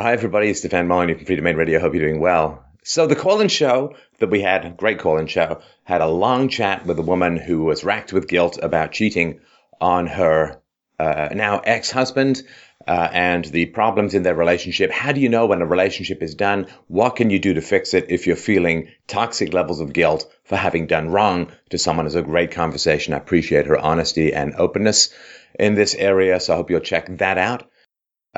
Hi, everybody. It's Stefan Molyneux from Freedomain Radio. Hope you're doing well. So, the call in show that we had, great call in show, had a long chat with a woman who was racked with guilt about cheating on her uh, now ex husband. Uh, and the problems in their relationship. How do you know when a relationship is done? What can you do to fix it if you're feeling toxic levels of guilt for having done wrong to someone? Is a great conversation. I appreciate her honesty and openness in this area. So I hope you'll check that out.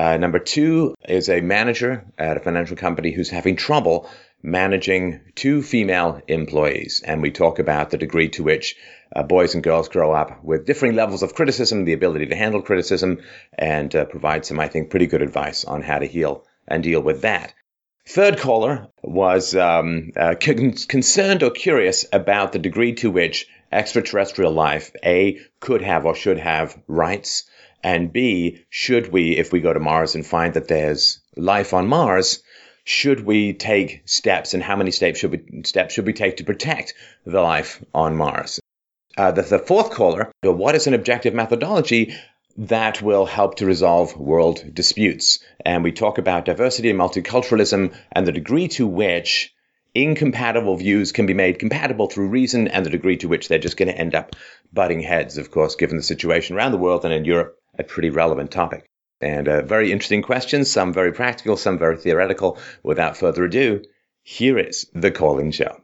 Uh, number two is a manager at a financial company who's having trouble managing two female employees. And we talk about the degree to which uh, boys and girls grow up with differing levels of criticism, the ability to handle criticism, and uh, provide some, I think, pretty good advice on how to heal and deal with that. Third caller was um, uh, con- concerned or curious about the degree to which extraterrestrial life, A, could have or should have rights, and B, should we, if we go to Mars and find that there's life on Mars, should we take steps and how many steps should we, steps should we take to protect the life on Mars? Uh, the, the fourth caller, what is an objective methodology that will help to resolve world disputes? And we talk about diversity and multiculturalism and the degree to which incompatible views can be made compatible through reason and the degree to which they're just going to end up butting heads, of course, given the situation around the world and in Europe, a pretty relevant topic. And uh, very interesting questions, some very practical, some very theoretical. Without further ado, here is the call-in show.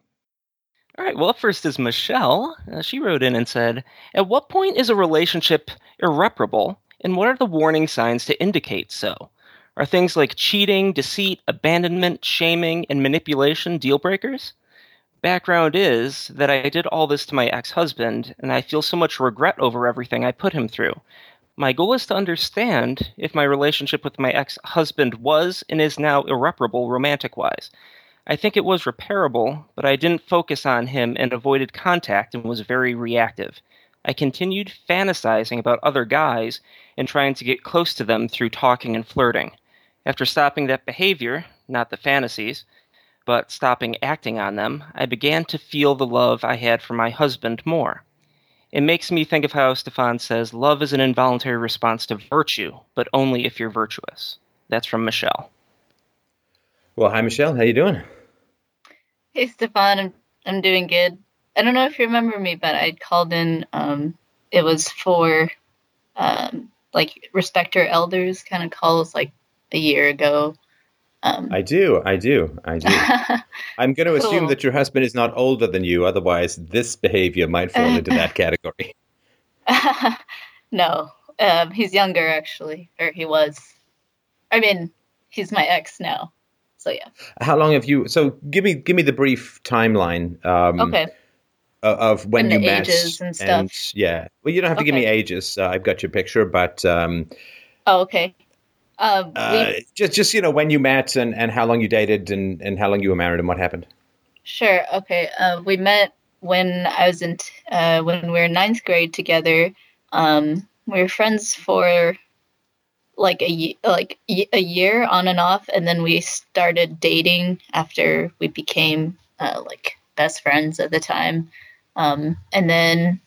All right, well, first is Michelle. Uh, she wrote in and said, At what point is a relationship irreparable, and what are the warning signs to indicate so? Are things like cheating, deceit, abandonment, shaming, and manipulation deal breakers? Background is that I did all this to my ex husband, and I feel so much regret over everything I put him through. My goal is to understand if my relationship with my ex husband was and is now irreparable romantic wise. I think it was repairable, but I didn't focus on him and avoided contact and was very reactive. I continued fantasizing about other guys and trying to get close to them through talking and flirting. After stopping that behavior, not the fantasies, but stopping acting on them, I began to feel the love I had for my husband more. It makes me think of how Stefan says love is an involuntary response to virtue, but only if you're virtuous. That's from Michelle. Well, hi Michelle, how you doing? Hey Stefan, I'm, I'm doing good. I don't know if you remember me, but I called in. Um, it was for um, like respect our elders kind of calls like a year ago. Um, I do, I do, I do. I'm going to cool. assume that your husband is not older than you, otherwise, this behavior might fall into that category. no, um, he's younger actually, or he was. I mean, he's my ex now. So yeah. How long have you? So give me give me the brief timeline. Um, okay. Of when and you met ages and stuff. And, yeah. Well, you don't have to okay. give me ages. Uh, I've got your picture, but. Um, oh, okay. Um, uh, just, just you know, when you met and, and how long you dated and, and how long you were married and what happened. Sure. Okay. Uh, we met when I was in t- uh, when we were in ninth grade together. Um, we were friends for like a like a year on and off, and then we started dating after we became uh, like best friends at the time. Um, and then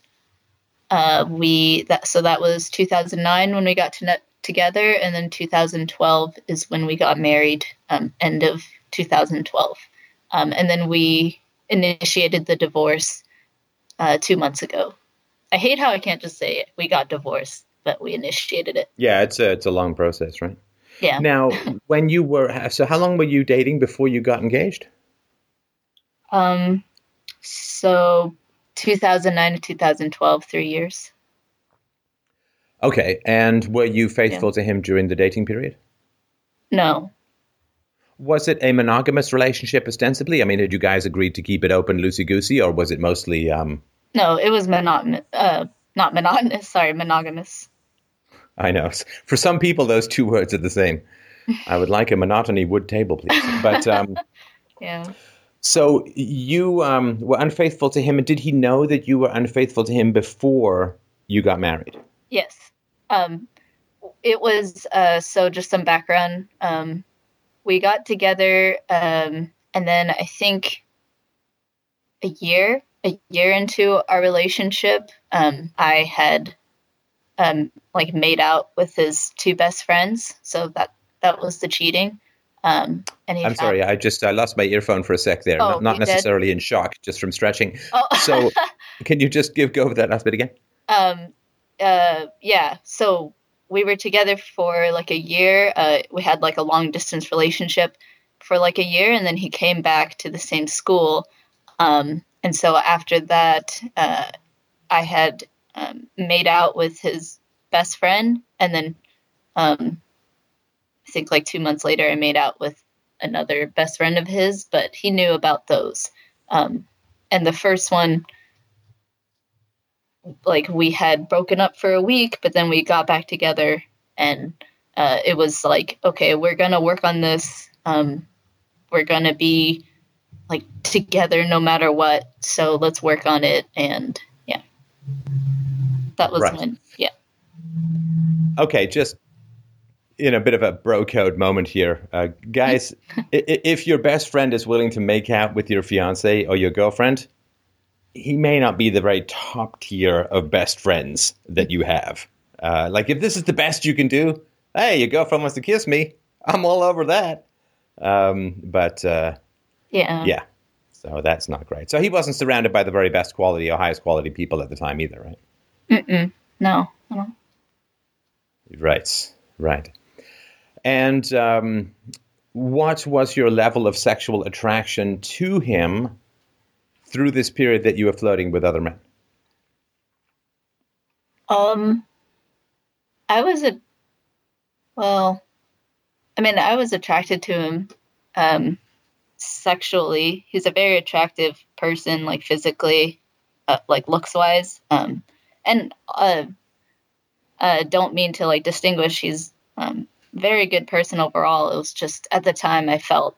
uh, we that so that was 2009 when we got to net together, and then 2012 is when we got married, um, end of 2012. Um, and then we initiated the divorce uh, two months ago. I hate how I can't just say it. We got divorced, but we initiated it. Yeah, it's a it's a long process, right? Yeah. Now, when you were so, how long were you dating before you got engaged? Um, so 2009 to 2012, three years. Okay, and were you faithful yeah. to him during the dating period? No. Was it a monogamous relationship ostensibly? I mean, did you guys agree to keep it open, loosey goosey, or was it mostly? Um... No, it was monotonous. Uh, not monotonous. Sorry, monogamous. I know. For some people, those two words are the same. I would like a monotony wood table, please. But um, yeah. So you um, were unfaithful to him, and did he know that you were unfaithful to him before you got married? Yes. Um, it was uh, so just some background. Um, we got together, um, and then I think a year, a year into our relationship, um, I had um, like made out with his two best friends. So that that was the cheating. Um, and he I'm sorry, I just I lost my earphone for a sec there. Oh, not not you did? necessarily in shock, just from stretching. Oh. So, can you just give go over that last bit again? um uh yeah so we were together for like a year uh we had like a long distance relationship for like a year and then he came back to the same school um and so after that uh i had um, made out with his best friend and then um i think like two months later i made out with another best friend of his but he knew about those um and the first one like we had broken up for a week, but then we got back together, and uh, it was like, okay, we're gonna work on this. Um, we're gonna be like together no matter what. So let's work on it. And yeah, that was Right. when yeah. Okay, just in a bit of a bro code moment here, uh, guys. if your best friend is willing to make out with your fiance or your girlfriend, he may not be the very top tier of best friends that you have. Uh, like, if this is the best you can do, hey, your girlfriend wants to kiss me, I'm all over that. Um, but uh, Yeah. yeah, so that's not great. So he wasn't surrounded by the very best quality or highest quality people at the time either, right? Mm-mm. No. I Right, right. And um, what was your level of sexual attraction to him through this period that you were flirting with other men? Um, I was a well, I mean, I was attracted to him um, sexually. He's a very attractive person, like physically, uh, like looks wise. Um, and uh, uh, don't mean to like distinguish. He's um, very good person overall. It was just at the time I felt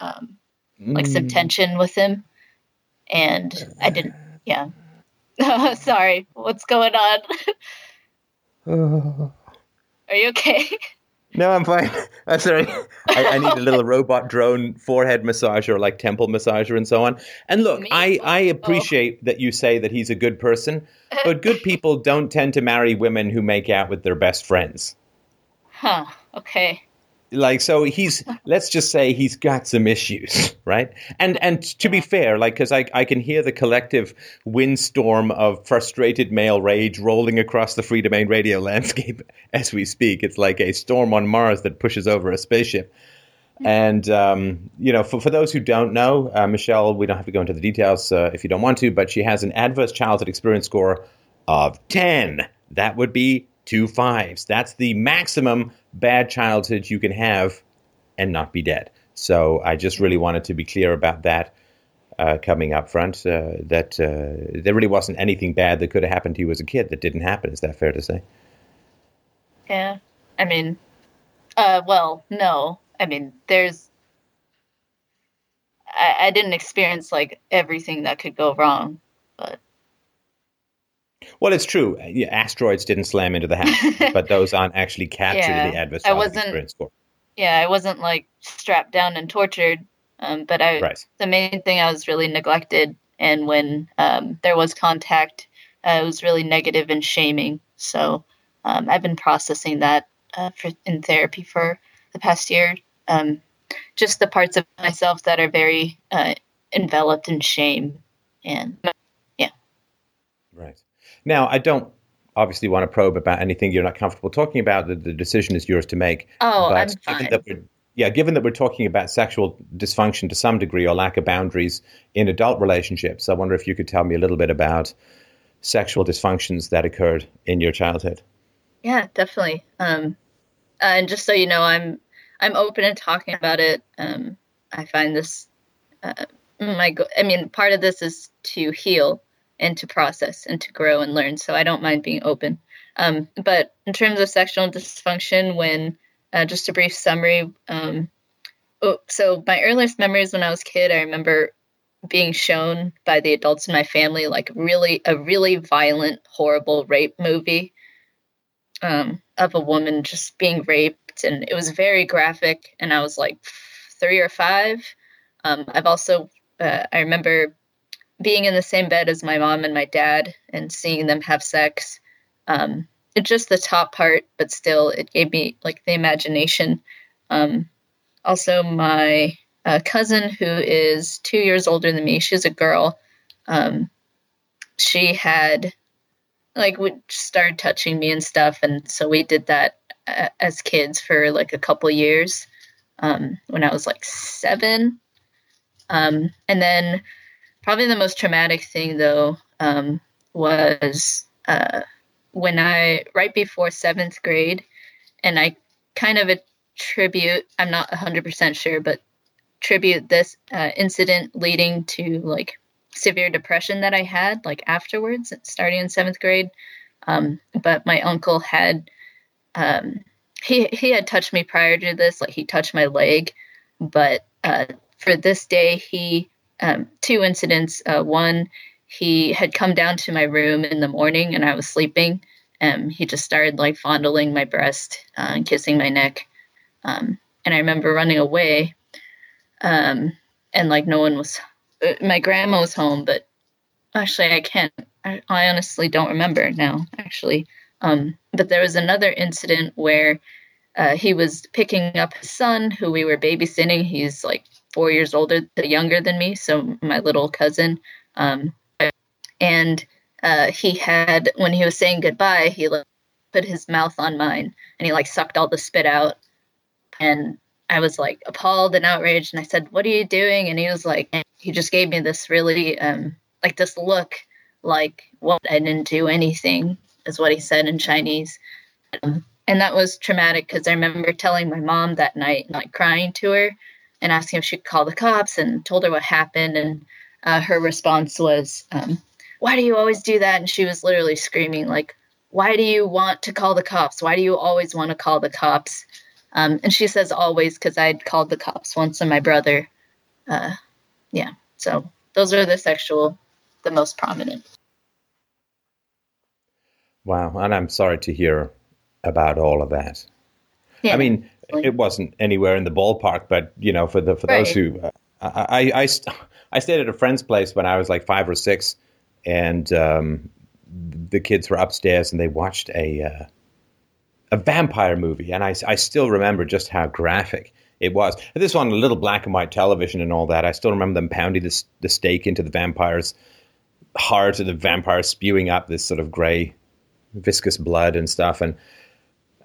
um, like some tension with him, and I didn't. Yeah. Sorry, what's going on? Are you okay? No, I'm fine. I'm sorry. I, I need a little robot drone forehead massager, like temple massager, and so on. And look, Me? I, I Oh. appreciate that you say that he's a good person, but good people don't tend to marry women who make out with their best friends. Huh. Okay. Like so he's let's just say he's got some issues right? And and to be fair like because I, I can hear the collective windstorm of frustrated male rage rolling across the Freedomain Radio landscape as we speak. It's like a storm on mars that pushes over a spaceship. And um, you know for, for those who don't know uh, michelle we don't have to go into the details uh, if you don't want to but she has an adverse childhood experience score of 10 that would be two fives. That's the maximum bad childhood you can have and not be dead. So I just really wanted to be clear about that uh, coming up front. Uh, that uh, there really wasn't anything bad that could have happened to you as a kid that didn't happen. Is that fair to say? Yeah. I mean, uh, well, no. I mean, there's. I, I didn't experience like everything that could go wrong, Well, it's true. Uh, yeah, asteroids didn't slam into the house, but those aren't actually captured in the Yeah, adverse I wasn't- experience score. yeah, I wasn't like strapped down and tortured. Um, but I, Right. the main thing I was really neglected, and when um, there was contact, uh, it was really negative and shaming. So um, I've been processing that uh, for, in therapy for the past year. Um, just the parts of myself that are very uh, enveloped in shame, and yeah Right. Now, I don't obviously want to probe about anything you're not comfortable talking about. The, the decision is yours to make. oh, I'm given fine. that yeah, given that we're talking about sexual dysfunction to some degree or lack of boundaries in adult relationships, I wonder if you could tell me a little bit about sexual dysfunctions that occurred in your childhood. Yeah, definitely. Um, and just so you know, I'm I'm open to talking about it. Um, I find this uh, my go- I mean, part of this is to heal and to process and to grow and learn. So I don't mind being open. Um, but in terms of sexual dysfunction, when uh, just a brief summary. Um, oh, so my earliest memories when I was a kid, I remember being shown by the adults in my family like really a really violent, horrible rape movie um, of a woman just being raped, and it was very graphic. And I was like three or five. Um, I've also uh, I remember being in the same bed as my mom and my dad and seeing them have sex. Um, it's just the top part, but still, it gave me like the imagination. Um, also my uh, cousin who is two years older than me. She's a girl. Um, she had like would started touching me and stuff, and so we did that uh, as kids for like a couple years um, when I was like seven. Um, and then probably the most traumatic thing though um, was uh, when I right before seventh grade, and I kind of attribute I'm not 100% sure, but attribute this uh, incident leading to like severe depression that I had like afterwards, starting in seventh grade. Um, but my uncle had um, he he had touched me prior to this, like he touched my leg, but uh, for this day he um, two incidents. Uh, one, he had come down to my room in the morning and I was sleeping. Um, he just started like fondling my breast uh, and kissing my neck. Um, and I remember running away. Um, and like no one was, uh, my grandma was home, but actually I can't, I, I honestly don't remember now, actually. Um, but there was another incident where uh, he was picking up his son, who we were babysitting. He's like four years older, younger than me, so my little cousin. Um, and uh, he had, when he was saying goodbye, he like, put his mouth on mine and he like sucked all the spit out. And I was like appalled and outraged. And I said, What are you doing? And he was like, he just gave me this really, um, like this look, like, What? I didn't do anything, is what he said in Chinese. Um, and that was traumatic because I remember telling my mom that night, like crying to her and asking if she could call the cops and told her what happened. And uh, her response was, um, Why do you always do that? And she was literally screaming, like, Why do you want to call the cops? Why do you always want to call the cops? Um, and she says always because I'd called the cops once and my brother. Uh, yeah. So those are the sexual, the most prominent. Wow. And I'm sorry to hear about all of that. Yeah, I mean, it wasn't anywhere in the ballpark, but you know, for the for right. those who, uh, I, I I stayed at a friend's place when I was like five or six, and um, the kids were upstairs and they watched a uh, a vampire movie, and I I still remember just how graphic it was. And this one, a little black and white television and all that. I still remember them pounding the, the stake into the vampire's heart, and the vampire spewing up this sort of gray, viscous blood and stuff, and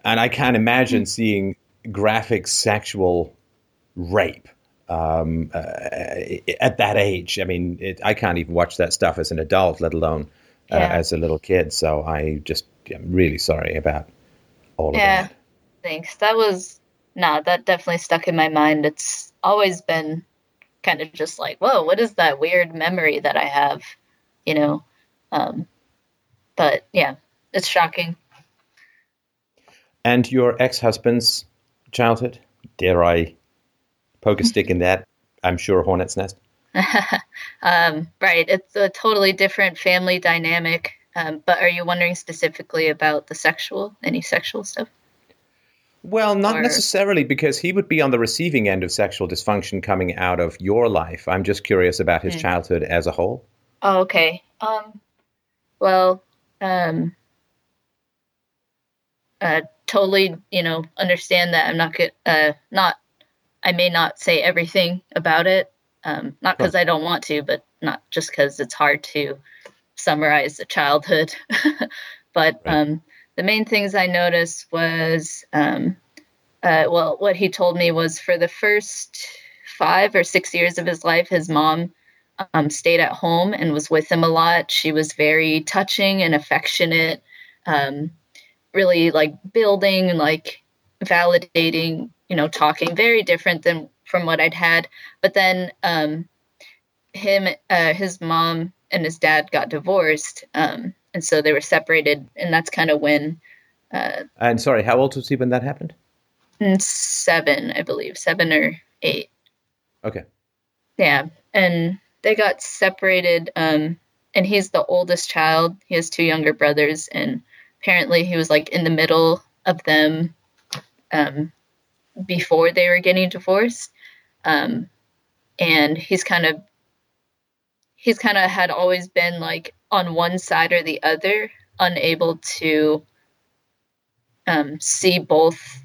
and I can't imagine seeing graphic sexual rape um, uh, at that age. I mean, it, I can't even watch that stuff as an adult, let alone uh, yeah. as a little kid. So I just am really sorry about all yeah, of that. Yeah. Thanks. That was no, that definitely stuck in my mind. It's always been kind of just like, whoa, what is that weird memory that I have? You know, um, but yeah, it's shocking. And your ex-husband's childhood? Dare I poke a stick in that? I'm sure hornet's nest. um, right, it's a totally different family dynamic. Um, but are you wondering specifically about the sexual, any sexual stuff? Well, not or... necessarily, because he would be on the receiving end of sexual dysfunction coming out of your life. I'm just curious about his mm. childhood as a whole. Oh, okay. Um, well, um, uh, totally, you know, understand that I'm not good, uh, not, I may not say everything about it. Um, not because I don't want to, but not just because it's hard to summarize a childhood. but right. um, the main things I noticed was, um, uh, well, what he told me was for the first five or six years of his life, his mom um, stayed at home and was with him a lot. She was very touching and affectionate. Um, really like building and like validating, you know, talking very different than from what I'd had. But then um, him, uh, his mom and his dad got divorced, um, and so they were separated, and that's kind of when. Uh, and sorry, how old was he when that happened? Mm, seven, I believe, seven or eight. Okay. Yeah, and they got separated. Um, and he's the oldest child. He has two younger brothers, and apparently he was like in the middle of them um, before they were getting divorced um, and he's kind of he's kind of had always been like on one side or the other unable to um, see both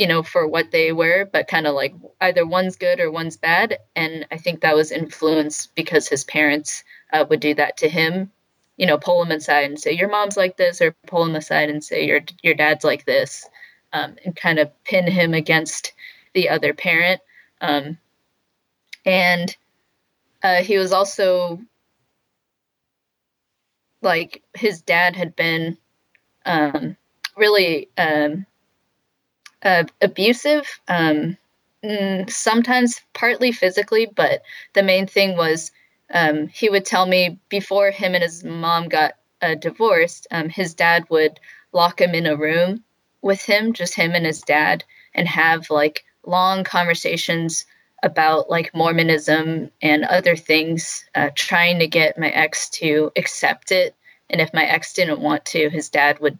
you know, for what they were, but kind of like either one's good or one's bad. And I think that was influenced because his parents uh, would do that to him. You know, pull him aside and say your mom's like this, or pull him aside and say your your dad's like this, um, and kind of pin him against the other parent. Um, and uh, he was also like his dad had been um, really um, uh, abusive, um, mm, sometimes partly physically, but the main thing was um, he would tell me before him and his mom got uh, divorced, um, his dad would lock him in a room with him, just him and his dad, and have like long conversations about like Mormonism and other things, uh, trying to get my ex to accept it. And if my ex didn't want to, his dad would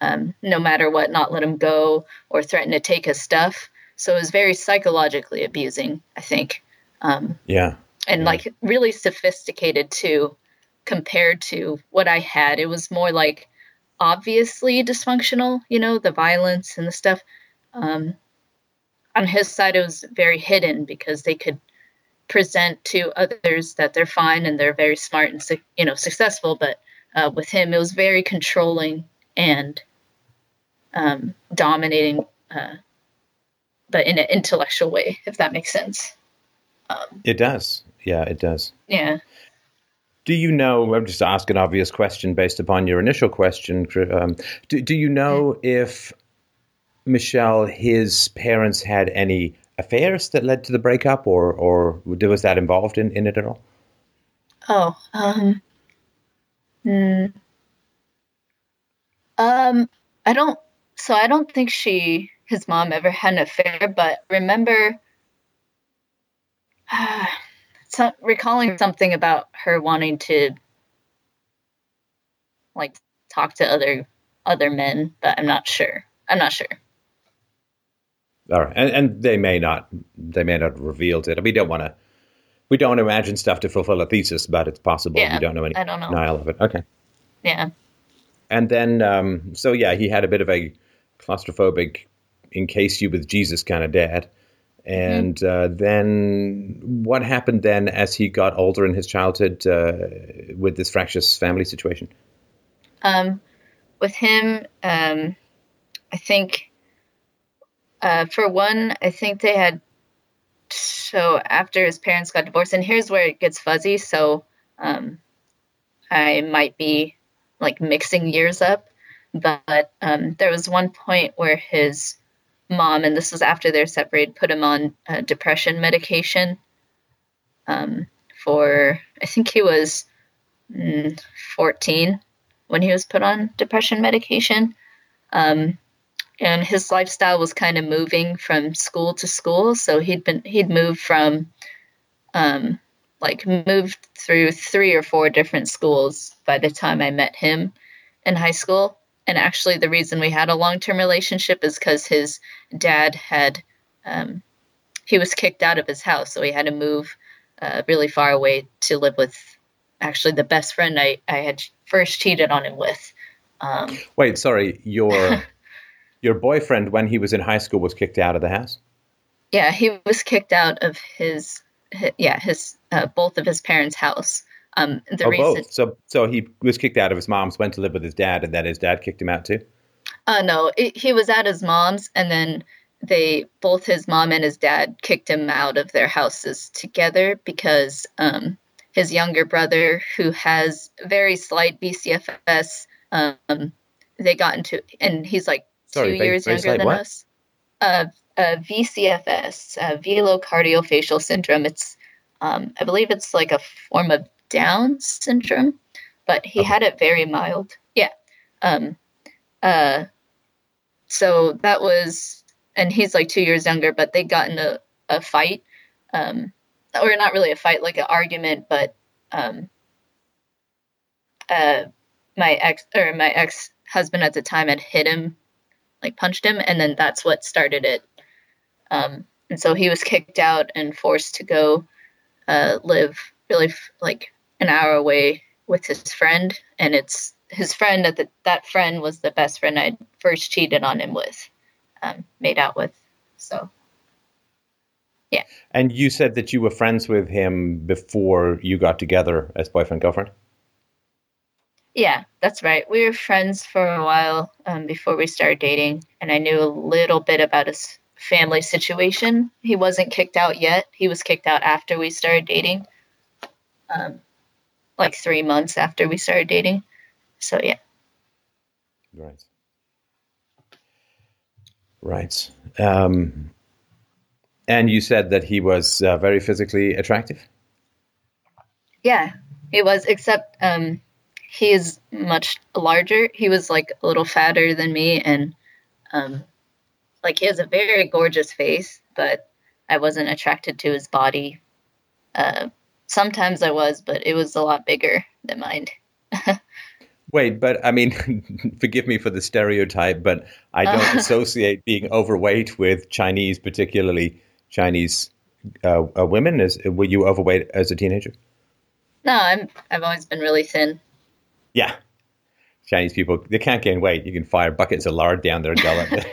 um, no matter what, not let him go or threaten to take his stuff. So it was very psychologically abusing, I think. Um, yeah. And yeah. like really sophisticated too, compared to what I had. It was more like obviously dysfunctional, you know, the violence and the stuff. Um, on his side, it was very hidden because they could present to others that they're fine and they're very smart and you know successful. But uh, with him, it was very controlling and um, dominating, uh, but in an intellectual way, if that makes sense. Um, it does. Yeah, it does. Yeah. Do you know? I'm just asking an obvious question based upon your initial question. Um, do, do you know if Michelle, his parents had any affairs that led to the breakup, or or was that involved in, in it at all? Oh, um, hmm. um, I don't so I don't think she, his mom, ever had an affair. But remember, uh, so, recalling something about her wanting to, like, talk to other other men, but I'm not sure. I'm not sure. All right, and, and they may not, they may not have revealed it. We don't want to, we don't want to imagine stuff to fulfill a thesis, but it's possible. Yeah, we don't know any I don't know. denial of it. Okay. Yeah. And then, um, so yeah, he had a bit of a claustrophobic, encase you with Jesus kind of dad. And mm-hmm. uh, then what happened then as he got older in his childhood uh, with this fractious family situation? Um, with him, um, I think, uh, for one, I think they had. So after his parents got divorced, and here's where it gets fuzzy. So um, I might be like mixing years up but um, there was one point where his mom, and this was after they're separated, put him on uh, depression medication um, for, I think he was mm, 14 when he was put on depression medication. Um, and his lifestyle was kind of moving from school to school. So he'd been, he'd moved from, um, like moved through three or four different schools by the time I met him in high school. And actually, the reason we had a long term relationship is because his dad had, um, he was kicked out of his house. So he had to move uh, really far away to live with actually the best friend I, I had first cheated on him with. Um, Wait, sorry, your your boyfriend when he was in high school was kicked out of the house. Yeah, he was kicked out of his, his yeah his uh, both of his parents' house um, the oh, reason, both. So, so he was kicked out of his mom's, went to live with his dad, and then his dad kicked him out too. Uh, no, it, he was at his mom's, and then they both his mom and his dad kicked him out of their houses together because um, his younger brother, who has very slight VCFS, um, they got into, and he's like Sorry, two very, years very younger than what? us. Uh, uh, VCFS, uh, velocardiofacial syndrome. It's, um, I believe it's like a form of down syndrome, but he okay. had it very mild. Yeah. Um, uh, so that was, and he's like two years younger, but they got in a, a fight, um, or not really a fight, like an argument, but um, uh, my ex or my ex husband at the time had hit him, like punched him, and then that's what started it. Um, and so he was kicked out and forced to go uh, live really like an hour away with his friend, and it's his friend that the, that friend was the best friend I first cheated on him with. um, made out with. So yeah. And you said that you were friends with him before you got together as boyfriend girlfriend. yeah, that's right. We were friends for a while um, before we started dating, and I knew a little bit about his family situation. He wasn't kicked out yet. He was kicked out after we started dating, um, like three months after we started dating. So yeah. Right. Right. Um, and you said that he was uh, very physically attractive. Yeah, he was, except um, he is much larger. He was like a little fatter than me, and um, like he has a very gorgeous face, but I wasn't attracted to his body. Uh, sometimes I was, but it was a lot bigger than mine. Wait, but I mean, forgive me for the stereotype, but I don't associate being overweight with Chinese, particularly Chinese uh, uh, women. Is were you overweight as a teenager? No, I'm. I've always been really thin. Yeah, Chinese people they can't gain weight. You can fire buckets of lard down their gullet.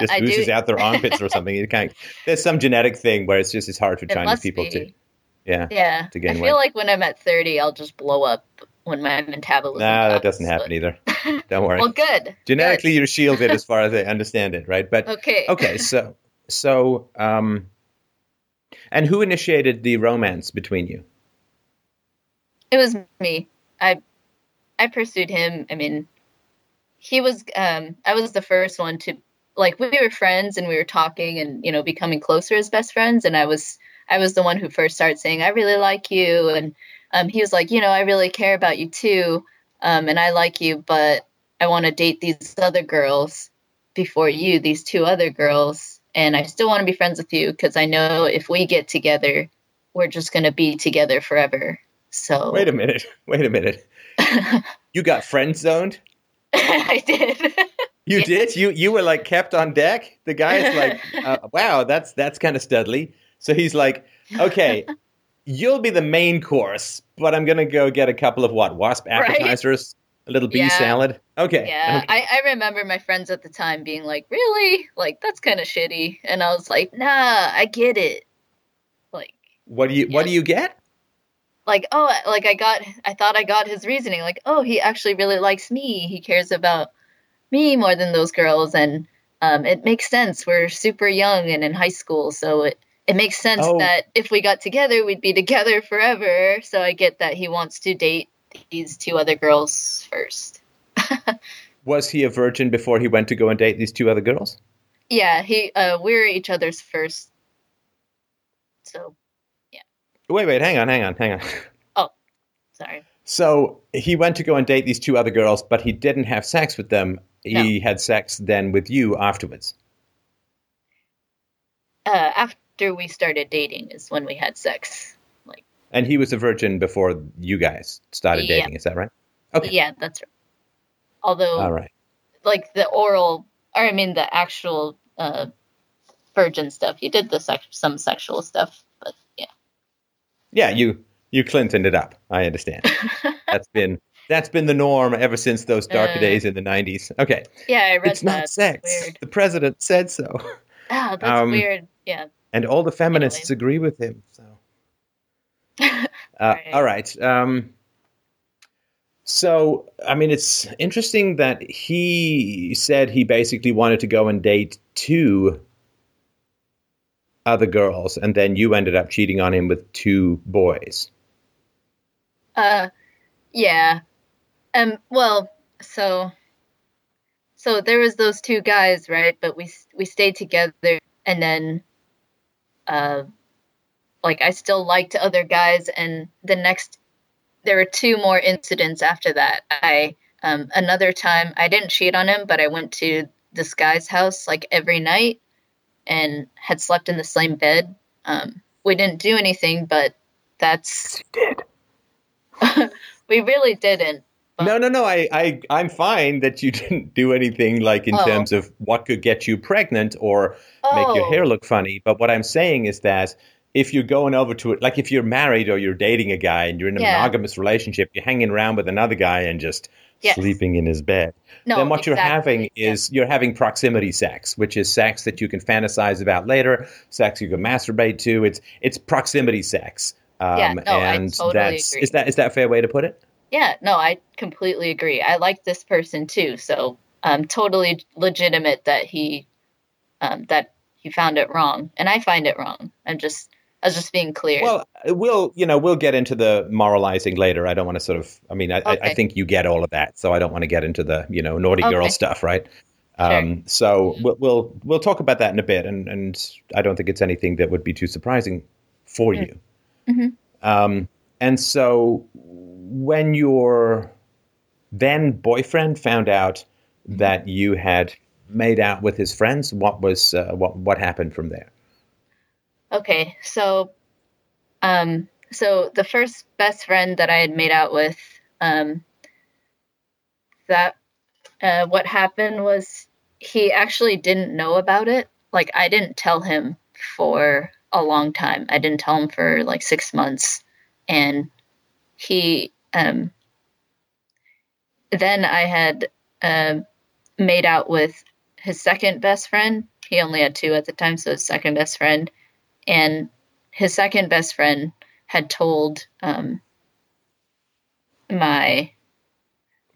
just oozes out their armpits or something. You can't. There's some genetic thing where it's just it's hard for It Chinese people be. to. Yeah. Yeah, to gain I feel weight. like when I'm at 30, I'll just blow up when my metabolism. Nah, that doesn't happen but- either. Don't worry. Well, good. Genetically, good. you're shielded as far as I understand it, right? But Okay. okay, so so um, and who initiated the romance between you? It was me. I I pursued him. I mean, he was um I was the first one to like we were friends and we were talking and you know becoming closer as best friends and I was I was the one who first started saying I really like you and um he was like, "You know, I really care about you too. Um and I like you, but I want to date these other girls before you, these two other girls, and I still want to be friends with you because I know if we get together, we're just going to be together forever." So Wait a minute. Wait a minute. You got friend zoned. I did. You did. You you were like kept on deck. The guy is like, uh, wow, that's that's kind of studly. So he's like, okay, you'll be the main course, but I'm gonna go get a couple of what wasp Right. appetizers, a little bee Yeah. salad. Okay. yeah, okay. I, I remember my friends at the time being like, "Really? Like that's kind of shitty." And I was like, "Nah, I get it." Like, What do you What do you get? like oh, like I got, I thought I got his reasoning. Like, oh, he actually really likes me. He cares about me more than those girls, and um, it makes sense. We're super young and in high school, so it it makes sense Oh. that if we got together, we'd be together forever. So I get that he wants to date these two other girls first. Was he a virgin before he went to go and date these two other girls? Yeah, he uh we're each other's first. So yeah. Wait, wait, hang on, hang on, hang on. Oh, sorry. So he went to go and date these two other girls, but he didn't have sex with them. He had sex then with you afterwards. Uh after we started dating is when we had sex. Like And he was a virgin before you guys started Yeah. dating, is that right? Okay. yeah, that's right. Although All right. like the oral or I mean the actual uh virgin stuff, he did the sex some sexual stuff, but yeah. Yeah, you you Clintoned it up. I understand. that's been that's been the norm ever since those dark Uh, days in the nineties. Okay. Yeah, I read It's that. not sex. Weird. The president said so. Ah, that's Um, weird. Yeah. And all the feminists Anyway. agree with him. So uh, Right. all right. Um, so I mean, it's interesting that he said he basically wanted to go and date two other girls, and then you ended up cheating on him with two boys. Uh, yeah. Um. Well, so, so there was those two guys, right? But we we stayed together, and then, uh, like I still liked other guys, and the next, there were two more incidents after that. I um another time I didn't cheat on him, but I went to this guy's house like every night, and had slept in the same bed. Um, we didn't do anything, but that's Did we really didn't. No, no, no. I, I, I'm fine that you didn't do anything like in Oh. terms of what could get you pregnant or make your Oh. hair look funny. But what I'm saying is that if you're going over to it, like if you're married or you're dating a guy and you're in a Yeah. monogamous relationship, you're hanging around with another guy and just Yes. sleeping in his bed. No, then what you're having is you're having proximity sex, which is sex that you can fantasize about later, sex you can masturbate to. It's it's proximity sex. Um, Yeah, no, I and totally that's agree. is that is that a fair way to put it? Yeah, no, I completely agree. I like this person too, so um, totally legitimate that he um, that he found it wrong, and I find it wrong. I'm just I was just being clear. Well, we'll you know we'll get into the moralizing later. I don't want to sort of. I mean, I, I, I think you get all of that, so I don't want to get into the you know naughty girl stuff, right? Sure. Um, so we'll, we'll we'll talk about that in a bit, and and I don't think it's anything that would be too surprising for you. Mm-hmm. Um, and so when your then boyfriend found out that you had made out with his friends, what was uh, what what happened from there? Okay, so um so the first best friend that I had made out with um that uh what happened was he actually didn't know about it. Like I didn't tell him for a long time. I didn't tell him for like 6 months and he um then I had um made out with his second best friend. He only had two at the time, so his second best friend and his second best friend had told um, my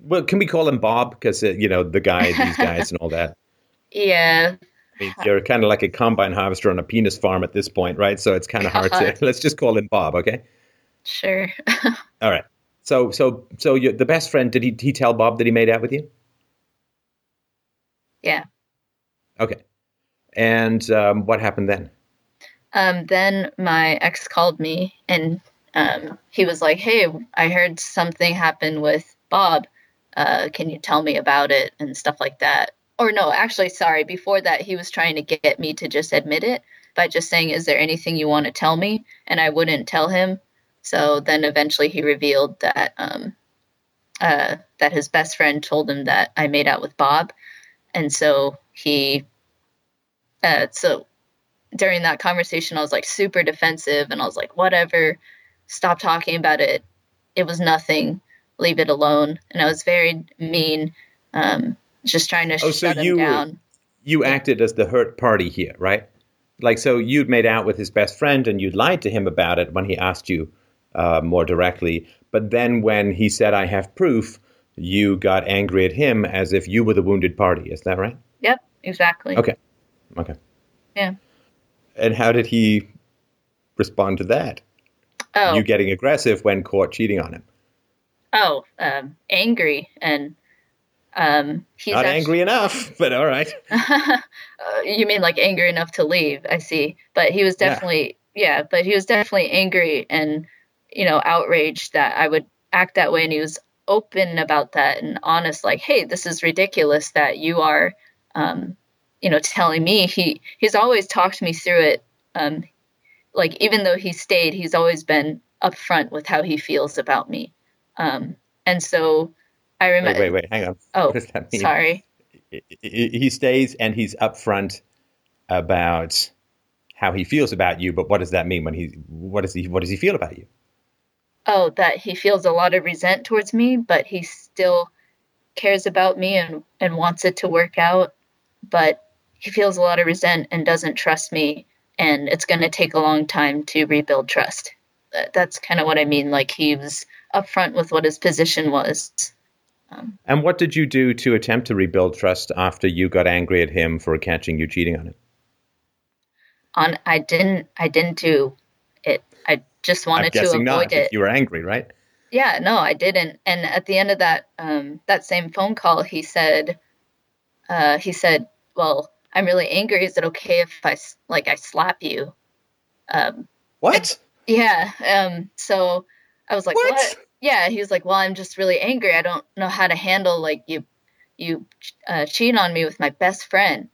Well, can we call him Bob? Because uh, you know the guy, these guys, and all that. yeah I mean, you're kind of like a combine harvester on a penis farm at this point, right? So it's kind of hard to. Let's just call him Bob, okay? sure All right. So, so, so you the best friend did he? He tell Bob that he made out with you? yeah Okay. And um, what happened then? um, then my ex called me and um, he was like hey i heard something happened with bob uh, can you tell me about it and stuff like that or no actually sorry before that he was trying to get me to just admit it by just saying is there anything you want to tell me and i wouldn't tell him so then eventually he revealed that um, uh, that his best friend told him that i made out with bob. And so he uh, so during that conversation i was like super defensive and i was like whatever stop talking about it. It was nothing. Leave it alone. And i was very mean um, just trying to Oh, so shut him you were- down. You acted as the hurt party here, right? Like, so you'd made out with his best friend, and you'd lied to him about it when he asked you uh, more directly. But then, when he said, "I have proof," you got angry at him as if you were the wounded party. Is that right? yep exactly Okay. Okay. Yeah. And how did he respond to that? oh You getting aggressive when caught cheating on him? oh um, angry and um, he's Not actu- angry enough, but all right. uh, you mean like angry enough to leave? I see. But he was Yeah. definitely yeah. but he was definitely angry and you know outraged that I would act that way, and he was open about that and honest, like, hey, this is ridiculous that you are, um, you know, telling me. He he's always talked me through it. Um, like even though he stayed, he's always been upfront with how he feels about me. Um, and so I remember. wait, wait. Hang on. Oh, what does that mean? sorry. He stays and he's upfront about how he feels about you. But what does that mean when he? What does he? What does he feel about you? Oh that he feels a lot of resent towards me but he still cares about me and and wants it to work out. But he feels a lot of resent and doesn't trust me and it's going to take a long time to rebuild trust. That's kind of what i mean like he was upfront with what his position was. Um, and what did you do to attempt to rebuild trust after you got angry at him for catching you cheating on him? on i didn't i didn't do just wanted to avoid not. it you were angry, right? Yeah, no, I didn't. And at the end of that um, that same phone call, he said, uh, he said, "Well, I'm really angry. Is it okay if I like I slap you?" Um, What? yeah. Um, so I was like, What? "What?" Yeah. He was like, "Well, I'm just really angry. I don't know how to handle like you, you uh, cheat on me with my best friend.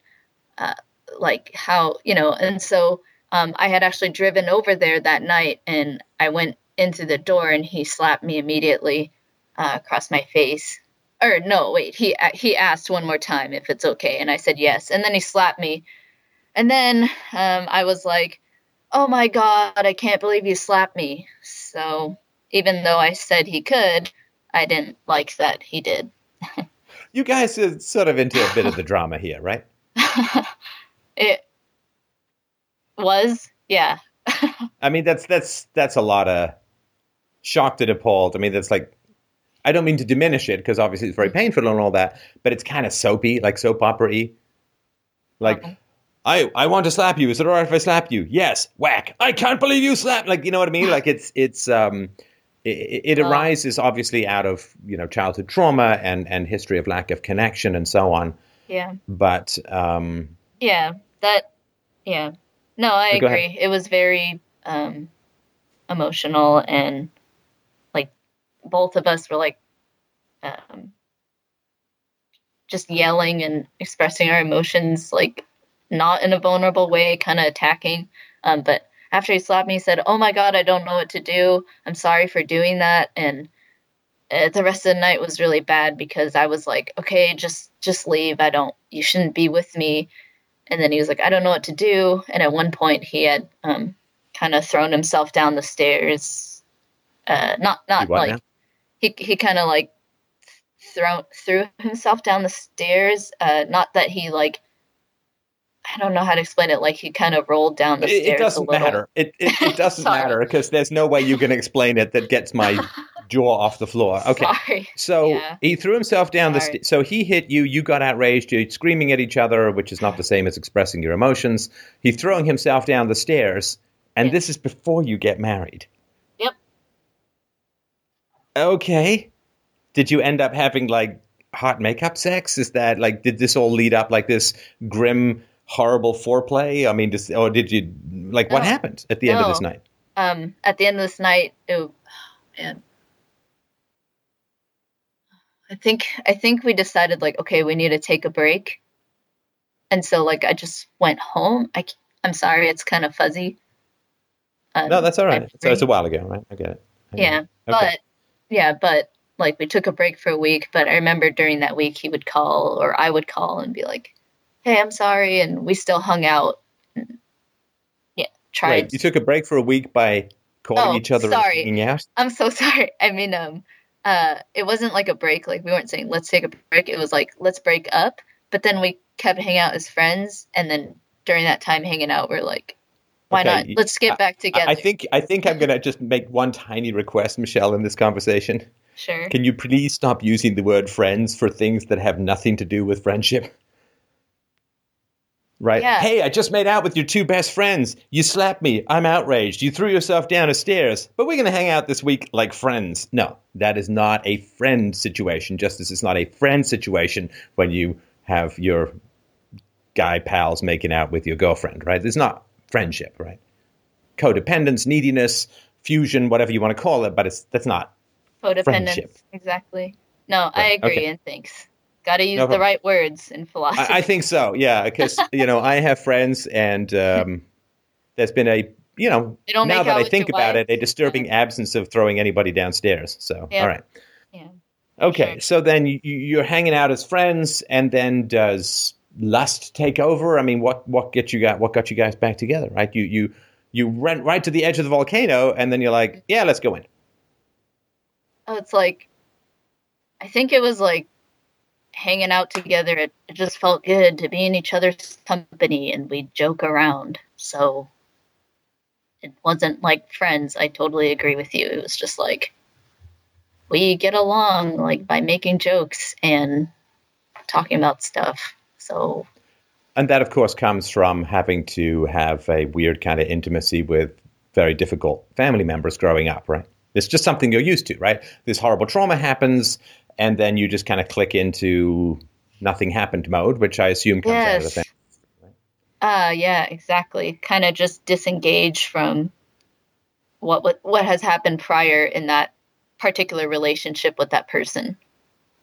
Uh, like how you know?" And so um, I had actually driven over there that night, and I went into the door, and he slapped me immediately uh, across my face. Or no, wait. He he asked one more time if it's okay, and I said yes, and then he slapped me, and then um, I was like, "Oh my god, I can't believe you slapped me." So even though I said he could, I didn't like that he did. you guys are sort of into a bit of the drama here, right? it was, yeah. I mean, that's that's that's a lot of shocked and appalled. I mean, that's like I don't mean to diminish it because obviously it's very painful and all that, but it's kind of soapy, like soap opera y. Like, Okay. I I want to slap you. Is it all right if I slap you? Yes. Whack. I can't believe you slapped. Like, you know what I mean? Like, it's it's um, it, it Oh. arises obviously out of you know childhood trauma and and history of lack of connection and so on. Yeah. But um, Yeah. That, yeah. No, I ahead. agree. It was very um, emotional and like both of us were like um, just yelling and expressing our emotions like not in a vulnerable way, kind of attacking. Um, but after he slapped me, he said, "Oh my God, I don't know what to do. I'm sorry for doing that." And uh, the rest of the night was really bad because I was like, "Okay, just just leave. I don't. You shouldn't be with me." And then he was like, "I don't know what to do." And at one point, he had um, kind of thrown himself down the stairs. Uh, not not what like now? he he kind of like thrown threw himself down the stairs. Uh, not that he like. I don't know how to explain it. Like he kind of rolled down the it, stairs it doesn't matter. It it, it doesn't matter because there's no way you can explain it that gets my jaw off the floor. Okay. Sorry. So Yeah. he threw himself down the. St- so he hit you. You got outraged. You're screaming at each other, which is not the same as expressing your emotions. He's throwing himself down the stairs, and Yeah. this is before you get married. Yep. Okay. Did you end up having like hot makeup sex? Is that like did this all lead up like this grim, horrible foreplay? I mean, just, or did you like what No. happened at the end of this night? um, at the end of this night, it, man, I think I think we decided like, okay, we need to take a break, and so like I just went home. I I'm sorry, it's kind of fuzzy. Um, No, that's all right. So it's a while ago, right? I get it. I get yeah, it. Okay. but yeah, but like we took a break for a week. But I remember during that week he would call or I would call and be like, "Hey, I'm sorry," and we still hung out. And, yeah, tried. Wait, you took a break for a week by calling Oh, each other sorry. and hanging out? I'm so sorry. I mean, um, uh, it wasn't like a break. Like we weren't saying let's take a break. It was like let's break up. But then we kept hanging out as friends, and then during that time hanging out, we're like, why Okay, not? Let's get back I, together. I think I think I'm gonna just make one tiny request, Michelle, in this conversation. sure. Can you please stop using the word friends for things that have nothing to do with friendship? Right. Yeah. Hey, I just made out with your two best friends. You slapped me. I'm outraged. You threw yourself down a stairs. But we're going to hang out this week like friends. No, that is not a friend situation, just as it's not a friend situation when you have your guy pals making out with your girlfriend, right? It's not friendship, right? Codependence, neediness, fusion, whatever you want to call it, but it's that's not Codependence. friendship. Exactly. No, I agree, okay. and thanks. Got to use No the right words in philosophy. I, I think so. Yeah, because you know I have friends, and um, there's been a you know now that I think about wife. it, a disturbing absence of throwing anybody downstairs. So Yeah. all right, yeah. okay. Sure. So then you, you're hanging out as friends, and then does lust take over? I mean, what what get you got? What got you guys back together? Right? You you you went right to the edge of the volcano, and then you're like, yeah, let's go in. Oh, it's like, I think it was like hanging out together. It, it just felt good to be in each other's company and we joke around. So it wasn't like friends. I totally agree with you. It was just like we get along like by making jokes and talking about stuff. So And that, of course, comes from having to have a weird kind of intimacy with very difficult family members growing up, right? It's just something you're used to, right? This horrible trauma happens, and then you just kind of click into nothing happened mode, which I assume comes out of the thing. Uh yeah, exactly. Kind of just disengage from what what what has happened prior in that particular relationship with that person.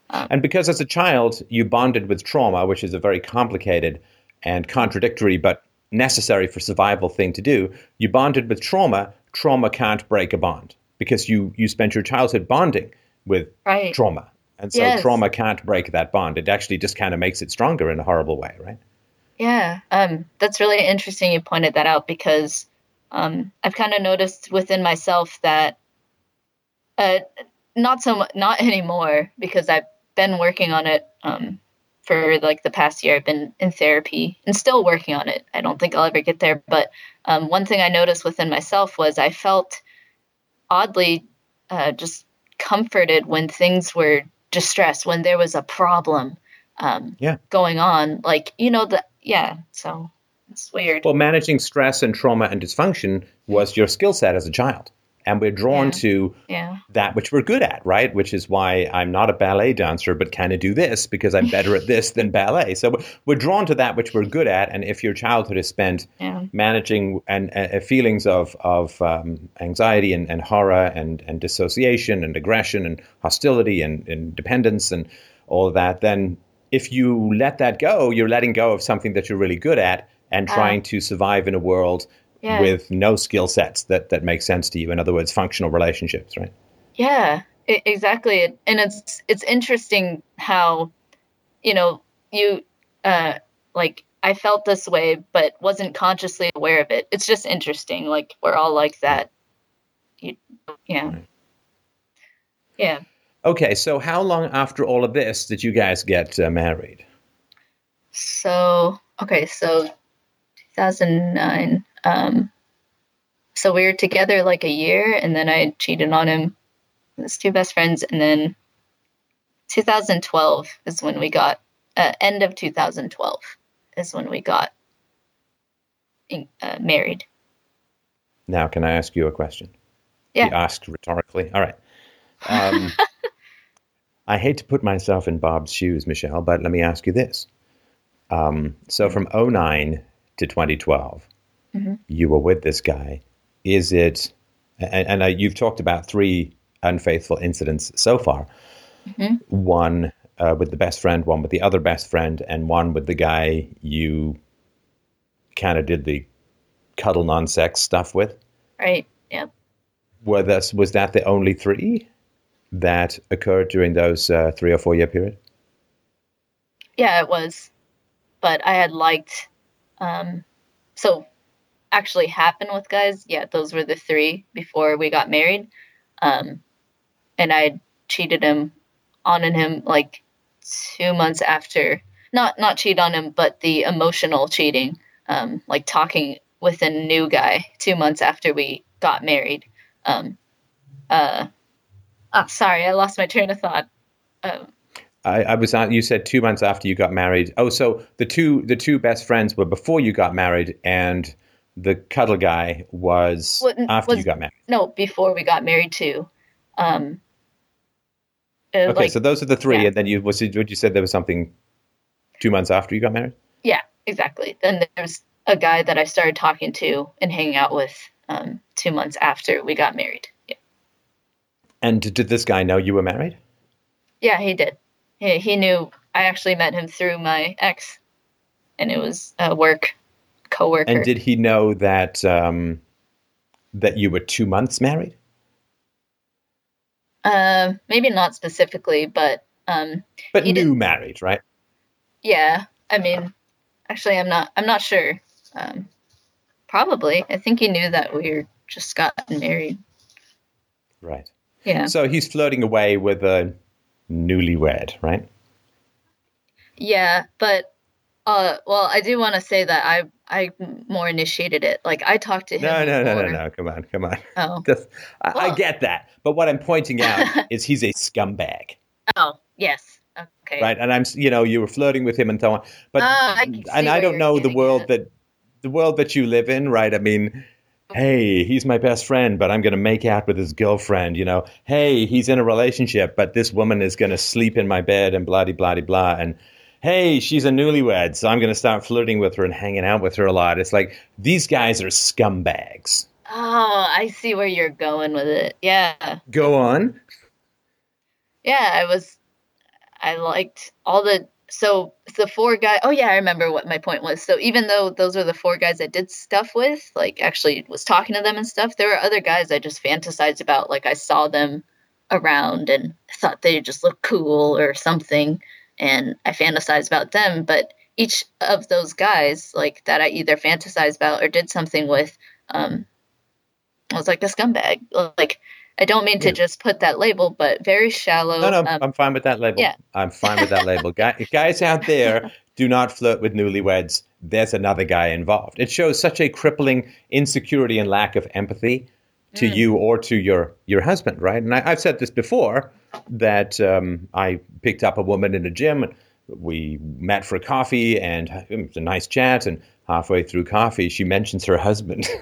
And because as a child, you bonded with trauma, which is a very complicated and contradictory but necessary for survival thing to do, you bonded with trauma. Trauma can't break a bond because you, you spent your childhood bonding with Right. trauma. And so Yes. trauma can't break that bond. It actually just kind of makes it stronger in a horrible way, right? Yeah. Um that's really interesting you pointed that out because um I've kind of noticed within myself that uh not so much not anymore because I've been working on it um, for like the past year. I've been in therapy and still working on it. I don't think I'll ever get there, but um, one thing I noticed within myself was I felt oddly uh, just comforted when things were distressed, when there was a problem um, Yeah. going on. Like you know the yeah. So it's weird. Well, managing stress and trauma and dysfunction was your skill set as a child. And we're drawn Yeah. to yeah. that which we're good at, right? Which is why I'm not a ballet dancer, but kind of do this because I'm better at this than ballet. So we're- drawn to that which we're good at. And if your childhood is spent Yeah. managing and uh, feelings of of um, anxiety and, and horror and and dissociation and aggression and hostility and, and dependence and all of that, then if you let that go, you're letting go of something that you're really good at and Ah. trying to survive in a world Yeah. with no skill sets that that make sense to you. In other words, functional relationships, right? Yeah, e- exactly. And it's it's interesting how, you know, you uh like I felt this way but wasn't consciously aware of it. It's just interesting. Like we're all like that. You, yeah. Yeah. Okay, so how long after all of this did you guys get uh, married? So okay, so 2009. Um, so we were together like a year, and then I cheated on him his two best friends, and then 2012 is when we got. Uh, end of 2012 is when we got in- uh, married. Now, can I ask you a question? Yeah. You asked rhetorically. All right. Um, I hate to put myself in Bob's shoes, Michelle, but let me ask you this. Um, so from 09 to 2012, Mhm. you were with this guy. Is it, and, and uh, you've talked about three unfaithful incidents so far Mhm. one uh, with the best friend, one with the other best friend, and one with the guy you kind of did the cuddle non sex stuff with Right. Yep. were this was that the only three that occurred during those uh, three or four year period? Yeah, it was. But I had liked um so actually happen with guys, yeah, those were the three before we got married. Um and I cheated him on him like two months after not not cheat on him, but the emotional cheating. Um like talking with a new guy two months after we got married. Um uh oh, sorry, I lost my train of thought. Um I, I was out. You said two months after you got married. Oh, so the two the two best friends were before you got married, and the cuddle guy was What- after was- you got married. no, before we got married too. Um, uh, Okay, like, so those are the three, yeah. and then you was it, what you said there was something two months after you got married. yeah, exactly. Then there's a guy that I started talking to and hanging out with um, two months after we got married. Yeah, And did, this guy know you were married? yeah he did. He, he knew. I actually met him through my ex, and it was a work coworker. And did he know that um, that you were two months married? Um, maybe not specifically, but um, But He did- new married, right? yeah. I mean, actually, I'm not. I'm not sure. Um, probably. I think he knew that we were just gotten married. Right. Yeah. So he's flirting away with a newlywed, right? Yeah, but uh, well, I do want to say that I I more initiated it. Like I talked to him. No, no, no, no, no. Come on, come on. Oh, Just, I, I get that, but what I'm pointing out is he's a scumbag, oh, yes. Okay. right? And I'm, you know, you were flirting with him and so on, but Ah, I and I don't know the world at. that the world that you live in, right? I mean, hey, he's my best friend, but I'm going to make out with his girlfriend. You know, hey, he's in a relationship, but this woman is going to sleep in my bed and blah de blah blah and. Hey, she's a newlywed, so I'm going to start flirting with her and hanging out with her a lot. It's like these guys are scumbags. Oh, I see where you're going with it. Yeah. Go on. Yeah, I was I liked all the so the four guys oh yeah, I remember what my point was. So even though those were the four guys I did stuff with, like actually was talking to them and stuff, there were other guys I just fantasized about. Like I saw them around and thought they just looked cool or something and I fantasized about them, but each of those guys like that I either fantasized about or did something with um it was like a scumbag. Like I don't mean to just put that label, but very shallow. No, no, um, I'm fine with that label. yeah. I'm fine with that label. Guy, guys out there, do not flirt with newlyweds. There's another guy involved. It shows such a crippling insecurity and lack of empathy to Mm. you or to your your husband, right? And I, I've said this before that um, I picked up a woman in a gym. We met for coffee, and it was a nice chat. And halfway through coffee, she mentions her husband.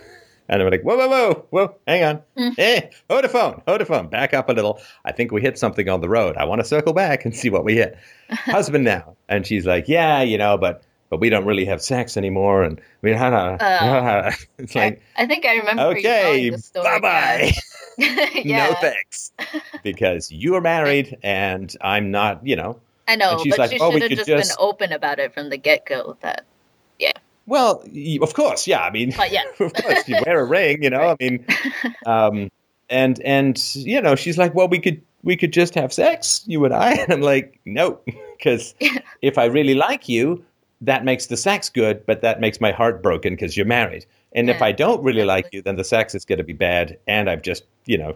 And I'm like, whoa, whoa, whoa, whoa, hang on. Mm. Hey, hold the phone, hold the phone, back up a little. I think we hit something on the road. I want to circle back and see what we hit. Husband now. And she's like, yeah, you know, but but we don't really have sex anymore. And we had a, it's like, I, I think I remember okay, bye bye. yeah, No thanks. Because you are married and I'm not, you know. I know, And she's but like, you "Oh, we should have could just, just- been open about it from the get go. That, yeah. Well, of course, yeah. I mean, but yeah, of course, you wear a ring, you know. I mean, um, and and you know, she's like, well, we could we could just have sex, you and I. And I'm like, no, because if I really like you, that makes the sex good, but that makes my heart broken because you're married. And if I don't really like you, then the sex is going to be bad, and I've just you know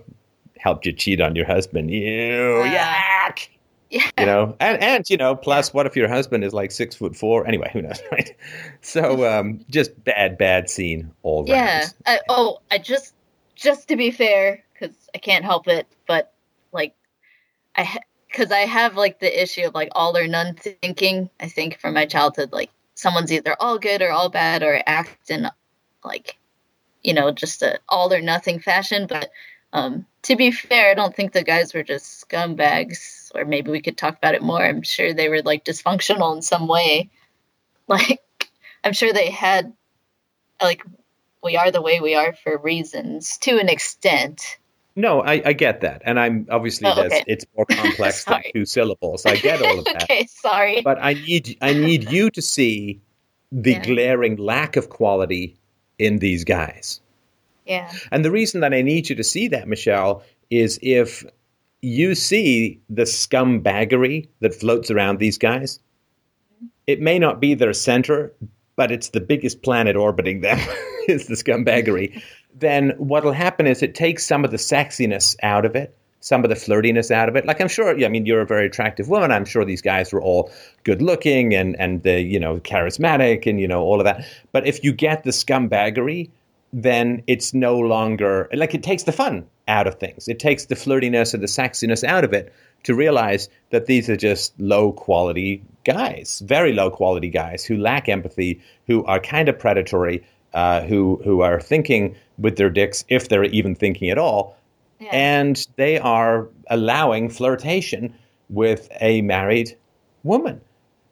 helped you cheat on your husband. Ew, Ah. yuck. yeah, You know, and and you know, plus, what if your husband is like six foot four? Anyway, who knows, right? So, um, just bad, bad scene all round. yeah. I, oh, I just just to be fair, because I can't help it, but like I because I have like the issue of like all or none thinking. I think from my childhood, like someone's either all good or all bad, or act in like you know just a all or nothing fashion. But um, to be fair, I don't think the guys were just scumbags, or maybe we could talk about it more. I'm sure they were like dysfunctional in some way. Like I'm sure they had like we are the way we are for reasons to an extent. No, I, I get that, and I'm obviously Oh, okay. it's more complex than two syllables. I get all of that, okay, sorry. but I need I need you to see the Yeah. glaring lack of quality in these guys. yeah. And the reason that I need you to see that, Michelle, is if you see the scumbaggery that floats around these guys, mm-hmm. it may not be their center, but it's the biggest planet orbiting them is the scumbaggery. then what'll happen is it takes some of the sexiness out of it, some of the flirtiness out of it. Like I'm sure, I mean, you're a very attractive woman. I'm sure these guys were all good looking and and the you know charismatic and you know all of that. But if you get the scumbaggery, then it's no longer like it takes the fun out of things. It takes the flirtiness and the sexiness out of it to realize that these are just low quality guys, very low quality guys who lack empathy, who are kind of predatory, uh, who who are thinking with their dicks if they're even thinking at all, Yeah. and they are allowing flirtation with a married woman.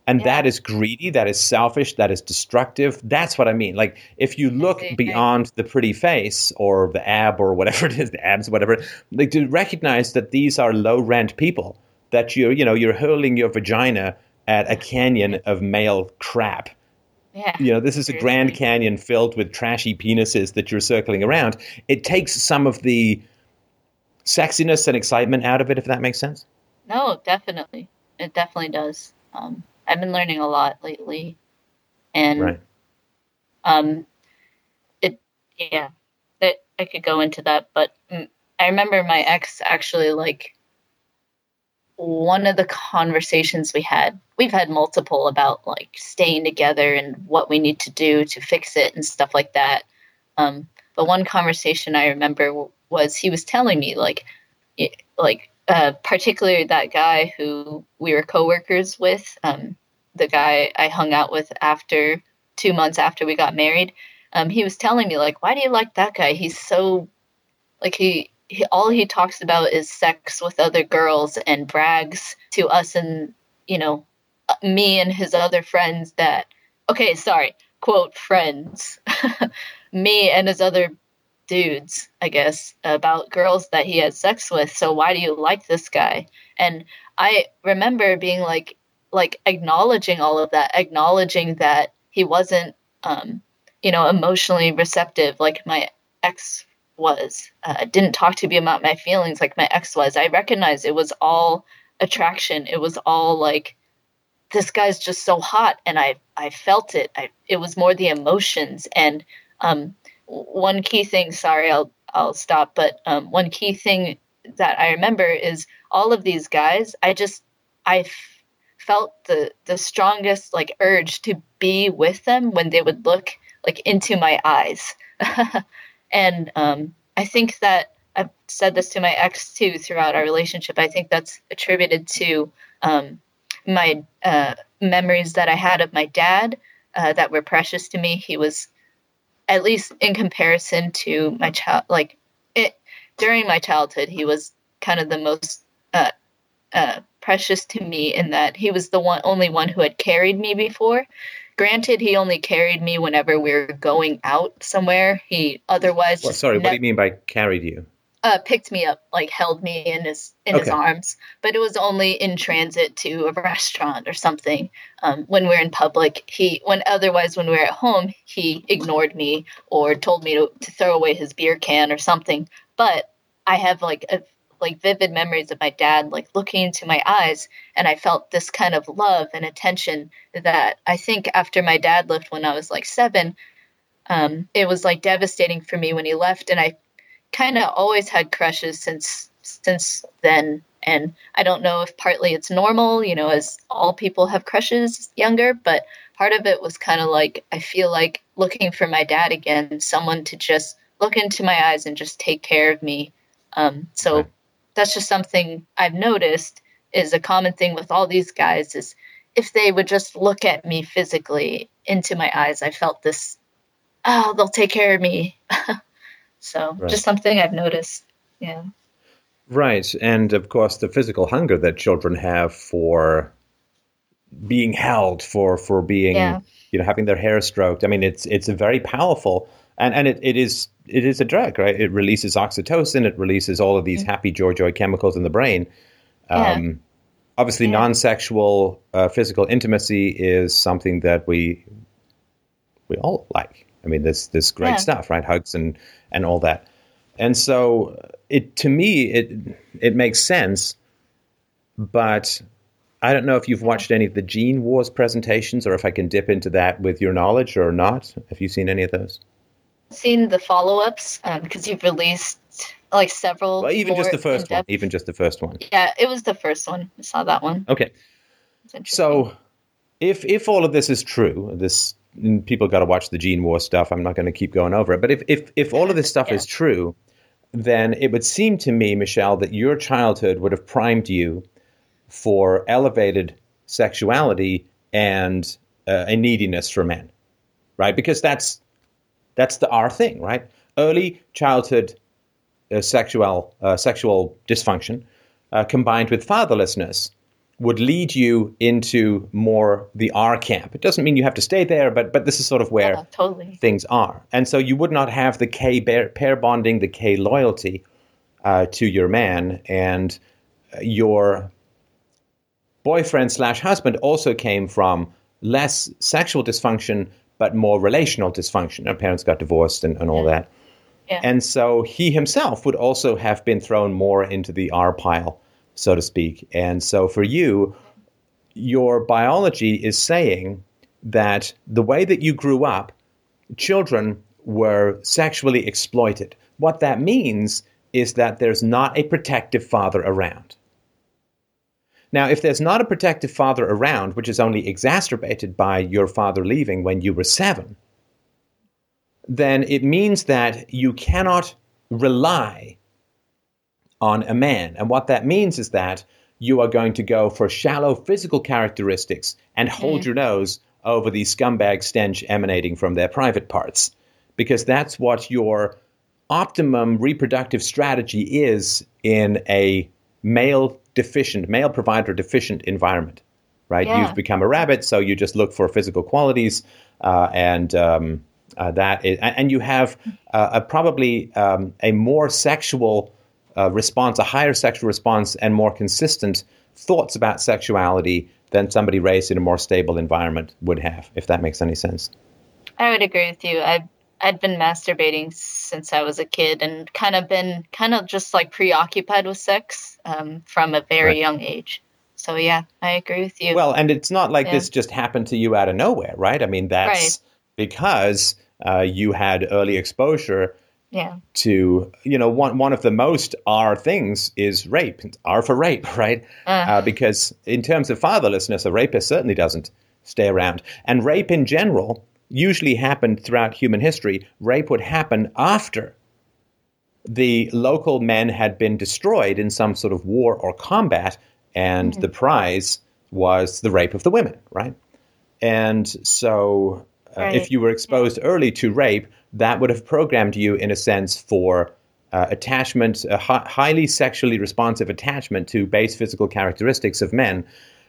And Yeah. that is greedy, that is selfish, that is destructive. That's what I mean. Like, if you look beyond the pretty face or the ab or whatever it is, the abs, whatever, like to recognize that these are low rent people, that you're, you know, you're hurling your vagina at a canyon of male crap. yeah. You know, this is a Grand Canyon filled with trashy penises that you're circling around. It takes some of the sexiness and excitement out of it, if that makes sense. No, definitely. It definitely does. Um, I've been learning a lot lately, and Right. um, it yeah, that I could go into that, but mm, I remember my ex actually like one of the conversations we had. We've had multiple about like staying together and what we need to do to fix it and stuff like that. Um, but one conversation I remember was he was telling me like, like uh, particularly that guy who we were coworkers with, um, the guy I hung out with after two months after we got married. Um, he was telling me like, why do you like that guy? He's so like he, he all he talks about is sex with other girls and brags to us and you know uh, me and his other friends that okay sorry quote friends. Me and his other dudes i guess about girls that he had sex with. So why do you like this guy? And i remember being like like acknowledging all of that acknowledging that he wasn't um you know emotionally receptive like my ex was uh, didn't talk to me about my feelings like my ex was i recognized it was all attraction it was all like this guy's just so hot and i i felt it i it was more the emotions and um one key thing sorry i'll I'll stop. But um, one key thing that I remember is all of these guys. I just I f- felt the the strongest like urge to be with them when they would look like into my eyes, and um, I think that I've said this to my ex too throughout our relationship. I think that's attributed to um, my uh, memories that I had of my dad uh, that were precious to me. He was, at least in comparison to my child, like it during my childhood, he was kind of the most uh, uh, precious to me in that he was the one, only one who had carried me before. Granted, he only carried me whenever we were going out somewhere. He otherwise. Well, sorry, what do you mean by carried you? uh, picked me up, like held me in his in okay. his arms. But it was only in transit to a restaurant or something. Um, when we are in public, he when otherwise when we are at home, he ignored me or told me to, to throw away his beer can or something. But I have like a like vivid memories of my dad like looking into my eyes and I felt this kind of love and attention that I think after my dad left when I was like 7 um, it was like devastating for me when he left and I kind of always had crushes since since then and i don't know if partly it's normal you know as all people have crushes younger but part of it was kind of like i feel like looking for my dad again someone to just look into my eyes and just take care of me um, so. That's just something i've noticed is a common thing with all these guys is if they would just look at me physically into my eyes i felt this oh they'll take care of me So right. just something I've noticed. Yeah. Right. And of course, the physical hunger that children have for being held, for, for being, yeah. you know, having their hair stroked. I mean, it's, it's a very powerful, and, and it, it is, it is a drug, right? It releases oxytocin. It releases all of these mm-hmm. happy joy, joy chemicals in the brain. Um, yeah. Obviously, yeah. non-sexual uh, physical intimacy is something that we we all like. I mean, this this great yeah. stuff, right? Hugs and and all that. And so, it to me it it makes sense, but I don't know if you've watched any of the Gene Wars presentations, or if I can dip into that with your knowledge or not. Have you seen any of those? Seen the follow-ups because um, you've released like several. Well, even just the first one. Even just the first one. Yeah, it was the first one. I saw that one. Okay. So, if if all of this is true, this people got to watch the Gene War stuff. I'm not going to keep going over it. But if, if, if all of this stuff yeah. is true, then it would seem to me, Michelle, that your childhood would have primed you for elevated sexuality and uh, a neediness for men, right? Because that's that's the R thing, right? Early childhood uh, sexual uh, sexual dysfunction uh, combined with fatherlessness would lead you into more the R camp. It doesn't mean you have to stay there, but but this is sort of where yeah, totally. things are. And so you would not have the K pair bonding, the K loyalty uh, to your man, and your boyfriend slash husband also came from less sexual dysfunction, but more relational dysfunction. Our parents got divorced and, and all that. Yeah. And so he himself would also have been thrown more into the R pile so to speak. And so for you, your biology is saying that the way that you grew up, children were sexually exploited. What that means is that there's not a protective father around. Now, if there's not a protective father around, which is only exacerbated by your father leaving when you were seven, then it means that you cannot rely on a man. And what that means is that you are going to go for shallow physical characteristics and hold mm. your nose over the scumbag stench emanating from their private parts. Because that's what your optimum reproductive strategy is in a male deficient, male provider deficient environment, right? Yeah. You've become a rabbit, so you just look for physical qualities, uh, and um, uh, that is, and you have uh, a, probably um, a more sexual uh, response, a higher sexual response, and more consistent thoughts about sexuality than somebody raised in a more stable environment would have, if that makes any sense. I would agree with you. I've I'd been masturbating since I was a kid and kind of been kind of just like preoccupied with sex um, from a very right. young age. So yeah, I agree with you. Well, and it's not like yeah. this just happened to you out of nowhere, right? I mean, that's right. because uh, you had early exposure Yeah. to you know one one of the most R things is rape. R for rape, right? Uh, Uh, because in terms of fatherlessness, a rapist certainly doesn't stay around. And rape in general usually happened throughout human history. Rape would happen after the local men had been destroyed in some sort of war or combat, and the prize was the rape of the women, right? And so, uh, Right. if you were exposed early to rape, that would have programmed you, in a sense, for uh, attachment, a hi- highly sexually responsive attachment to base physical characteristics of men,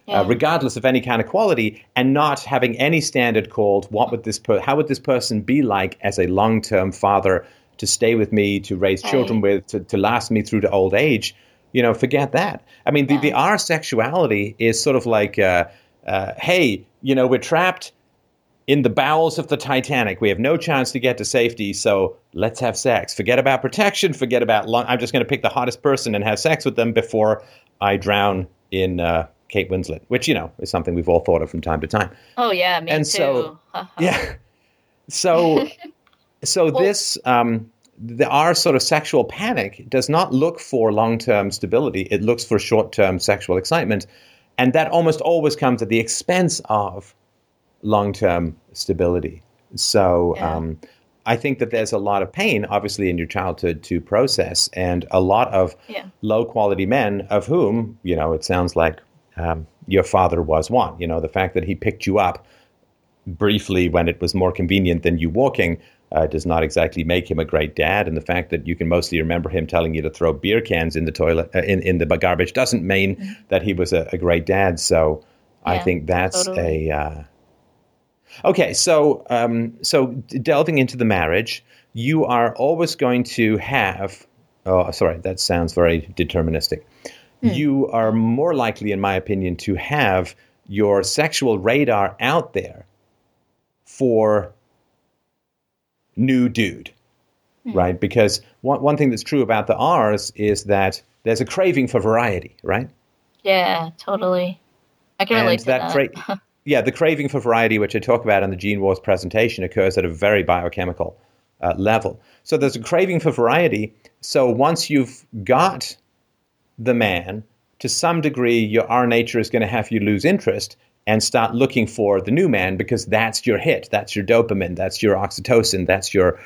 Yeah. uh, regardless of any kind of quality, and not having any standard called what would this per- how would this person be like as a long term father to stay with me, to raise children with, to, to last me through to old age. You know, forget that. I mean, the, the R sexuality is sort of like, uh, uh, hey, you know, we're trapped in the bowels of the Titanic. We have no chance to get to safety, so let's have sex. Forget about protection. Forget about long. I'm just going to pick the hottest person and have sex with them before I drown in uh, Kate Winslet, which you know is something we've all thought of from time to time. oh yeah, me and too. so- Yeah. So, so Well- this um, the R sort of sexual panic does not look for long term stability. It looks for short term sexual excitement, and that almost always comes at the expense of long term stability. So. Yeah. Um, I think that there's a lot of pain, obviously, in your childhood to process, and a lot of Yeah. low quality men, of whom, you know, it sounds like um, your father was one. You know, the fact that he picked you up briefly when it was more convenient than you walking uh, does not exactly make him a great dad. And the fact that you can mostly remember him telling you to throw beer cans in the toilet, uh, in, in the garbage, doesn't mean that he was a, a great dad. So I think that's totally. a. Uh, Okay, so um, so delving into the marriage, you are always going to have. Oh, sorry, that sounds very deterministic. You are more likely, in my opinion, to have your sexual radar out there for new dude, right? Because one one thing that's true about the R's is that there's a craving for variety, right? Yeah, totally. I can relate to that that. cra- yeah, the craving for variety, which I talk about in the Gene Wars presentation, occurs at a very biochemical uh, level. So there's a craving for variety. So once you've got the man, to some degree, your R nature is going to have you lose interest and start looking for the new man because that's your hit, that's your dopamine, that's your oxytocin, that's your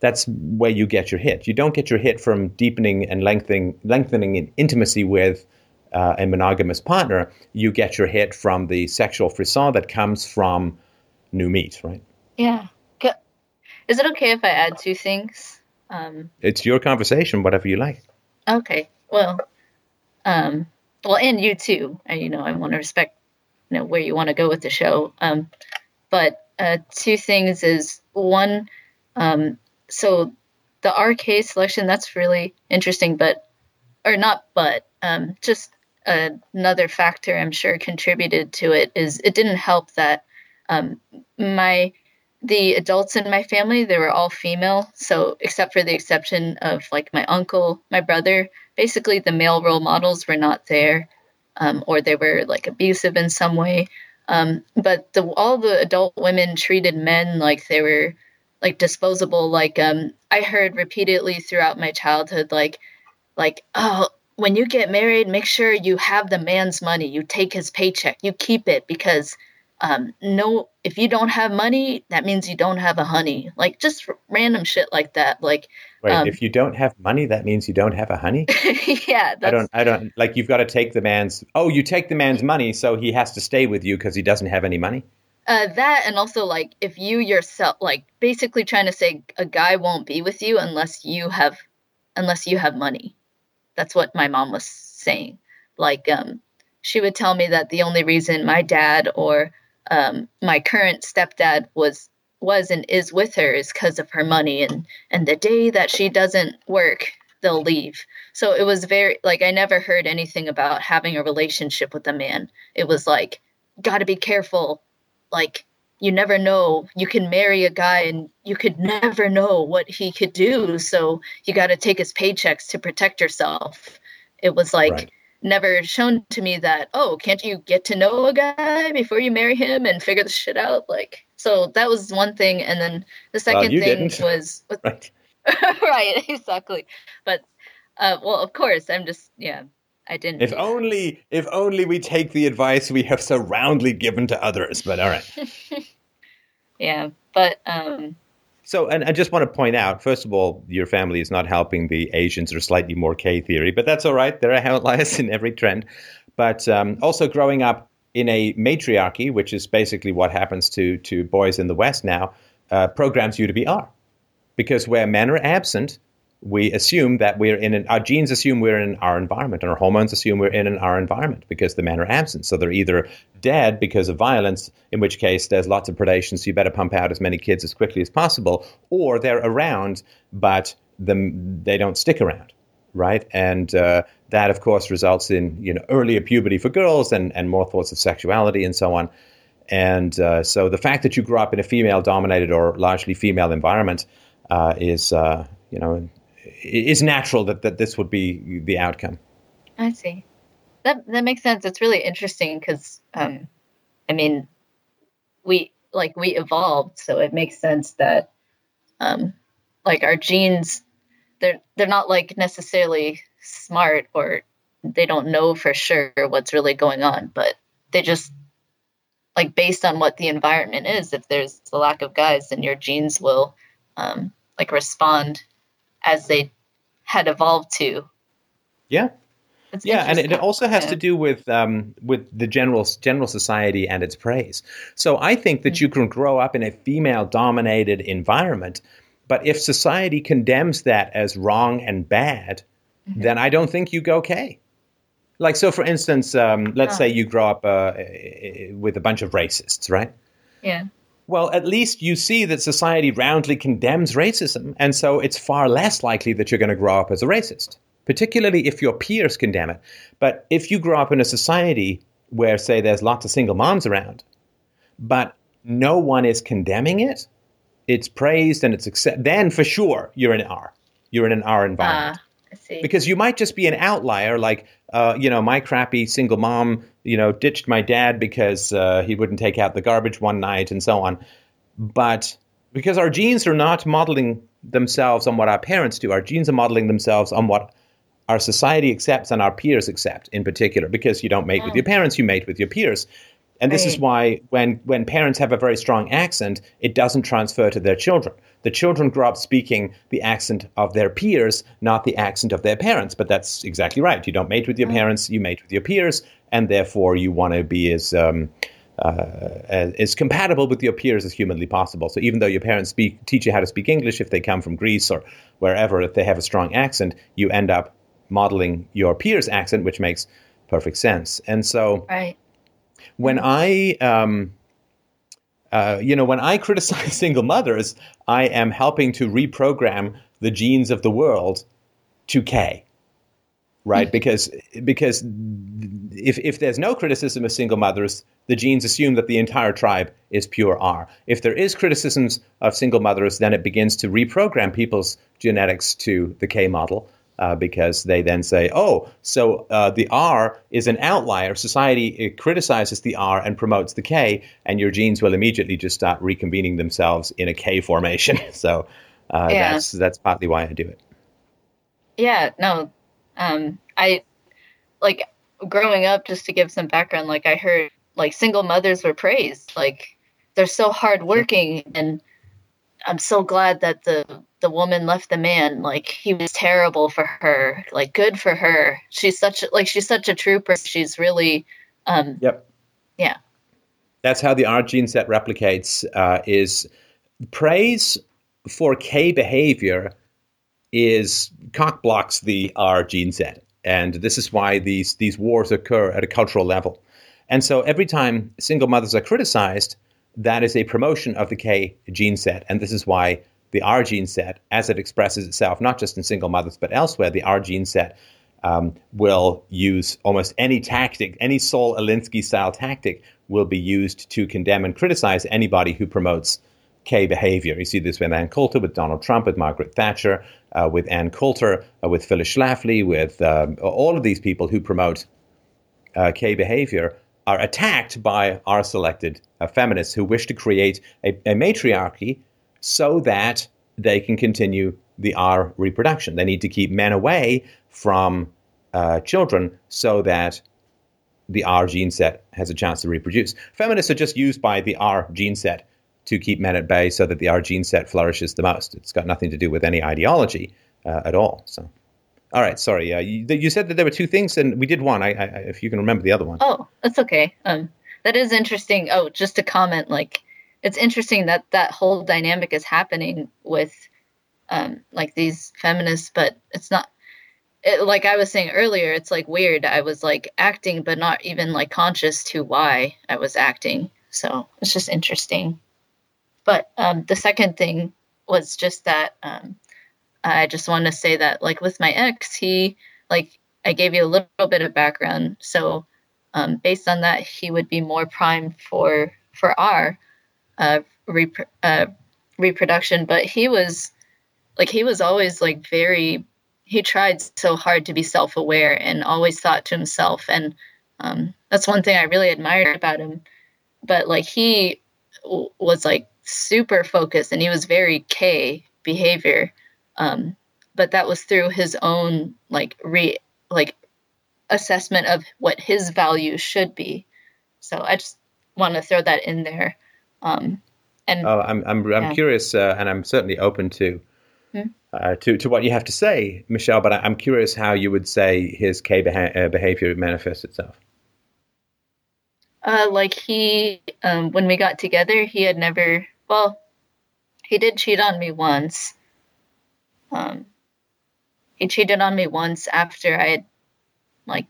that's where you get your hit. You don't get your hit from deepening and lengthening lengthening in intimacy with uh, a monogamous partner. You get your hit from the sexual frisson that comes from new meat, right? yeah. Is it okay if I add two things? Um, It's your conversation, whatever you like. okay. Well, um, well, and you too. And, you know, I want to respect, you know, where you want to go with the show. Um, but uh, two things is one, um, so the RK selection that's really interesting, but or not, but um, just another factor I'm sure contributed to it is it didn't help that um, my the adults in my family they were all female so except for the exception of like my uncle my brother basically the male role models were not there um, or they were like abusive in some way. Um, but the, all the adult women treated men like they were like disposable. Like um, i heard repeatedly throughout my childhood like like oh when you get married make sure you have the man's money. You take his paycheck. You keep it because um, no if you don't have money that means you don't have a honey like just random shit like that like Wait, Um, if you don't have money, that means you don't have a honey. yeah I don't. I don't like. You've got to take the man's. Oh, you take the man's money, so he has to stay with you because he doesn't have any money. Uh, that and also like if you yourself like basically trying to say a guy won't be with you unless you have unless you have money that's what my mom was saying like um she would tell me that the only reason my dad or um my current stepdad was was and is with her is because of her money and and the day that she doesn't work they'll leave. So it was very like i never heard anything about having a relationship with a man. It was like got to be careful. Like you never know. You can marry a guy and you could never know what he could do. So you got to take his paychecks to protect yourself. It was like Right. Never shown to me that oh can't you get to know a guy before you marry him and figure the shit out like so that was one thing and then the second thing didn't. was Right. right, exactly. But uh, well, of course, I'm just yeah. I didn't. If only, if only we take the advice we have so roundly given to others. But all right. yeah, but um. So, and I just want to point out, first of all, your family is not helping the Asians or slightly more K theory, but that's all right. There are outliers in every trend. But um, also growing up in a matriarchy, which is basically what happens to to boys in the West now, uh, programs you to be R, because where men are absent, we assume that we're in an, our genes assume we're in our environment, and our hormones assume we're in an, R environment because the men are absent. So they're either dead because of violence, in which case there's lots of predation, so you better pump out as many kids as quickly as possible, or they're around, but the, they don't stick around, right? And uh, that, of course, results in you know earlier puberty for girls and, and more thoughts of sexuality and so on. And uh, so the fact that you grew up in a female-dominated or largely female environment uh, is, uh, you know, is natural that, that this would be the outcome. I see. That that makes sense. It's really interesting because, um, I mean, we like we evolved, so it makes sense that, um, like our genes, they're they're not like necessarily smart or they don't know for sure what's really going on, but they just like based on what the environment is. If there's a lack of guys, then your genes will um, like respond as they had evolved to. Yeah. It's yeah, and it also has yeah. to do with um, with the general general society and its praise. So I think that mm-hmm. you can grow up in a female dominated environment, but if society condemns that as wrong and bad, mm-hmm. then I don't think you go okay. Like so, for instance, um, let's oh. say you grow up uh, with a bunch of racists, right? Yeah well, at least you see that society roundly condemns racism, and so it's far less likely that you're going to grow up as a racist, particularly if your peers condemn it. But if you grow up in a society where, say, there's lots of single moms around, but no one is condemning it, it's praised and it's accepted, then for sure you're in an R. You're in an R environment. Uh because you might just be an outlier, like uh, you know, my crappy single mom, you know, ditched my dad because uh, he wouldn't take out the garbage one night, and so on. But because our genes are not modeling themselves on what our parents do, our genes are modeling themselves on what our society accepts and our peers accept, in particular. Because you don't mate with your parents, you mate with your peers. And this right. is why when, when parents have a very strong accent, it doesn't transfer to their children. The children grow up speaking the accent of their peers, not the accent of their parents. But that's exactly right. You don't mate with your mm. parents, you mate with your peers, and therefore you want to be as, um, uh, as, as compatible with your peers as humanly possible. So even though your parents speak, teach you how to speak English, if they come from Greece or wherever, if they have a strong accent, you end up modeling your peers' accent, which makes perfect sense. And so. Right when I, um, uh, you know, when I criticize single mothers, I am helping to reprogram the genes of the world to K, right? Mm-hmm. because because if if there's no criticism of single mothers, the genes assume that the entire tribe is pure R. If there is criticisms of single mothers, then it begins to reprogram people's genetics to the K model uh, because they then say, oh, so uh, the R is an outlier. Society criticizes the R and promotes the K, and your genes will immediately just start reconvening themselves in a K formation. so uh, yeah. that's that's partly why I do it. Yeah, no, um, I like growing up. Just to give some background, like I heard like single mothers were praised, like they're so hardworking and I'm so glad that the the woman left the man. Like he was terrible for her. Like good for her. She's such like she's such a trooper. She's really um Yep. Yeah. That's how the R gene set replicates uh, is praise for K behavior is cock blocks the R gene set. And this is why these these wars occur at a cultural level. And so every time single mothers are criticized, that is a promotion of the K gene set. And this is why the R gene set, as it expresses itself, not just in single mothers, but elsewhere, the R gene set um, will use almost any tactic, any Saul Alinsky style tactic will be used to condemn and criticize anybody who promotes K behavior. You see this with Ann Coulter, with Donald Trump, with Margaret Thatcher, uh, with Ann Coulter, uh, with Phyllis Schlafly, with um, all of these people who promote uh, K behavior are attacked by R selected uh, feminists who wish to create a, a matriarchy so that they can continue the R reproduction. They need to keep men away from uh, children so that the R gene set has a chance to reproduce. Feminists are just used by the R gene set to keep men at bay so that the R gene set flourishes the most. It's got nothing to do with any ideology uh, at all. So, all right, sorry. Uh, you, you, said that there were two things, and we did one. I, I, if you can remember the other one. Oh, that's okay. Um, that is interesting. Oh, just to comment, like it's interesting that that whole dynamic is happening with um, like these feminists, but it's not it, like I was saying earlier, it's like weird. I was like acting, but not even like conscious to why I was acting. So it's just interesting. But um, the second thing was just that um, I just want to say that, like with my ex, he like I gave you a little bit of background. So um, based on that, he would be more primed for for our uh, rep- uh, reproduction. But he was like he was always like very he tried so hard to be self-aware and always thought to himself and um, that's one thing i really admired about him but like he w- was like super focused and he was very k behavior um, but that was through his own like re like assessment of what his values should be so i just want to throw that in there um, and oh i'm i'm, I'm curious uh, and i'm certainly open to hmm? uh, to to what you have to say, Michelle. But I, am curious how you would say his K beha- uh, behavior manifests itself. Uh, like he, um, when we got together, he had never. Well, he did cheat on me once. Um, he cheated on me once after I had, like,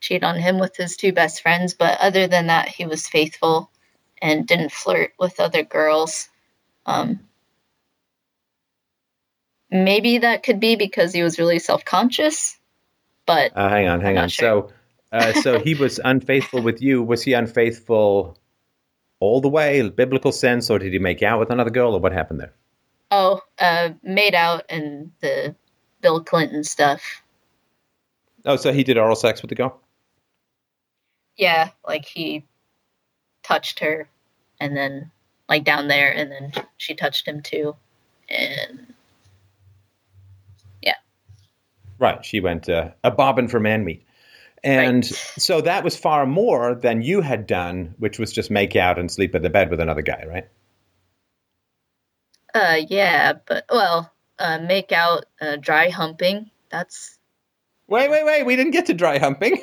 cheated on him with his two best friends. But other than that, he was faithful and didn't flirt with other girls. Um, maybe that could be because he was really self-conscious but uh, hang on hang on sure. so uh, so he was unfaithful with you was he unfaithful all the way biblical sense or did he make out with another girl or what happened there oh uh, made out and the bill clinton stuff oh so he did oral sex with the girl yeah like he touched her and then like down there and then she touched him too and yeah. Right. She went uh, a bobbin for man meat. And right. so that was far more than you had done, which was just make out and sleep in the bed with another guy, right? Uh, yeah, but well, uh, make out, uh, dry humping. That's. Wait, wait, wait! We didn't get to dry humping.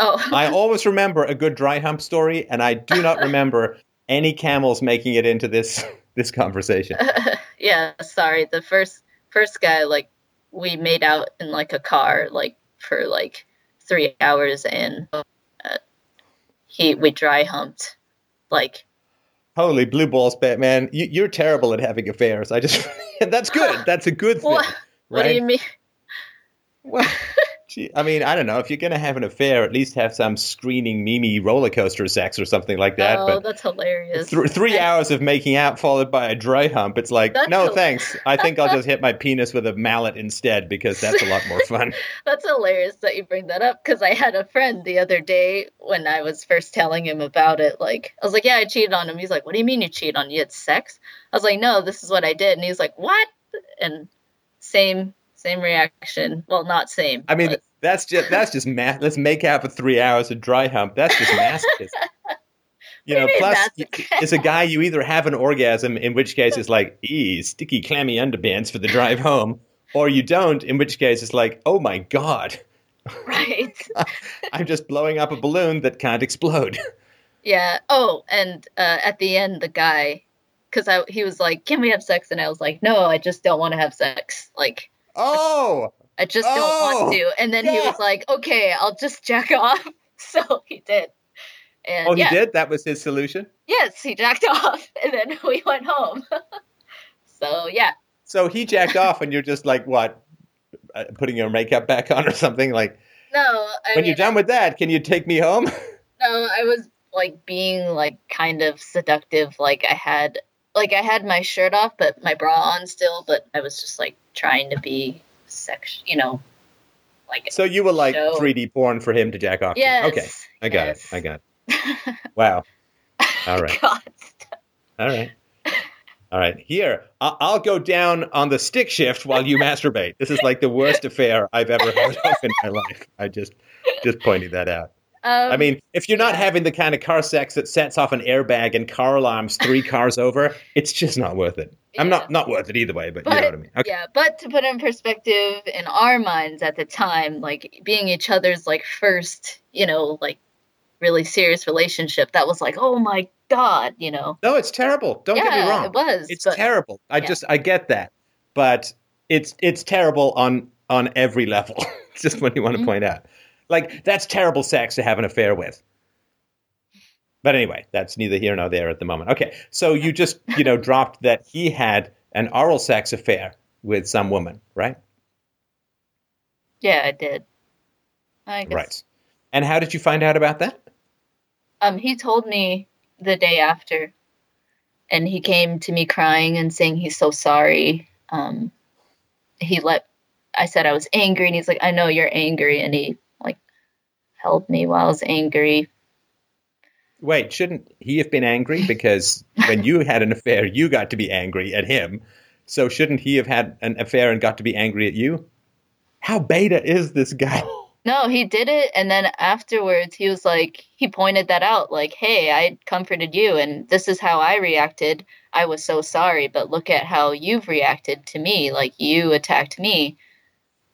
Oh. I always remember a good dry hump story, and I do not remember any camels making it into this this conversation. yeah, sorry. The first first guy like we made out in like a car like for like three hours and uh, he we dry humped like holy blue balls batman. You, are terrible at having affairs. I just that's good. That's a good thing what, right? what do you mean? Well I mean, I don't know. If you're going to have an affair, at least have some screening Mimi roller coaster sex or something like that. Oh, but that's hilarious. Th- three I, hours of making out followed by a dry hump. It's like, no, thanks. I think I'll just hit my penis with a mallet instead because that's a lot more fun. that's hilarious that you bring that up because I had a friend the other day when I was first telling him about it. Like, I was like, yeah, I cheated on him. He's like, what do you mean you cheated on? You had sex? I was like, no, this is what I did. And he's like, what? And same same reaction. Well, not same. I mean, but. that's just that's just math. Let's make out for three hours of dry hump. That's just masochism. you know, plus it's a guy you either have an orgasm, in which case it's like, ee, sticky, clammy underpants for the drive home, or you don't, in which case it's like, oh my god. Right. I'm just blowing up a balloon that can't explode. Yeah. Oh, and uh, at the end, the guy, because he was like, "Can we have sex?" And I was like, "No, I just don't want to have sex." Like, Oh. I just don't oh, want to. And then yeah. he was like, okay, I'll just jack off. So he did. And, oh, he yeah. did? That was his solution? Yes, he jacked off. And then we went home. so, yeah. So he jacked off, and you're just like, what? Uh, putting your makeup back on or something? Like, no. I when mean, you're done with that, can you take me home? No, I was like being like kind of seductive. Like, I had like I had my shirt off, but my bra on still. But I was just like trying to be sex, you know, like. So you were like show. 3D porn for him to jack off. Yes. To. Okay, I got yes. it. I got it. Wow. All right. God. All right. All right, here I- I'll go down on the stick shift while you masturbate. This is like the worst affair I've ever heard of in my life. I just just pointing that out. Um, I mean, if you're not yeah. having the kind of car sex that sets off an airbag and car alarms three cars over, it's just not worth it. I'm not not worth it either way, but, you know what I mean. Okay. Yeah, but to put it in perspective, in our minds at the time, like being each other's like first, you know, like really serious relationship, that was like, oh my god, you know. No, it's terrible. Don't yeah, get me wrong. it was. It's but, terrible. I yeah. just I get that, but it's it's terrible on on every level. just what you want to Mhm. point out. Like that's terrible sex to have an affair with. But anyway, that's neither here nor there at the moment. Okay, so you just you know dropped that he had an oral sex affair with some woman, right? Yeah, I did. I guess. Right. And how did you find out about that? Um, he told me the day after, and he came to me crying and saying he's so sorry. Um, he let I said I was angry, and he's like, "I know you're angry," and he held me while I was angry. Wait, shouldn't he have been angry because when you had an affair, you got to be angry at him? So shouldn't he have had an affair and got to be angry at you? How beta is this guy? No, he did it, and then afterwards, he was like, he pointed that out, like, "Hey, I comforted you, and this is how I reacted. I was so sorry, but look at how you've reacted to me. Like you attacked me."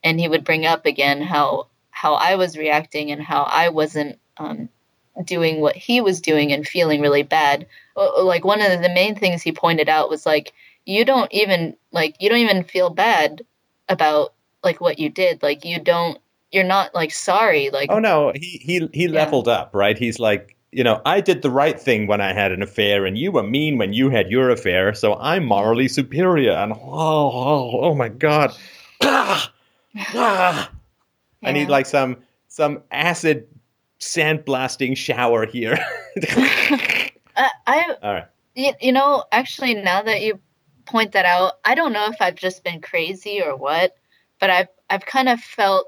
And he would bring up again how how I was reacting and how I wasn't um, doing what he was doing and feeling really bad. Like one of the main things he pointed out was like, you don't even like you don't even feel bad about like what you did. Like you don't you're not like sorry like Oh no, he he he leveled up, right? He's like, you know, I did the right thing when I had an affair, and you were mean when you had your affair, so I'm morally superior. And oh, oh, oh my god, ah, ah. I need like some some acid sandblasting shower here. I, I All right. you, you know actually now that you point that out i don't know if i've just been crazy or what but i've i've kind of felt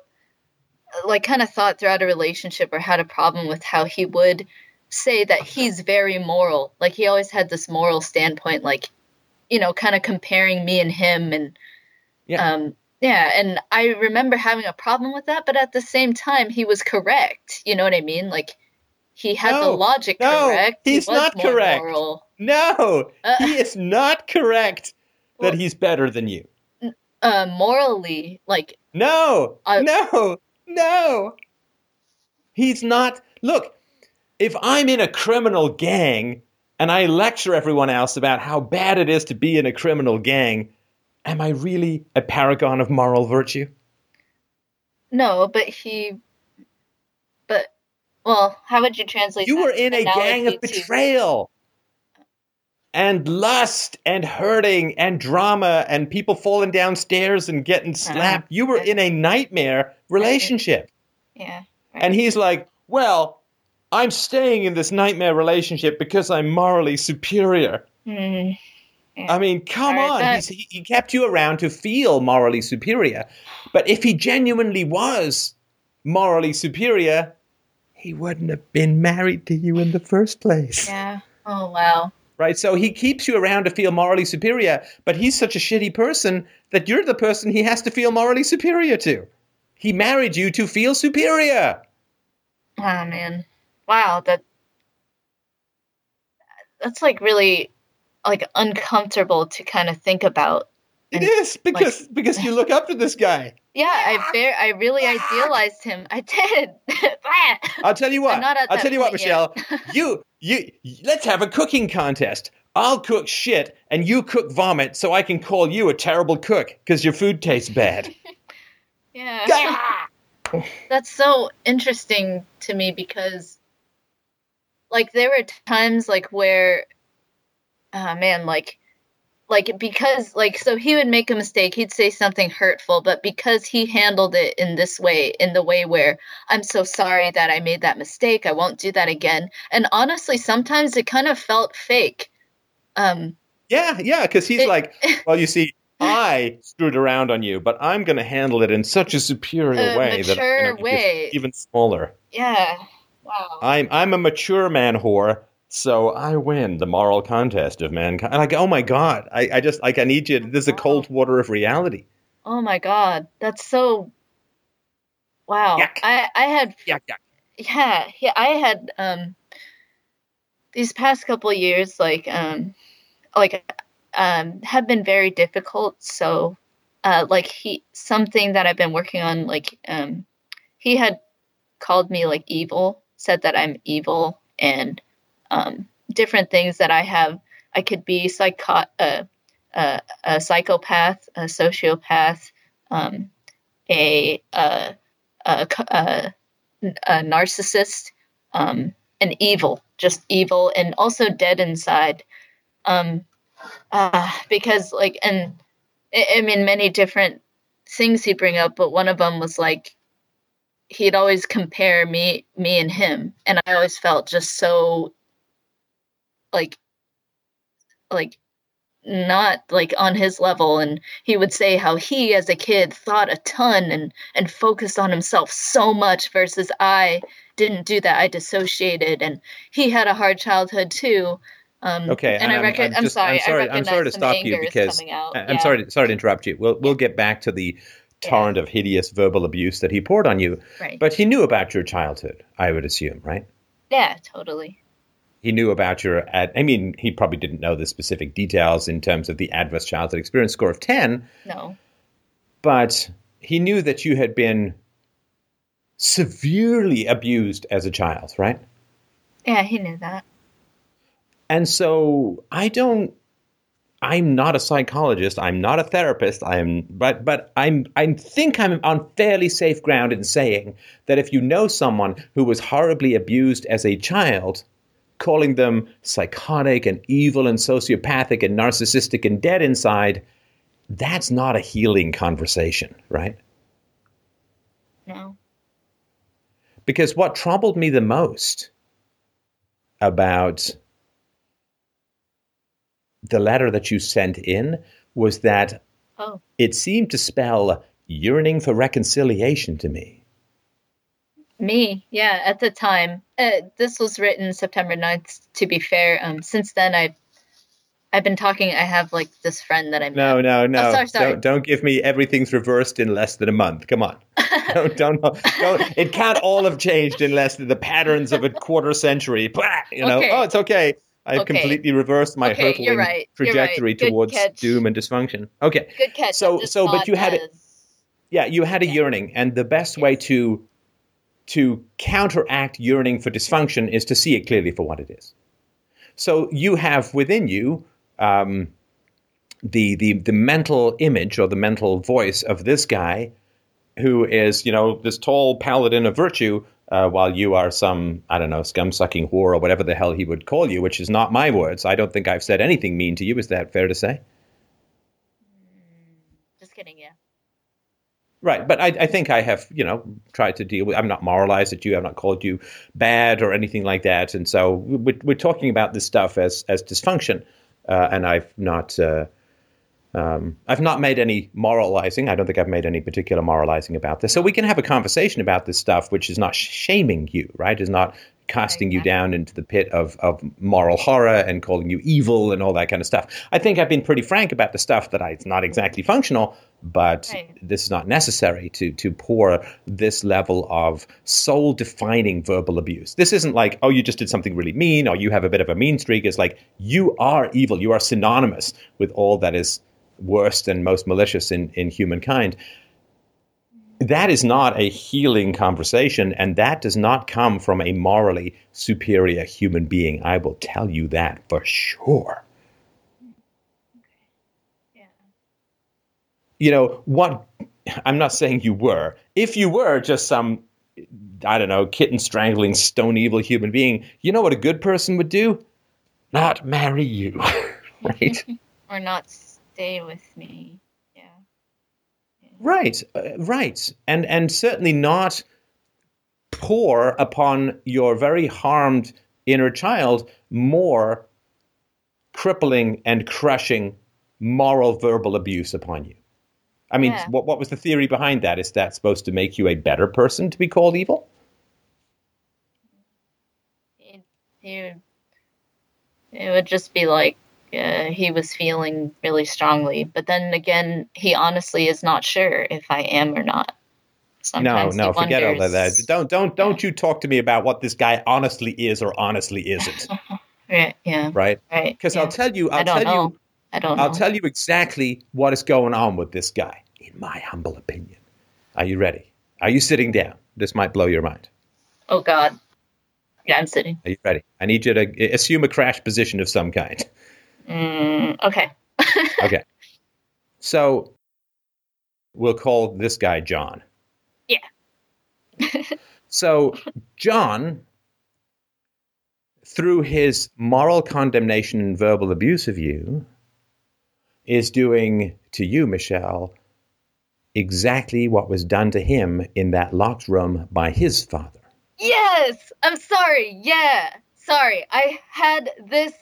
like kind of thought throughout a relationship or had a problem with how he would say that he's very moral like he always had this moral standpoint like you know kind of comparing me and him and Yeah. um yeah and i remember having a problem with that but at the same time he was correct you know what i mean like he had the logic no, correct He he's was not correct. moral. No, Uh, he is not correct that Well- he's better than you. uh morally like No, I- no, no. He's not. Look, if I'm in a criminal gang and I lecture everyone else about how bad it is to be in a criminal gang, am I really a paragon of moral virtue? no but he but well how would you translate You were in a gang of analogy to- betrayal and lust and hurting and drama and people falling downstairs and getting uh-huh. slapped. You were in a nightmare relationship. yeah And he's like, Well, I'm staying in this nightmare relationship because I'm morally superior. Hmm. I mean, come on. he, he kept you around to feel morally superior. But if he genuinely was morally superior, he wouldn't have been married to you in the first place. yeah oh wow Right? So he keeps you around to feel morally superior, but he's such a shitty person that you're the person he has to feel morally superior to. He married you to feel superior. oh man wow that that's like really like uncomfortable to kind of think about It is because because you look up to this guy. yeah i ver- i really idealized him i did I'll tell you what. I'm not at I'll tell you what, Michelle. you you let's have a cooking contest. I'll cook shit and you cook vomit, so I can call you a terrible cook because your food tastes bad. yeah Ah! That's so interesting to me because like there were times like where oh man like like because like so he would make a mistake he'd say something hurtful but because he handled it in this way in the way where i'm so sorry that i made that mistake i won't do that again and honestly sometimes it kind of felt fake um yeah, yeah, because he's It- like, well, you see, I screwed around on you, but I'm going to handle it in such a superior A way that I'm mature gonna make way. even smaller. yeah wow I'm I'm a mature man whore, So I win the moral contest of mankind. Like, oh my god, I, I just like I need you. This is a cold water of reality. Oh my god, that's so. Wow, Yuck. I I had Yeah, yeah. yeah yeah I had um these past couple of years like um like um have been very difficult. So uh like he something that I've been working on like um he had called me like evil, said that I'm evil and um different things that I have. I could be psycho uh, uh, a psychopath, a sociopath, um, a, uh, a, a, a narcissist, um, an evil, just evil, and also dead inside. Um, uh, because, like, and I, I mean, many different things he'd bring up, but one of them was like, he'd always compare me, me and him, and I always felt just so, like, like not like on his level and he would say how he as a kid thought a ton and and focused on himself so much versus I didn't do that I dissociated and he had a hard childhood too um Okay, and I I'm- reckon I'm I'm, just- sorry I'm sorry- I I'm sorry to stop you because. I- I'm sorry, to, sorry to interrupt you. We'll we'll get back to the torrent of hideous verbal abuse that he poured on you. right But he knew about your childhood, I would assume, right? yeah totally He knew about your. Ad, I mean, he probably didn't know the specific details in terms of the adverse childhood experience score of ten, no but he knew that you had been severely abused as a child, right? yeah he knew that And so I don't I'm not a psychologist, I'm not a therapist, I'm but but I'm I think I'm on fairly safe ground in saying that if you know someone who was horribly abused as a child, calling them psychotic and evil and sociopathic and narcissistic and dead inside, that's not a healing conversation, right? no Because what troubled me the most about the letter that you sent in was that oh it seemed to spell yearning for reconciliation to me. Me, yeah, at the time. Uh, this was written September 9th, to be fair. Um, since then, I've I've been talking. I have like this friend that I'm. No, no, no. Oh, sorry, sorry. Don't, don't give me everything's reversed in less than a month. Come on. don't, don't, don't. It can't all have changed in less than the patterns of a quarter century. Blah, you know, Okay. oh, it's okay. I've Okay. completely reversed my Okay, hurtling right, you're right. trajectory towards catch. doom and dysfunction. Okay. Good catch. So- so, but you had it- as- Yeah, you had a Yeah. yearning, and the best way to to counteract yearning for dysfunction is to see it clearly for what it is. So you have within you um, the the the mental image or the mental voice of this guy who is you know this tall paladin of virtue. Uh, while you are some, I don't know, scum sucking whore or whatever the hell he would call you, which is not my words. I don't think I've said anything mean to you. Is that fair to say? Just kidding. Yeah. Right, but I, I think I have, you know, tried to deal with. I'm not moralized at you. I've not called you bad or anything like that. And so we're, we're talking about this stuff as as dysfunction, uh, and I've not. Uh, um, I've not made any moralizing. I don't think I've made any particular moralizing about this. So we can have a conversation about this stuff, which is not shaming you, right? Is not casting you down into the pit of, of moral horror and calling you evil and all that kind of stuff. I think I've been pretty frank about the stuff that I, it's not exactly functional, but Right. this is not necessary to to pour this level of soul defining verbal abuse. This isn't like, oh, you just did something really mean or you have a bit of a mean streak. It's like you are evil. You are synonymous with all that is worst and most malicious in, in humankind. That is not a healing conversation, and that does not come from a morally superior human being. I will tell you that for sure. Yeah. you know what i'm not saying you were if you were just some i don't know kitten strangling stone evil human being you know what a good person would do not marry you right Or not stay with me. Right uh, right. And and certainly not pour upon your very harmed inner child more crippling and crushing moral verbal abuse upon you. I mean Yeah. what, what was the theory behind that? Is that supposed to make you a better person to be called evil? He It would just be like uh, he was feeling really strongly, but then again, he honestly is not sure if I am or not. no, Sometimes no, he forget all of that. Don't don't don't you talk to me about what this guy honestly is or honestly isn't, Yeah, yeah, right? right. Because yeah. I'll tell you, I I'll don't tell know. you, I don't I'll know. tell you exactly what is going on with this guy, in my humble opinion. Are you ready? Are you sitting down? This might blow your mind. oh God. Yeah, I'm sitting. Are you ready? I need you to assume a crash position of some kind. Mm, okay. Okay. So we'll call this guy John. Yeah. so John, through his moral condemnation and verbal abuse of you, is doing to you, Michelle, exactly what was done to him in that locked room by his father. Yes, I'm sorry. Yeah, sorry. I had this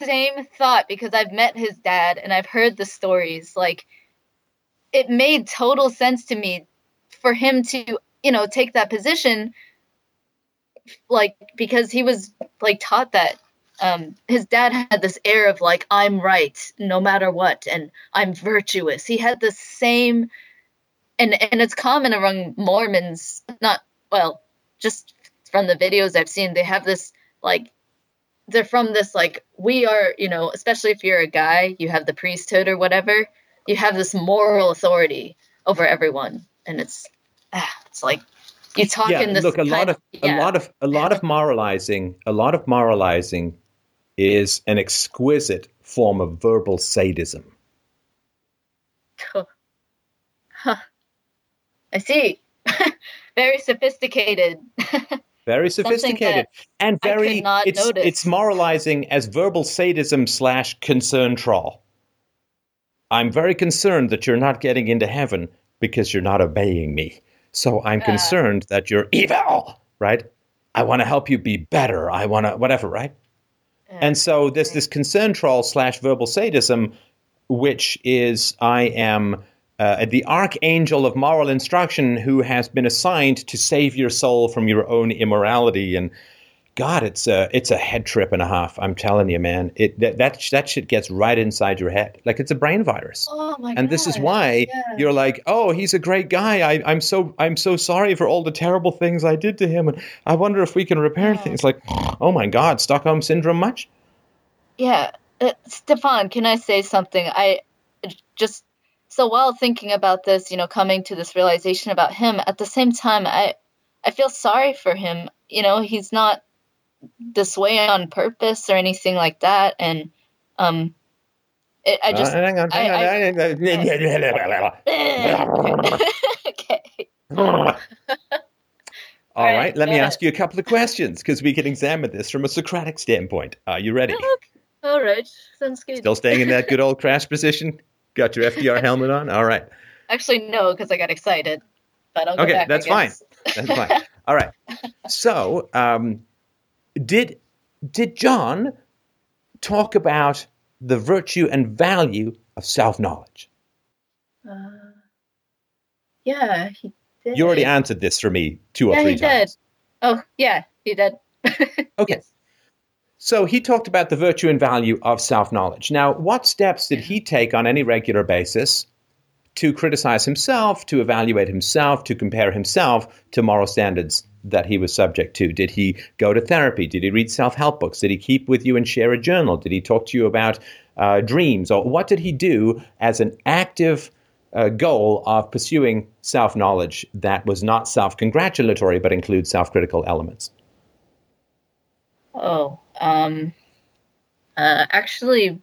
same thought because I've met his dad and I've heard the stories. Like, it made total sense to me for him to, you know, take that position. Like, because he was like taught that um, his dad had this air of like, I'm right no matter what, and I'm virtuous. He had the same, and and it's common among Mormons. Not well, just from the videos I've seen, they have this like they're from this like we are, you know, especially if you're a guy, you have the priesthood or whatever, you have this moral authority over everyone, and it's ah, it's like you talk yeah, in this look, a lot kind of yeah. a lot of a lot of moralizing, a lot of moralizing is an exquisite form of verbal sadism. Huh. I see. Very sophisticated. Very sophisticated and very it's, notice. it's moralizing as verbal sadism slash concern troll. I'm very concerned that you're not getting into heaven because you're not obeying me. So I'm Ah. concerned that you're evil, right? I want to help you be better. I want to whatever, right? And so there's this concern troll slash verbal sadism, which is I am uh, the archangel of moral instruction who has been assigned to save your soul from your own immorality. And God, it's a it's a head trip and a half. I'm telling you, man. It that that, that shit gets right inside your head, like it's a brain virus. oh my and this is why Yeah. you're like, oh, he's a great guy. I, I'm so I'm so sorry for all the terrible things I did to him, and I wonder if we can repair Yeah. things. Like, oh my God, Stockholm syndrome much? Yeah, uh, Stefan, can I say something? I just so while thinking about this, you know, coming to this realization about him, at the same time, I I feel sorry for him. You know, he's not this way on purpose or anything like that, and um, it, I just Uh, hang on, hang I- on. okay. All All right, right, let me ask you a couple of questions because we can examine this from a Socratic standpoint. Are you ready? All right, sounds good. Still staying in that good old crash position? Got your FDR helmet on? All right. Actually, no, because I got excited. But I'll go Okay, back. That's fine. That's fine. All right. So, um, did did John talk about the virtue and value of self knowledge? Uh, yeah, he did. You already answered this for me two or Yeah, three he times. did. Oh, yeah, he did. Okay. Yes. So he talked about the virtue and value of self knowledge. Now, what steps did he take on any regular basis to criticize himself, to evaluate himself, to compare himself to moral standards that he was subject to? Did he go to therapy? Did he read self help books? Did he keep with you and share a journal? Did he talk to you about uh, dreams? Or what did he do as an active uh, goal of pursuing self knowledge that was not self congratulatory but includes self critical elements? Oh, um, uh, actually,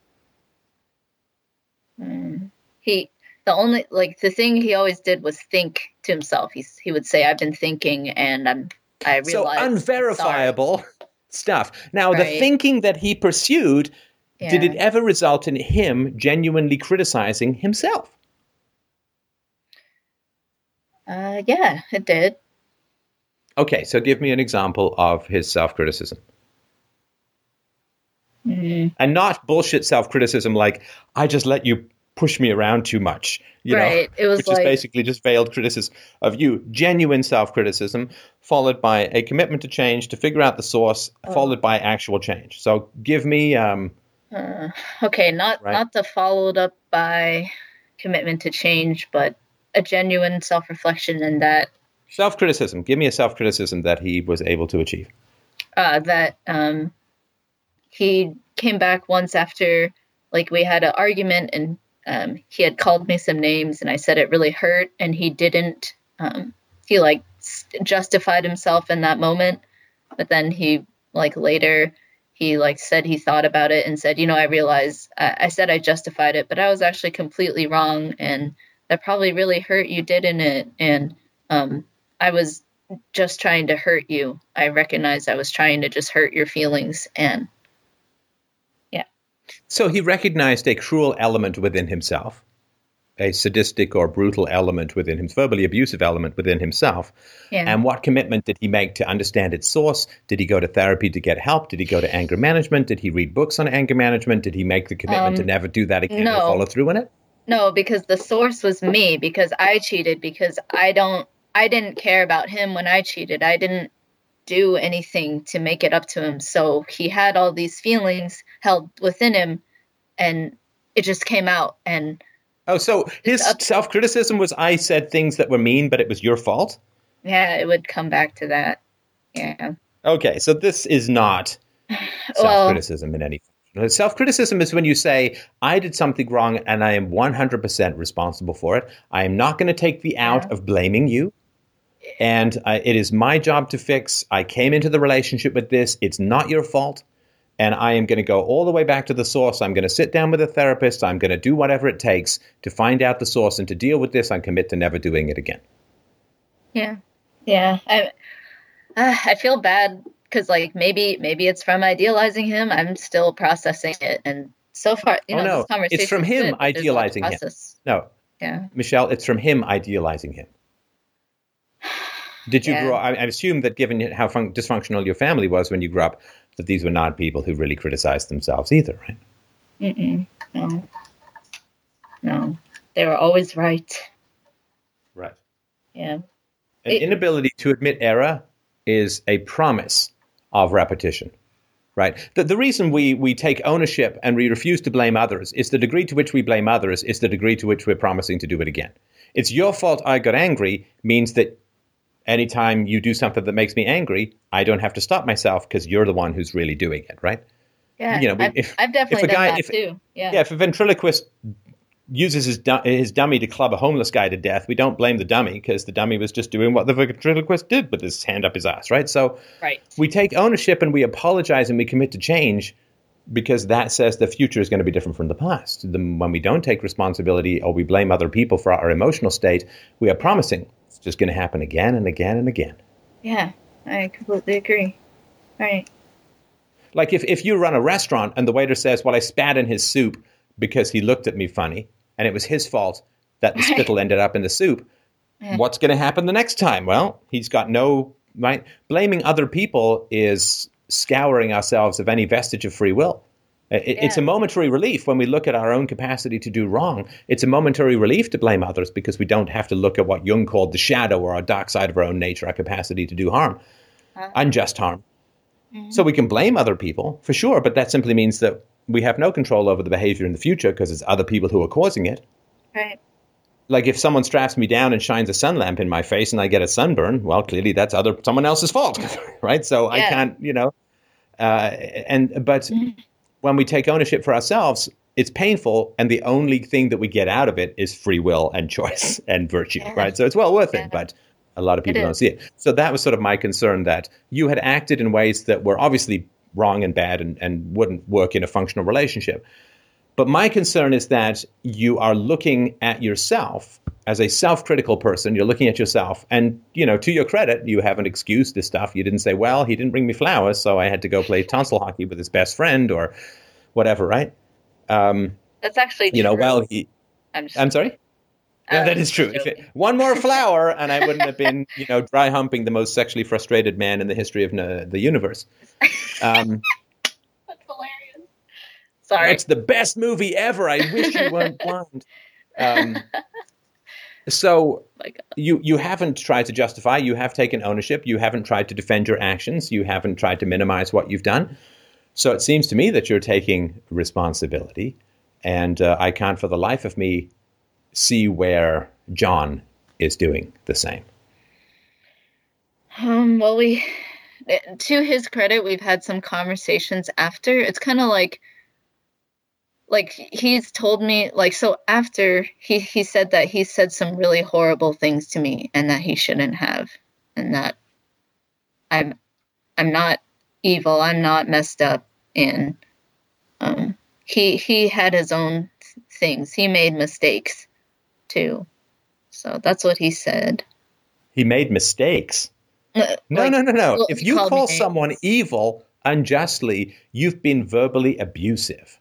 mm, he the only like the thing he always did was think to himself. He's he would say, "I've been thinking, and I'm I so realized I'm unverifiable stuff. Now, the thinking that he pursued, sorry." did it ever result in him genuinely criticizing himself? Uh, yeah, it did. Okay, so give me an example of his self criticism. Mm, And not bullshit self criticism like, I just let you push me around too much. You Right. know, It was which like- is basically just veiled criticism of you, genuine self criticism, followed by a commitment to change, to figure out the source, Oh. followed by actual change. So give me. Um, Uh, okay, not Right. not the followed up by commitment to change, but a genuine self reflection and that Self criticism. Give me a self criticism that he was able to achieve. uh, that um, he came back once after like we had an argument and um, he had called me some names and I said it really hurt and he didn't. Um, he like justified himself in that moment, but then he like later he like said he thought about it and said, you know, I realized I, I said I justified it, but I was actually completely wrong and that probably really hurt you, didn't it? And um, I was just trying to hurt you. I recognized I was trying to just hurt your feelings and So he recognized a cruel element within himself, a sadistic or brutal element within him, verbally abusive element within himself. yeah. And what commitment did he make to understand its source? Did he go to therapy to get help? Did he go to anger management? Did he read books on anger management? Did he make the commitment to Um, never do that again no. or follow through on it? No, because the source was me because I cheated because I don't I didn't care about him when I cheated. I didn't do anything to make it up to him. So he had all these feelings held within him and it just came out and Oh, so his up- self criticism was I said things that were mean, but it was your fault? yeah, it would come back to that. Yeah. Okay, so this is not self criticism in any Self criticism is when you say, I did something wrong and I am 100% responsible for it. I am not going to take the out Yeah. of blaming you. And uh, it is my job to fix. I came into the relationship with this. It's not your fault. And I am going to go all the way back to the source. I'm going to sit down with a therapist. I'm going to do whatever it takes to find out the source and to deal with this. I commit to never doing it again. Yeah, yeah. I uh, I feel bad because like maybe maybe it's from idealizing him. I'm still processing it, and so far, you Oh, know, no. this conversation It's from him good, but there's a lot to idealizing him. No, Yeah, Michelle, it's from him idealizing him. Did you Yeah. grow? I, I assume that, given how fun, dysfunctional your family was when you grew up, that these were not people who really criticized themselves either, right? Mm-mm. no, no, they were always right. Right. Yeah, An It- inability to admit error is a promise of repetition. Right. The, the reason we, we take ownership and we refuse to blame others is the degree to which we blame others is the degree to which we're promising to do it again. It's your fault I got angry means that anytime you do something that makes me angry, I don't have to stop myself because you're the one who's really doing it, right? yeah. You know, I've, if- I've definitely if a done guy- that if- too. Yeah, Yeah, if a ventriloquist uses his, his dummy to club a homeless guy to death, we don't blame the dummy because the dummy was just doing what the ventriloquist did with his hand up his ass, right? So right. we take ownership and we apologize and we commit to change because that says the future is going to be different from the past. The, when we don't take responsibility or we blame other people for our emotional state, we are promising just going to happen again and again and again. Yeah, I completely agree. Right. Like if, if you run a restaurant and the waiter says, Well, I spat in his soup because he looked at me funny and it was his fault that the spittle ended up in the soup, Yeah. what's going to happen the next time? Well, he's got no right. Blaming other people is scouring ourselves of any vestige of free will. It, It's a momentary relief when we look at our own capacity to do wrong. It's a momentary relief to blame others because we don't have to look at what Jung called the shadow or our dark side of our own nature, our capacity to do harm, Uh-huh. unjust harm. So we can blame other people for sure, but that simply means that we have no control over the behavior in the future because it's other people who are causing it. Right. Like if someone straps me down and shines a sun lamp in my face and I get a sunburn, well, clearly that's other someone else's fault, right? So I can't, you know, uh, and but when we take ownership for ourselves, it's painful, and the only thing that we get out of it is free will and choice and virtue, Yeah. right? So it's well worth Yeah. it, but a lot of people don't see it. So that was sort of my concern that you had acted in ways that were obviously wrong and bad and, and wouldn't work in a functional relationship. But my concern is that you are looking at yourself as a self-critical person. You're looking at yourself, and you know, to your credit, you haven't excused this stuff. You didn't say, "Well, he didn't bring me flowers, so I had to go play tonsil hockey with his best friend," or whatever, right? Um, That's actually you know, true. well, he, I'm, I'm sorry. Yeah, that is true. If it, one more flower, and I wouldn't have been, you know, dry humping the most sexually frustrated man in the history of the universe. Um. Sorry. That's the best movie ever. I wish you weren't blind. Um, so My you you haven't tried to justify. You have taken ownership. You haven't tried to defend your actions. You haven't tried to minimize what you've done. So it seems to me that you're taking responsibility, and uh, I can't for the life of me see where John is doing the same. Um, well, we, to his credit, we've had some conversations after. It's kind of like, like he's told me, like, so after he he said that he said some really horrible things to me and that he shouldn't have, and that I'm, I'm not evil. I'm not messed up, and um, he he had his own th- things. He made mistakes, too. So that's what he said. He made mistakes. Uh, No, like- no, no, no. if you call someone evil unjustly, you've been verbally abusive.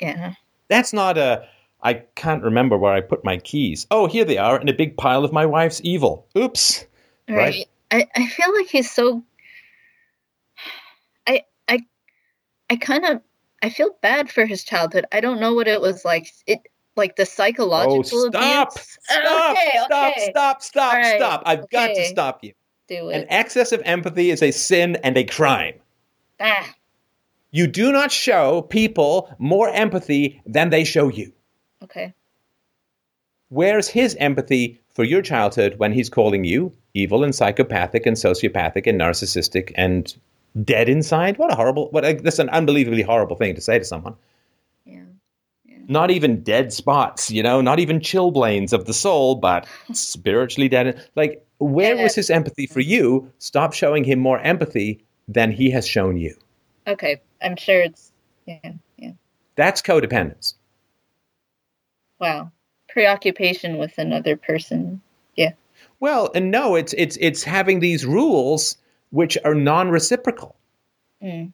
Yeah. That's not a. I can't remember where I put my keys. Oh, here they are in a big pile of my wife's evil. Oops. Right. Right. I, I feel like he's so I I I kind of I feel bad for his childhood. I don't know what it was like. It like the psychological. Oh, stop! abuse. Stop! okay, stop! okay. Stop! Stop! All right, Stop! I've got to stop you. Do it. An excess of empathy is a sin and a crime. ah, You do not show people more empathy than they show you. okay. Where's his empathy for your childhood when he's calling you evil and psychopathic and sociopathic and narcissistic and dead inside? What a horrible, what a, that's an unbelievably horrible thing to say to someone. Yeah. Not even dead spots, you know, not even chilblains of the soul, but spiritually dead. Like, where Yeah. was his empathy for you? Stop showing him more empathy than he has shown you. Okay. I'm sure it's yeah, yeah. That's codependence. Wow. Preoccupation with another person. Yeah. Well, and no, it's it's it's having these rules which are non-reciprocal. Mm.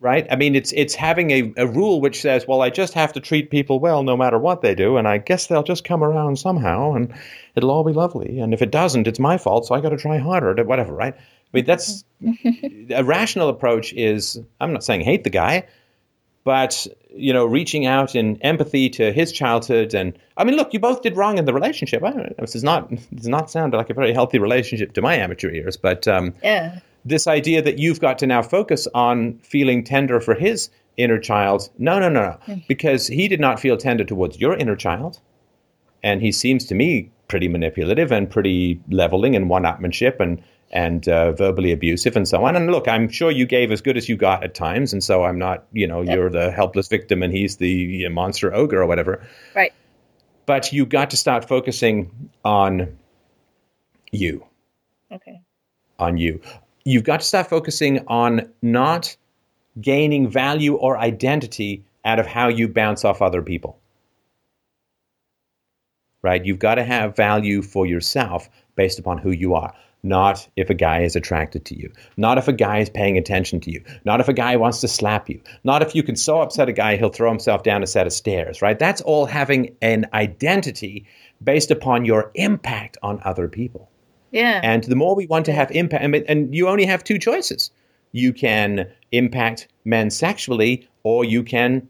right? I mean, it's it's having a, a rule which says, well, I just have to treat people well no matter what they do, and I guess they'll just come around somehow, and it'll all be lovely. And if it doesn't, it's my fault, so I got to try harder, to whatever, right? I mean, that's a rational approach. Is I'm not saying hate the guy, but you know, reaching out in empathy to his childhood, and I mean, look, you both did wrong in the relationship. I don't, this is not does not sound like a very healthy relationship to my amateur ears, but. Um, Yeah. this idea that you've got to now focus on feeling tender for his inner child. No, no, no, no. Because he did not feel tender towards your inner child. And he seems to me pretty manipulative and pretty leveling and one upmanship and, and uh, verbally abusive and so on. And look, I'm sure you gave as good as you got at times. And so I'm not, you know, you're the helpless victim and he's the uh, monster ogre or whatever. Right. But you got to start focusing on you Okay. on you. You've got to start focusing on not gaining value or identity out of how you bounce off other people. Right? You've got to have value for yourself based upon who you are. Not if a guy is attracted to you. Not if a guy is paying attention to you. Not if a guy wants to slap you. Not if you can so upset a guy he'll throw himself down a set of stairs, right? That's all having an identity based upon your impact on other people. Yeah. And the more we want to have impact, and you only have two choices. You can impact men sexually, or you can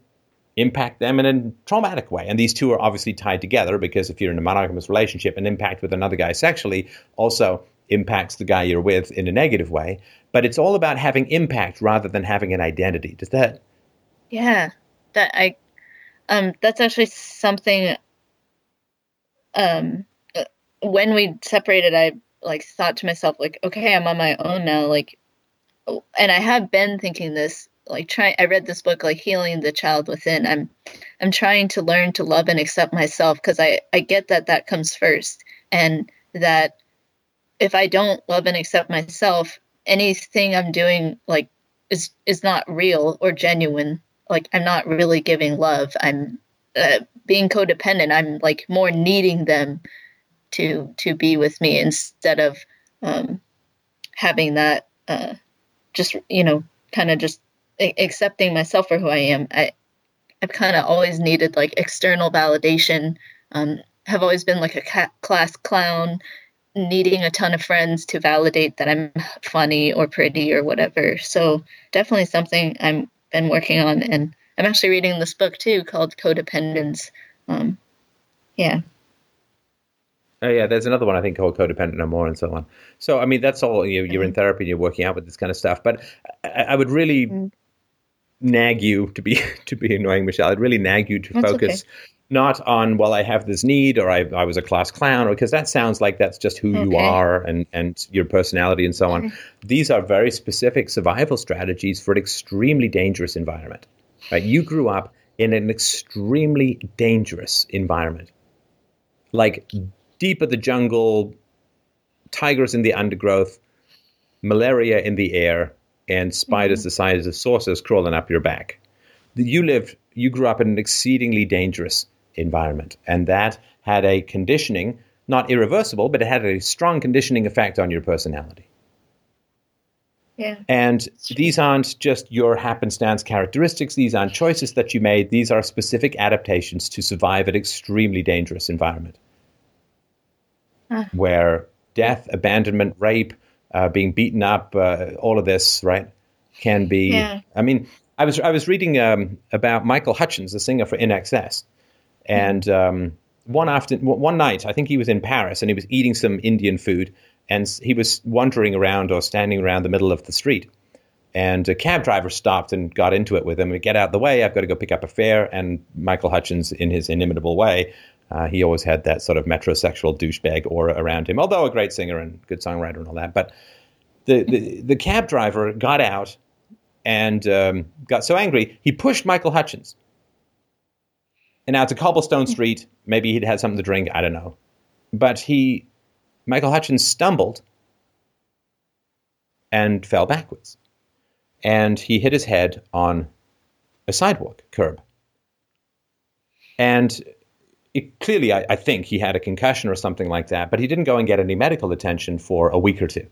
impact them in a traumatic way. And these two are obviously tied together because if you're in a monogamous relationship, an impact with another guy sexually also impacts the guy you're with in a negative way. But it's all about having impact rather than having an identity. Does that? Yeah, that I, um, that's actually something. Um, uh, when we separated, I like thought to myself, like, okay, I'm on my own now, like, oh, and I have been thinking this, like, trying. I read this book, like, healing the child within. I'm, I'm trying to learn to love and accept myself because I, I get that that comes first, and that if I don't love and accept myself, anything I'm doing, like, is is not real or genuine. Like i'm not really giving love. I'm uh, being codependent i'm like more needing them to to be with me instead of um having that uh just you know kind of just accepting myself for who i am. I i've kind of always needed like external validation. Um have always been like a class clown needing a ton of friends to validate that I'm funny or pretty or whatever. So definitely something I'm been working on and I'm actually reading this book too called Codependence. Um, yeah. Oh yeah, there's another one I think called codependent no more and so on. So I mean that's all you you're in therapy and you're working out with this kind of stuff. But I, I would really Mm. nag you to be to be annoying, Michelle. I'd really nag you to That's focus not on well I have this need or I I was a class clown or because that sounds like that's just who you are and and your personality and so on. These are very specific survival strategies for an extremely dangerous environment. Right? You grew up in an extremely dangerous environment. Like deep in the jungle, tigers in the undergrowth, malaria in the air, and spiders mm-hmm. the size of saucers crawling up your back. You lived, you grew up in an exceedingly dangerous environment, and that had a conditioning, not irreversible, but it had a strong conditioning effect on your personality. Yeah. And these aren't just your happenstance characteristics. These aren't choices that you made. These are specific adaptations to survive an extremely dangerous environment Ah. where death, abandonment, rape, uh, being beaten up, uh, all of this, right, can be. Yeah. I mean, I was I was reading um, about Michael Hutchence, the singer for INXS, and um, one after one night, I think he was in Paris and he was eating some Indian food, and he was wandering around or standing around the middle of the street, and a cab driver stopped and got into it with him. Get out of the way! I've got to go pick up a fare. And Michael Hutchence, in his inimitable way, uh, he always had that sort of metrosexual douchebag aura around him. Although a great singer and good songwriter and all that, but the the, the cab driver got out and um, got so angry he pushed Michael Hutchence. And now it's a cobblestone street. Maybe he'd had something to drink. I don't know. But he, Michael Hutchence stumbled and fell backwards. And he hit his head on a sidewalk curb. And it, clearly, I, I think he had a concussion or something like that, but he didn't go and get any medical attention for a week or two.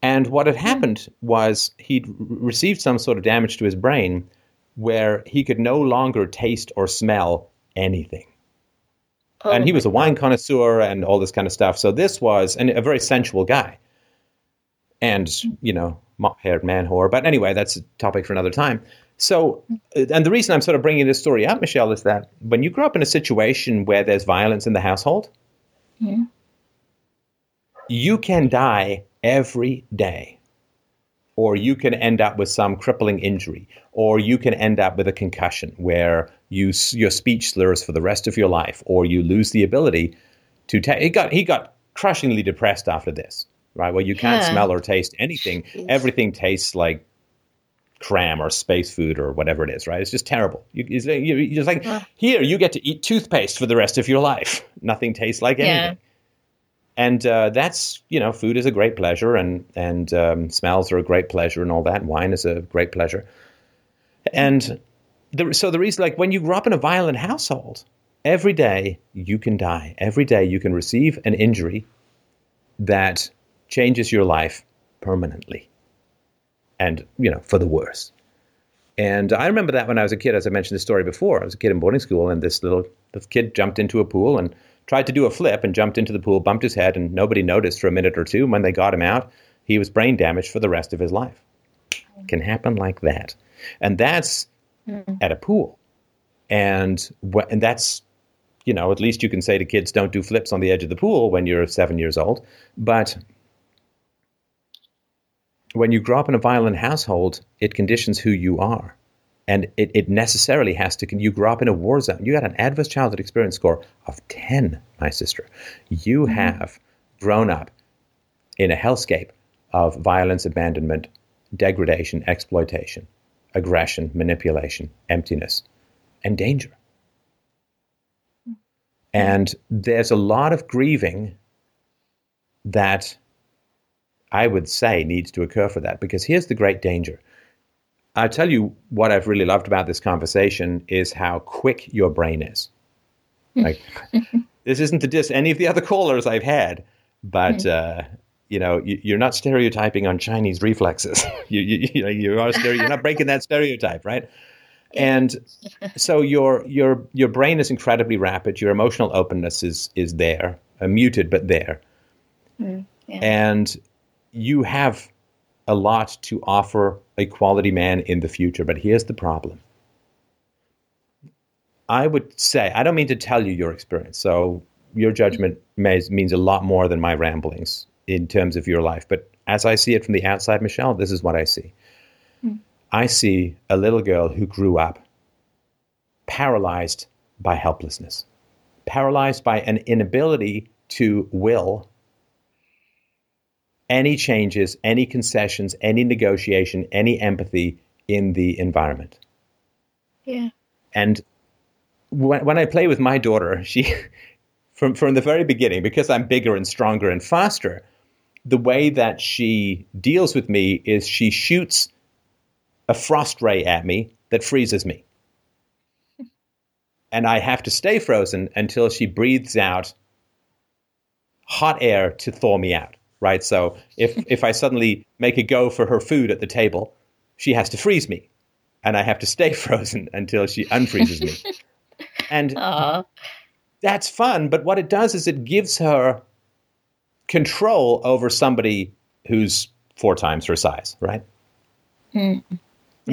And what had happened was he'd received some sort of damage to his brain where he could no longer taste or smell anything. Oh, and he was a wine connoisseur and all this kind of stuff. So this was and a very sensual guy. And, you know, mop haired man whore. But anyway, that's a topic for another time. So, uh, and the reason I'm sort of bringing this story up, Michelle, is that when you grow up in a situation where there's violence in the household, Yeah. you can die every day. Or you can end up with some crippling injury, or you can end up with a concussion where you your speech slurs for the rest of your life, or you lose the ability to. Ta- he got he got crushingly depressed after this, right? Where you can't Yeah. smell or taste anything. Jeez. Everything tastes like cram or space food or whatever it is, right? It's just terrible. You, it's like- you- you're just like, here, you get to eat toothpaste for the rest of your life. Nothing tastes like anything Yeah. And uh, that's you know food is a great pleasure and and um, smells are a great pleasure and all that. Wine is a great pleasure. And the, so the reason like when you grow up in a violent household every day you can die. Every day you can receive an injury that changes your life permanently. And you know for the worse. And I remember that when I was a kid, as I mentioned the story before, I was a kid in boarding school, and this little this kid jumped into a pool and tried to do a flip and jumped into the pool, bumped his head, and nobody noticed for a minute or two. When they got him out, he was brain damaged for the rest of his life. Can happen like that, and that's hmm. at a pool, and wh- and that's you know at least you can say to kids don't do flips on the edge of the pool when you're seven years old, but when you grow up in a violent household, it conditions who you are. And it, it necessarily has to, you grew up in a war zone. You got an adverse childhood experience score of 10, my sister. You mm-hmm. have grown up in a hellscape of violence, abandonment, degradation, exploitation, aggression, manipulation, emptiness, and danger. Mm-hmm. And there's a lot of grieving that I would say needs to occur for that because here's the great danger. I'll tell you what I've really loved about this conversation is how quick your brain is. Like, this isn't to diss any of the other callers I've had, but uh, you know, you, you're not stereotyping on Chinese reflexes. you, you, you know, you are stereo, you're not breaking that stereotype, right? And so your your your brain is incredibly rapid. Your emotional openness is is there, uh, muted but there, yeah. and you have a lot to offer a quality man in the future. But here's the problem: I would say, I don't mean to tell you your experience. So your judgment may, means a lot more than my ramblings in terms of your life. But as I see it from the outside, Michelle, this is what I see. Mm. I see a little girl who grew up paralyzed by helplessness, paralyzed by an inability to will any changes, any concessions, any negotiation, any empathy in the environment. Yeah. And when, when I play with my daughter, she, from, from the very beginning, because I'm bigger and stronger and faster, the way that she deals with me is she shoots a frost ray at me that freezes me. and I have to stay frozen until she breathes out hot air to thaw me out, right? So if, if I suddenly make a go for her food at the table, she has to freeze me. And I have to stay frozen until she unfreezes me. and Aww. that's fun. But what it does is it gives her control over somebody who's four times her size, right? Mm. Yeah.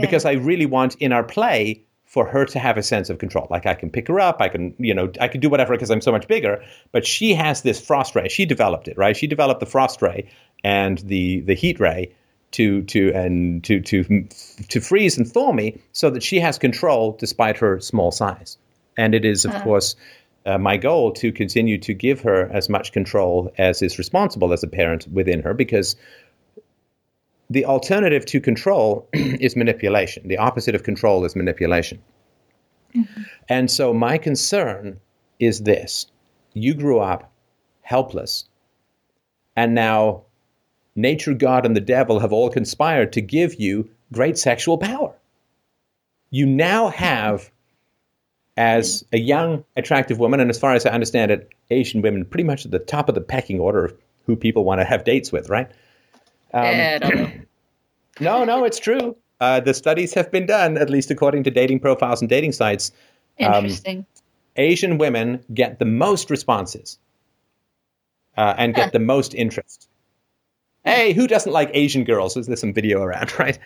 Because I really want in our play for her to have a sense of control. Like I can pick her up, I can, you know, I can do whatever because I'm so much bigger. But she has this frost ray. She developed it, right? She developed the frost ray and the the heat ray to to and to to to freeze and thaw me, so that she has control despite her small size. And it is, of uh-huh. course, uh, my goal to continue to give her as much control as is responsible as a parent within her, because the alternative to control is manipulation. The opposite of control is manipulation. Mm-hmm. And so my concern is this you grew up helpless, and now nature, God, and the devil have all conspired to give you great sexual power. You now have, as a young, attractive woman, and as far as I understand it, Asian women pretty much at the top of the pecking order of who people want to have dates with, right? Um, no, no, it's true. Uh, the studies have been done, at least according to dating profiles and dating sites. Um, Interesting. Um, Asian women get the most responses uh, and get huh. the most interest. Hey, who doesn't like Asian girls? There's some video around, right?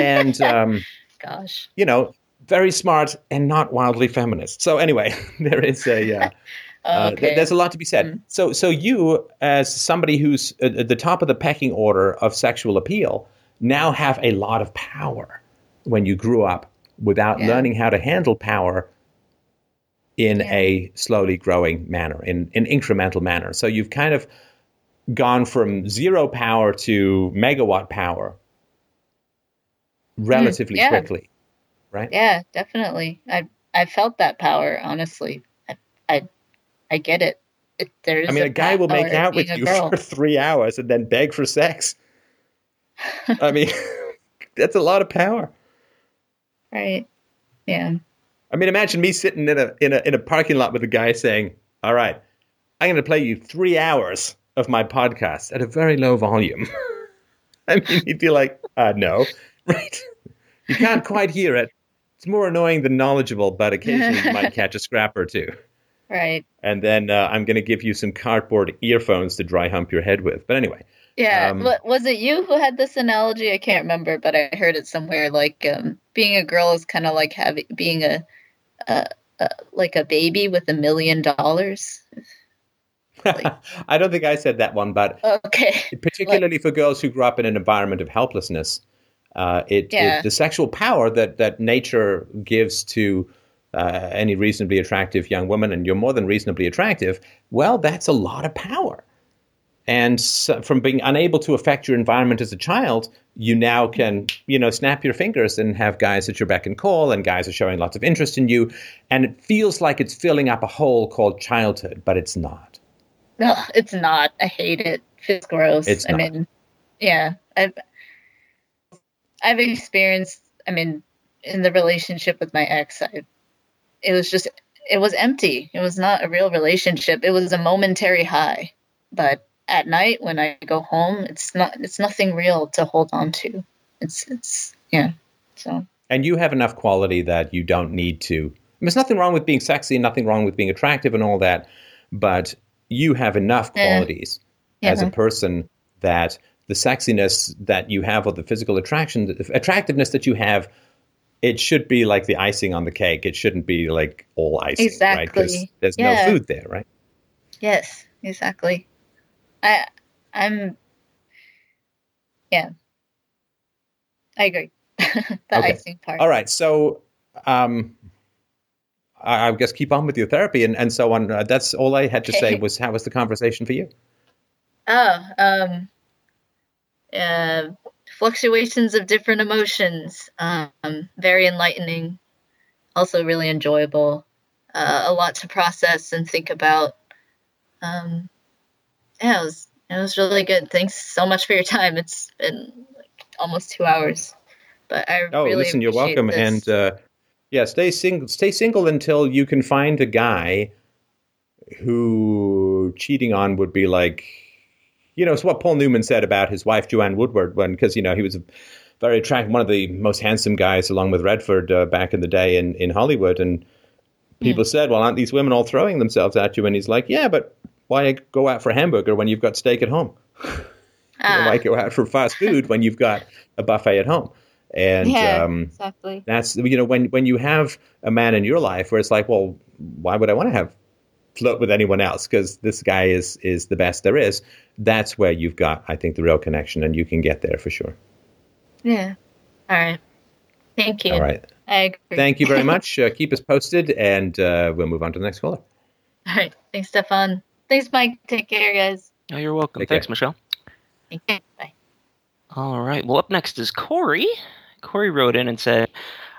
And um, gosh, you know, very smart and not wildly feminist. So anyway, there is a. Uh, uh, there's a lot to be said. Mm. So, so you, as somebody who's at the top of the pecking order of sexual appeal, now have a lot of power when you grew up without yeah. learning how to handle power in yeah. a slowly growing manner, in an in incremental manner. So you've kind of gone from zero power to megawatt power relatively mm, yeah. quickly, right? Yeah, definitely. I I felt that power. Honestly, I I, I get it. it there's. I mean, a, a guy will make out with you for three hours and then beg for sex. I mean, that's a lot of power. Right. Yeah. I mean, imagine me sitting in a in a in a parking lot with a guy saying, "All right, I'm going to play you three hours of my podcast at a very low volume." I mean, he'd be like, uh, "No, right? You can't quite hear it. It's more annoying than knowledgeable, but occasionally you might catch a scrap or two. Right. And then uh, I'm going to give you some cardboard earphones to dry hump your head with. But anyway, yeah, um, was it you who had this analogy? I can't remember, but I heard it somewhere. Like um, being a girl is kind of like having being a, a, a, like a baby with a million dollars. Like, I don't think I said that one, but okay. particularly like, for girls who grew up in an environment of helplessness, uh, it, yeah. it, the sexual power that that nature gives to uh, any reasonably attractive young woman, and you're more than reasonably attractive. Well, that's a lot of power. And so from being unable to affect your environment as a child, you now can, you know, snap your fingers and have guys at your beck and call, and guys are showing lots of interest in you. And it feels like it's filling up a hole called childhood, but it's not. No, it's not. I hate it. It's gross. It's not. I mean, yeah, I've I've experienced. I mean, in the relationship with my ex, I, it was just it was empty. It was not a real relationship. It was a momentary high, but at night when I go home, it's not it's nothing real to hold on to. It's it's yeah. So and you have enough quality that you don't need to. there's nothing wrong with being sexy, and nothing wrong with being attractive and all that, but you have enough qualities yeah. as a person that the sexiness that you have or the physical attraction the attractiveness that you have it should be like the icing on the cake. It shouldn't be like all icing, right? Because there's Yeah. no food there, right? Yes, exactly. I I'm yeah. I agree. the Okay. icing part. All right, so um, I, I guess keep on with your therapy and, and so on. Uh, that's all I had to say. Was how was the conversation for you? Oh, um uh fluctuations of different emotions. Um very enlightening. Also really enjoyable. Uh, a lot to process and think about. Um yeah, it was it was really good. Thanks so much for your time. It's been like almost two hours. But I Oh, really listen, you're welcome, this. and uh, yeah, stay single. Stay single until you can find a guy who cheating on would be like, you know, it's what Paul Newman said about his wife Joanne Woodward when, because you know he was a very attractive, one of the most handsome guys, along with Redford uh, back in the day in in Hollywood, and people said, "Well, aren't these women all throwing themselves at you?" And he's like, "Yeah, but why go out for a hamburger when you've got steak at home?" Ah, Why go out for fast food when you've got a buffet at home? And yeah, um, exactly. that's you know when when you have a man in your life where it's like, well, why would I want to have flirt with anyone else because this guy is is the best there is. That's where you've got, I think, the real connection, and you can get there for sure. Yeah. All right. Thank you. All right, I agree. thank you very much. Uh, keep us posted, and uh, we'll move on to the next caller. All right. Thanks, Stefan. Thanks, Mike. Take care, guys. Oh, you're welcome. Take Thanks, care. Michelle. Thank you. Bye. All right. Well, up next is Corey. Corey wrote in and said,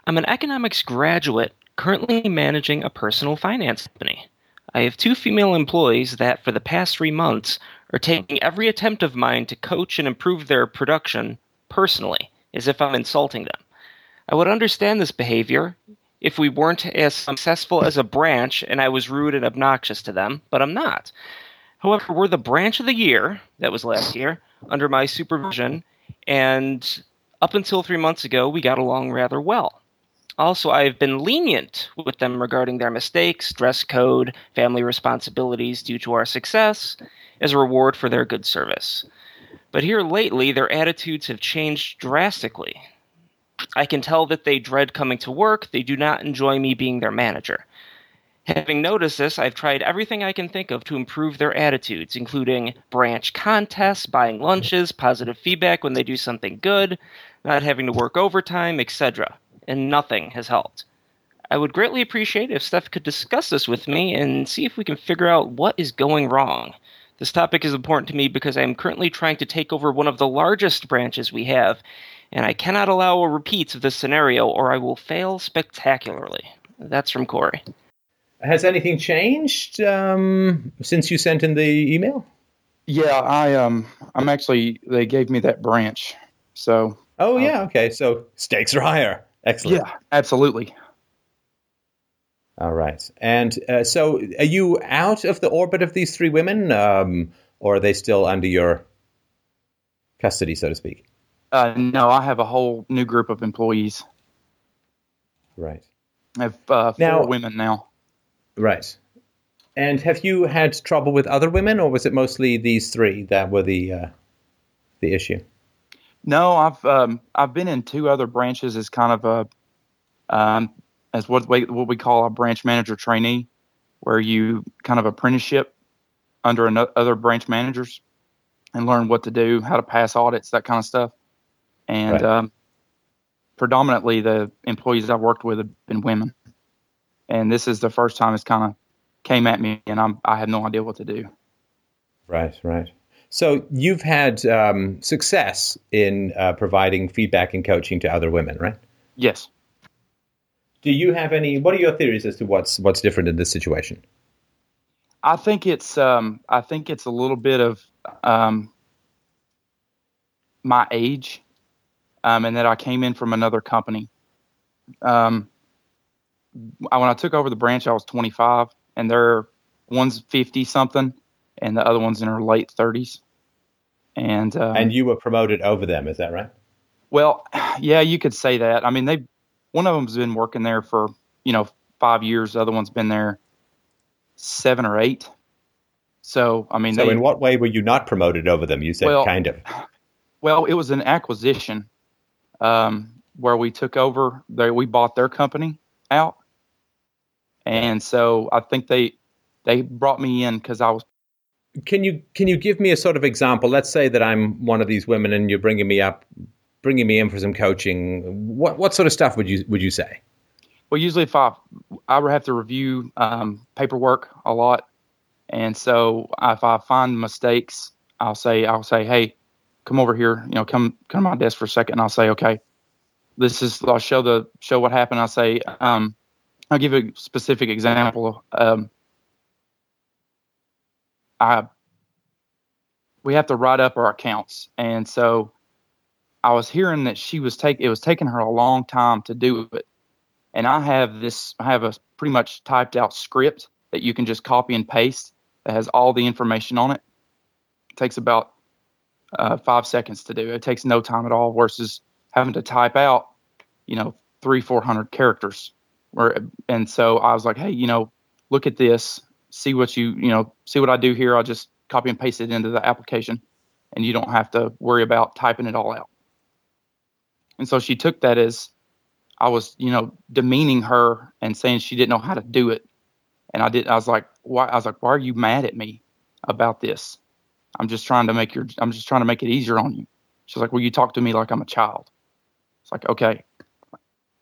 I'm an economics graduate currently managing a personal finance company. I have two female employees that, for the past three months, are taking every attempt of mine to coach and improve their production personally, as if I'm insulting them. I would understand this behavior if we weren't as successful as a branch and I was rude and obnoxious to them, but I'm not. However, we're the branch of the year, that was last year, under my supervision, and up until three months ago, we got along rather well. Also, I've been lenient with them regarding their mistakes, dress code, family responsibilities due to our success, as a reward for their good service. But here lately, their attitudes have changed drastically. I can tell that they dread coming to work, they do not enjoy me being their manager. Having noticed this, I've tried everything I can think of to improve their attitudes, including branch contests, buying lunches, positive feedback when they do something good, not having to work overtime, etc. And nothing has helped. I would greatly appreciate if Steph could discuss this with me and see if we can figure out what is going wrong. This topic is important to me because I am currently trying to take over one of the largest branches we have, and I cannot allow a repeat of this scenario or I will fail spectacularly. That's from Corey. Has anything changed um, since you sent in the email? Yeah, I um, I'm actually they gave me that branch, so Oh yeah, okay. So stakes are higher. Excellent. yeah, absolutely. All right. And uh, so, are you out of the orbit of these three women, um, or are they still under your custody, so to speak? Uh, no, I have a whole new group of employees. Right. I have uh, four Now- women now. Right. And have you had trouble with other women, or was it mostly these three that were the uh, the issue? No, I've um, I've been in two other branches as kind of a um, as what we what we call a branch manager trainee, where you kind of apprenticeship under ano- other branch managers and learn what to do, how to pass audits, that kind of stuff. And Right. um, predominantly, the employees I've worked with have been women, and this is the first time it's kind of came at me, and I'm I have no idea what to do. Right. Right. So you've had um, success in uh, providing feedback and coaching to other women, right? Yes. Do you have any? What are your theories as to what's what's different in this situation? I think it's um, I think it's a little bit of um, my age, um, and that I came in from another company. Um, I- when I took over the branch, I was 25, and they're one's 50 something, and the other one's in her late 30s. And um, And you were promoted over them, is that right? well, yeah, you could say that. I mean, they one of them's been working there for you know five years. The other one's been there seven or eight. So I mean, So they, in what way were you not promoted over them? You said Well- kind of. well, it was an acquisition, um, where we took over. They we bought their company out, and so I think they they brought me in because I was. Can you can you give me a sort of example? Let's say that I'm one of these women, and you're bringing me up, bringing me in for some coaching. What what sort of stuff would you would you say? Well, usually if I I would have to review um, paperwork a lot, and so if I find mistakes, I'll say I'll say, hey, come over here, you know, come come to my desk for a second, and I'll say, okay, this is I'll show the show what happened. I'll say, um, I'll give a specific example. Um, I we have to write up our accounts, and so I was hearing that she was take it was taking her a long time to do it, and I have this I have a pretty much typed out script that you can just copy and paste that has all the information on it. It takes about uh, five seconds to do. It takes no time at all versus having to type out, you know, three four hundred characters. Where and so I was like, hey, you know, look at this see what you you know see what I do here. I'll just copy and paste it into the application, and you don't have to worry about typing it all out. And so she took that as I was you know demeaning her and saying she didn't know how to do it, and I did. I was like, why? I was like, why are you mad at me about this? I'm just trying to make your I'm just trying to make it easier on you. She's like, well, you talk to me like I'm a child. It's like, okay,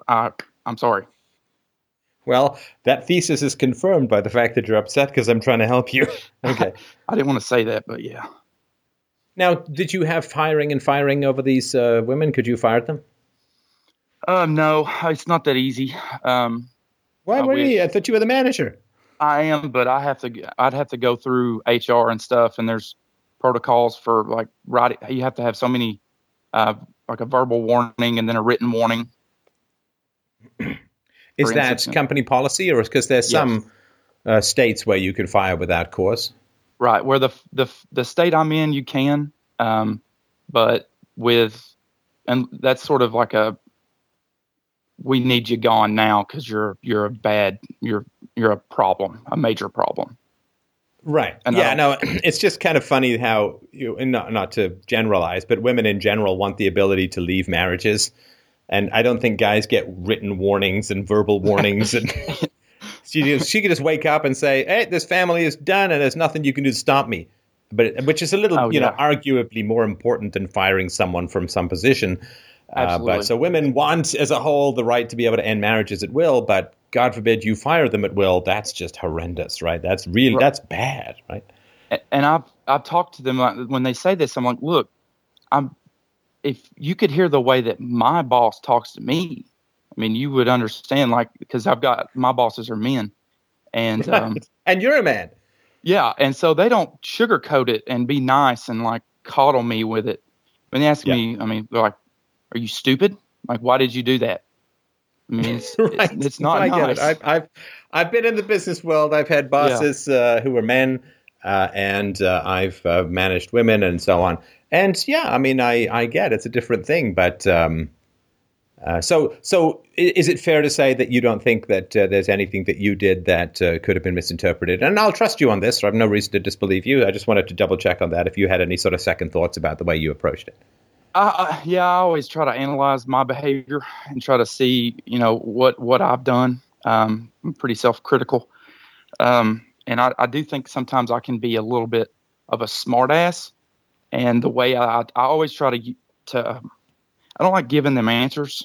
I I'm sorry. Well, that thesis is confirmed by the fact that you're upset because I'm trying to help you. okay. I didn't want to say that, but yeah. Now, did you have hiring and firing over these uh, women? Could you fire them? Um, no, it's not that easy. Um, Why were you? I thought you were the manager. I am, but I have to. I'd have to go through HR and stuff, and there's protocols for like writing. You have to have so many, uh, like a verbal warning and then a written warning. Is that instance, company policy, or because there's yes. some uh, states where you can fire without cause? Right, where the the the state I'm in, you can, um, but with and that's sort of like a we need you gone now because you're you're a bad you're you're a problem, a major problem. Right. And yeah. No, it's just kind of funny how you not not to generalize, but women in general want the ability to leave marriages and I don't think guys get written warnings and verbal warnings. and she she could just wake up and say, "Hey, this family is done, and there's nothing you can do to stop me." But which is a little, oh, you yeah. know, arguably more important than firing someone from some position. Uh, but so women want, as a whole, the right to be able to end marriages at will. But God forbid you fire them at will. That's just horrendous, right? That's really right. that's bad, right? And I've I've talked to them like, when they say this. I'm like, look, I'm if you could hear the way that my boss talks to me, I mean, you would understand, like, because I've got my bosses are men, and um, and you're a man, yeah, and so they don't sugarcoat it and be nice and like coddle me with it. When they ask yeah. me, I mean, they're like, "Are you stupid? Like, why did you do that?" I mean, it's, right. it's, it's not I nice. I've, I've I've been in the business world. I've had bosses yeah. uh, who were men, uh, and uh, I've uh, managed women and so on. And yeah, I mean, I, I get it's a different thing, but um, uh, so so is it fair to say that you don't think that uh, there's anything that you did that uh, could have been misinterpreted? And I'll trust you on this. I have no reason to disbelieve you. I just wanted to double check on that. If you had any sort of second thoughts about the way you approached it. Uh, yeah, I always try to analyze my behavior and try to see, you know, what what I've done. Um, I'm pretty self-critical, um, and I, I do think sometimes I can be a little bit of a smartass and the way I, I always try to to I don't like giving them answers.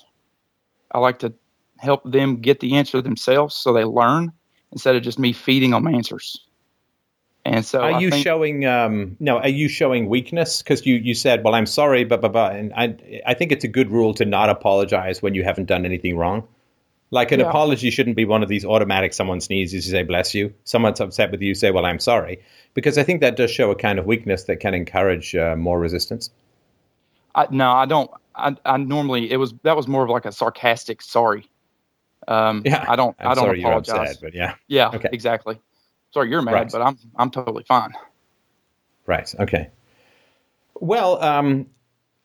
I like to help them get the answer themselves so they learn instead of just me feeding them answers. And so, are I you think, showing? Um, no, are you showing weakness? Because you you said, "Well, I'm sorry," but but but, and I I think it's a good rule to not apologize when you haven't done anything wrong. Like an yeah. apology shouldn't be one of these automatic. Someone sneezes, you say "bless you." Someone's upset with you, you say, "Well, I'm sorry," because I think that does show a kind of weakness that can encourage uh, more resistance. I, no, I don't. I, I normally it was that was more of like a sarcastic sorry. Um, yeah, I don't. I'm I do not apologize. Upset, but yeah, yeah, okay. exactly. Sorry, you're mad, right. but I'm I'm totally fine. Right. Okay. Well, um,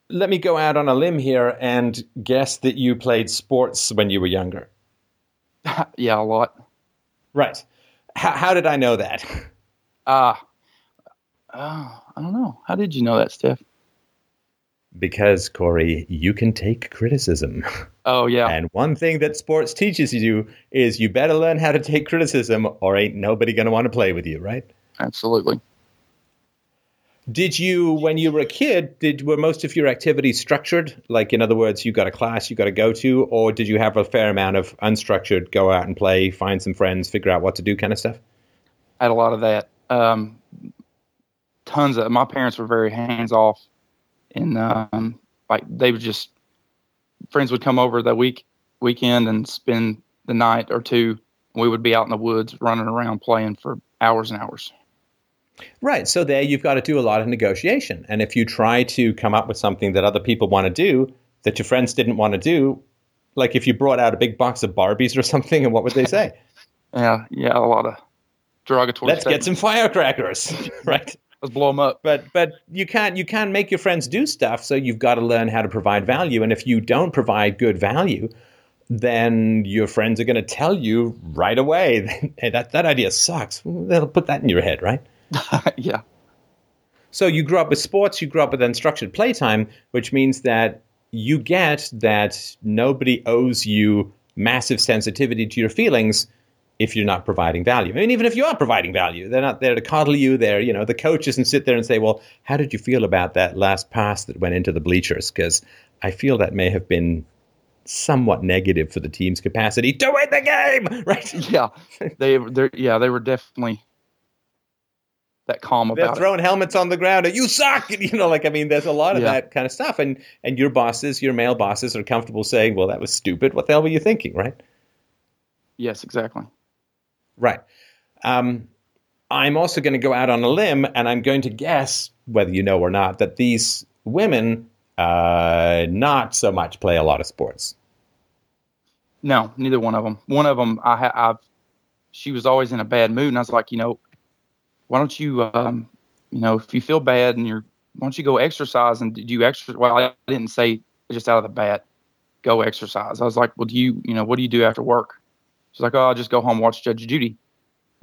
let me go out on a limb here and guess that you played sports when you were younger. yeah, a lot. Right. H- how did I know that? Ah, uh, uh, I don't know. How did you know that, Steph? Because, Corey, you can take criticism. Oh yeah. And one thing that sports teaches you is you better learn how to take criticism or ain't nobody going to want to play with you, right? Absolutely. Did you, when you were a kid, did were most of your activities structured? Like, in other words, you got a class you got to go to, or did you have a fair amount of unstructured, go out and play, find some friends, figure out what to do kind of stuff? I had a lot of that. Um, tons of my parents were very hands off, and um, like they would just friends would come over that week weekend and spend the night or two. We would be out in the woods running around playing for hours and hours. Right. So there you've got to do a lot of negotiation. And if you try to come up with something that other people want to do that your friends didn't want to do, like if you brought out a big box of Barbies or something, and what would they say? yeah, yeah, a lot of derogatory. Let's get some firecrackers, right? Let's blow them up. But but you can't you can't make your friends do stuff. So you've got to learn how to provide value. And if you don't provide good value, then your friends are going to tell you right away, "Hey, that that idea sucks." They'll put that in your head, right? yeah. So you grew up with sports, you grew up with unstructured playtime, which means that you get that nobody owes you massive sensitivity to your feelings if you're not providing value. I mean, even if you are providing value, they're not there to coddle you. They're, you know, the coach doesn't sit there and say, "Well, how did you feel about that last pass that went into the bleachers?" Because I feel that may have been somewhat negative for the team's capacity to win the game, right? Yeah, they, they, yeah, they were definitely that calm They're about throwing helmets on the ground. And, you suck. You know, like I mean, there's a lot of Yeah. that kind of stuff. And and your bosses, your male bosses, are comfortable saying, "Well, that was stupid. What the hell were you thinking?" Right? Yes, exactly. Right. Um, I'm also going to go out on a limb, and I'm going to guess, whether you know or not, that these women uh, not so much play a lot of sports. No, neither one of them. One of them, I, ha- I've, she was always in a bad mood, and I was like, you know, why don't you, um, you know, if you feel bad and you're, why don't you go exercise and do you exercise? Well, I didn't say just out of the bat, go exercise. I was like, well, do you, you know, what do you do after work? She's like, oh, I'll just go home watch Judge Judy.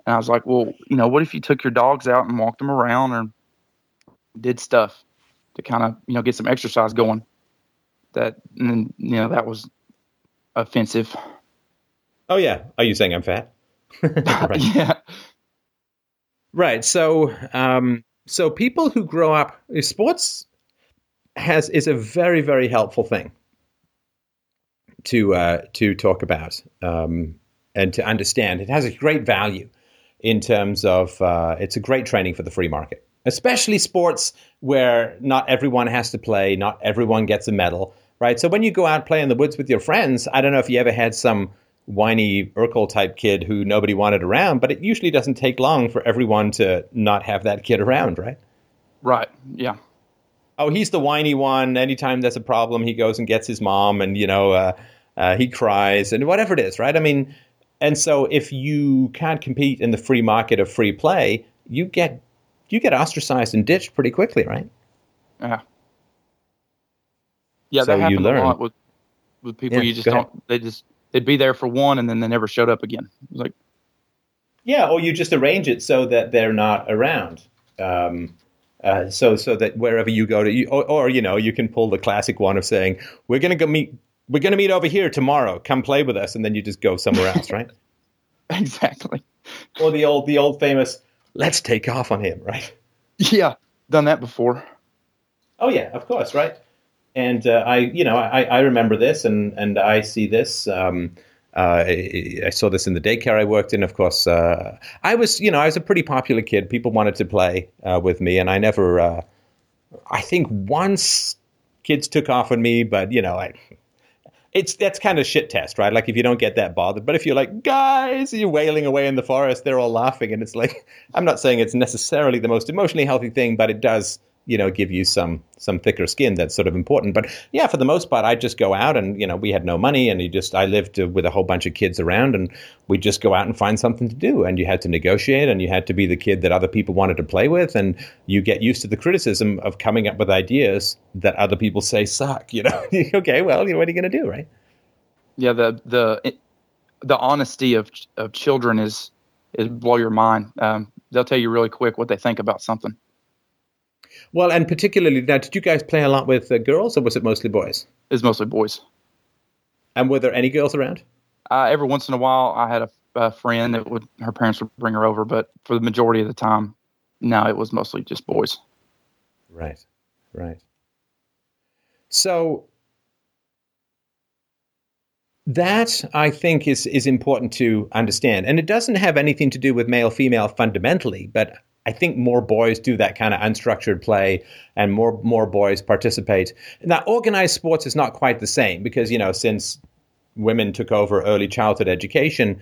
And I was like, well, you know, what if you took your dogs out and walked them around or did stuff to kind of, you know, get some exercise going? That, and you know, that was offensive. Oh yeah. Are you saying I'm fat? yeah. Right. So, um, so people who grow up, sports has is a very very helpful thing to uh, to talk about um, and to understand. It has a great value in terms of uh, it's a great training for the free market, especially sports where not everyone has to play, not everyone gets a medal. Right. So when you go out play in the woods with your friends, I don't know if you ever had some whiny Urkel type kid who nobody wanted around, but it usually doesn't take long for everyone to not have that kid around, right? Right. Yeah. Oh, he's the whiny one. Anytime there's a problem, he goes and gets his mom, and you know, uh, uh, he cries and whatever it is, right? I mean, and so if you can't compete in the free market of free play, you get you get ostracized and ditched pretty quickly, right? Yeah. Yeah, So that learn. a lot with with people. Yeah, you just don't. They just they'd be there for one, and then they never showed up again. It was like, Yeah, or you just arrange it so that they're not around. Um, uh, so so that wherever you go to, you, or, or you know, you can pull the classic one of saying, "We're going to go meet. We're to meet over here tomorrow. Come play with us," and then you just go somewhere else, right? exactly. or the old the old famous, "Let's take off on him," right? Yeah, done that before. Oh yeah, of course, right. And uh, I, you know, I, I remember this, and and I see this. Um, uh, I, I saw this in the daycare I worked in. Of course, uh, I was, you know, I was a pretty popular kid. People wanted to play uh, with me, and I never. Uh, I think once kids took off on me, but you know, I. It's that's kind of shit test, right? Like if you don't get that bothered, but if you're like guys, you're wailing away in the forest, they're all laughing, and it's like I'm not saying it's necessarily the most emotionally healthy thing, but it does you know give you some some thicker skin that's sort of important. But yeah for the most part i just go out and you know we had no money and you just i lived uh, with a whole bunch of kids around and we just go out and find something to do. And you had to negotiate and you had to be the kid that other people wanted to play with. And you get used to the criticism of coming up with ideas that other people say suck you know? Okay well what are you going to do right? Yeah, the the the honesty of of children is is blow your mind. Um, they'll tell you really quick what they think about something. Well, and particularly now, did you guys play a lot with uh, girls, or was it mostly boys? It was mostly boys. And were there any girls around? Uh, every once in a while, I had a, a friend that would her parents would bring her over, but for the majority of the time, no, it was mostly just boys. Right, right. So that I think is is important to understand, and it doesn't have anything to do with male female fundamentally, but I think more boys do that kind of unstructured play, and more more boys participate. Now, organized sports is not quite the same because you know since women took over early childhood education,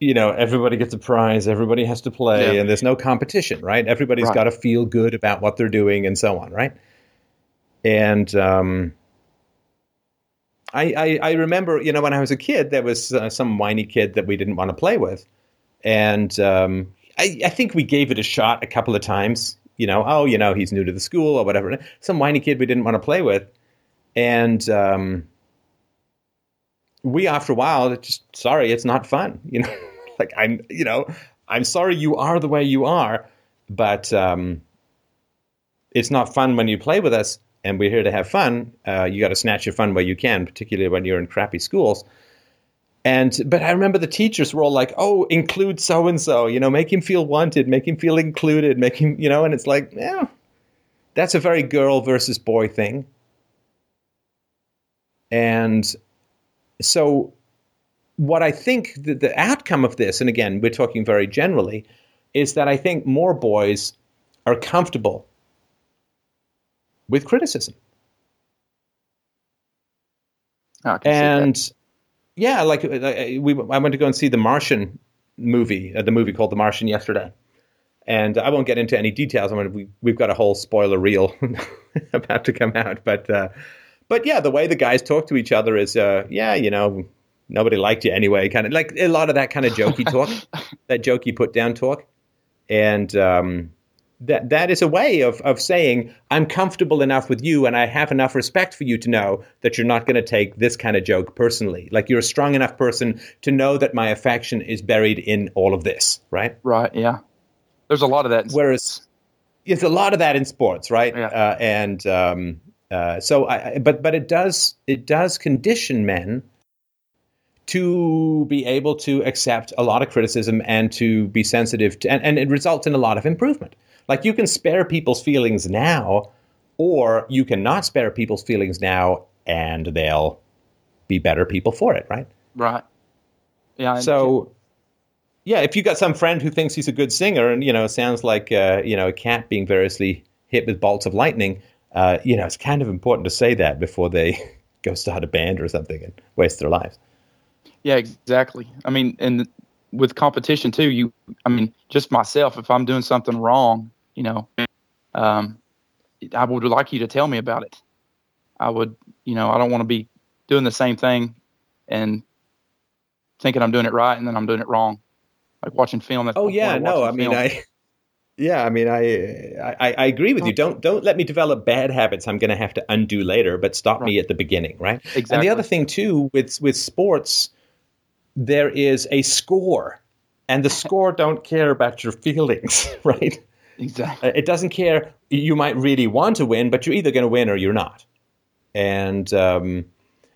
you know everybody gets a prize, everybody has to play, Yeah. and there's no competition, right? Everybody's Right. got to feel good about what they're doing, and so on, right? And um, I, I I remember, you know, when I was a kid, there was uh, some whiny kid that we didn't want to play with, and um, I, I think we gave it a shot a couple of times. You know, oh, you know, he's new to the school or whatever. Some whiny kid we didn't want to play with, and um, we, after a while, just sorry, it's not fun. You know, like I'm, you know, I'm sorry you are the way you are, but um, it's not fun when you play with us, and we're here to have fun. Uh, you got to snatch your fun where you can, particularly when you're in crappy schools. And but I remember the teachers were all like, "Oh, include so and so, you know, make him feel wanted, make him feel included, make him, you know." And it's like, yeah, that's a very girl versus boy thing. And so, what I think the, the outcome of this, and again, we're talking very generally, is that I think more boys are comfortable with criticism. Oh, can see that. Yeah, like uh, we, I went to go and see the Martian movie, uh, the movie called The Martian yesterday, and I won't get into any details. I mean, we, we've got a whole spoiler reel about to come out, but uh, but yeah, the way the guys talk to each other is, uh, yeah, you know, nobody liked you anyway, kind of like a lot of that kind of jokey talk, that jokey put down talk, and um, that that is a way of of saying I'm comfortable enough with you and I have enough respect for you to know that you're not going to take this kind of joke personally. Like you're a strong enough person to know that my affection is buried in all of this, right? Right. Yeah. There's a lot of that. in Whereas there's a lot of that in sports, right? Yeah. Uh, and um, uh, so, I, I- but but it does it does condition men to be able to accept a lot of criticism and to be sensitive to, and, and it results in a lot of improvement. Like you can spare people's feelings now, or you cannot spare people's feelings now, and they'll be better people for it, right? Right. Yeah. and- So, yeah, if you got some friend who thinks he's a good singer and you know sounds like uh, you know a cat being variously hit with bolts of lightning, uh, you know it's kind of important to say that before they go start a band or something and waste their lives. Yeah, exactly. I mean, and with competition too, you, I mean, just myself, if I'm doing something wrong, you know, um, I would like you to tell me about it. I would, you know, I don't want to be doing the same thing and thinking I'm doing it right and then I'm doing it wrong. Like watching film. That's Oh yeah, no, I watching mean film. I. Yeah, I mean, I, I I agree with you. Don't don't let me develop bad habits. I'm going to have to undo later, but stop me at the beginning, right? Exactly. And the other thing too with with sports, there is a score, and the score don't care about your feelings, right? Exactly. Uh, It doesn't care. You might really want to win, but you're either going to win or you're not. And um,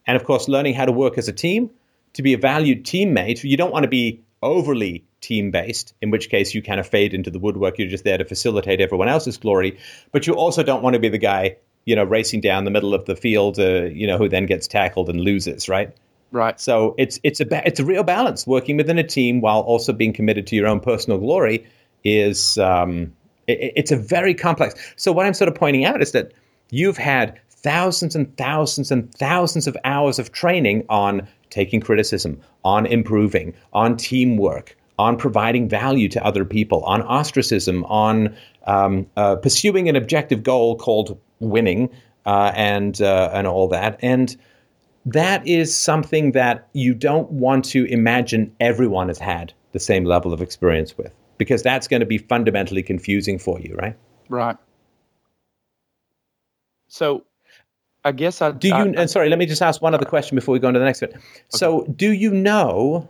and of course, learning how to work as a team, to be a valued teammate. You don't want to be overly team based, in which case you kind of fade into the woodwork. You're just there to facilitate everyone else's glory. But you also don't want to be the guy, you know, racing down the middle of the field, uh, you know, who then gets tackled and loses, right? Right. So it's it's a ba- it's a real balance. Working within a team while also being committed to your own personal glory is um, it, it's a very complex. So what I'm sort of pointing out is that you've had thousands and thousands and thousands of hours of training on taking criticism, on improving, on teamwork, on providing value to other people, on ostracism, on um, uh, pursuing an objective goal called winning, uh, and uh, and all that and that is something that you don't want to imagine everyone has had the same level of experience with because that's going to be fundamentally confusing for you, right? Right. So, I guess I Do you? I- and sorry, let me just ask one other question before we go on to the next bit. So, do you know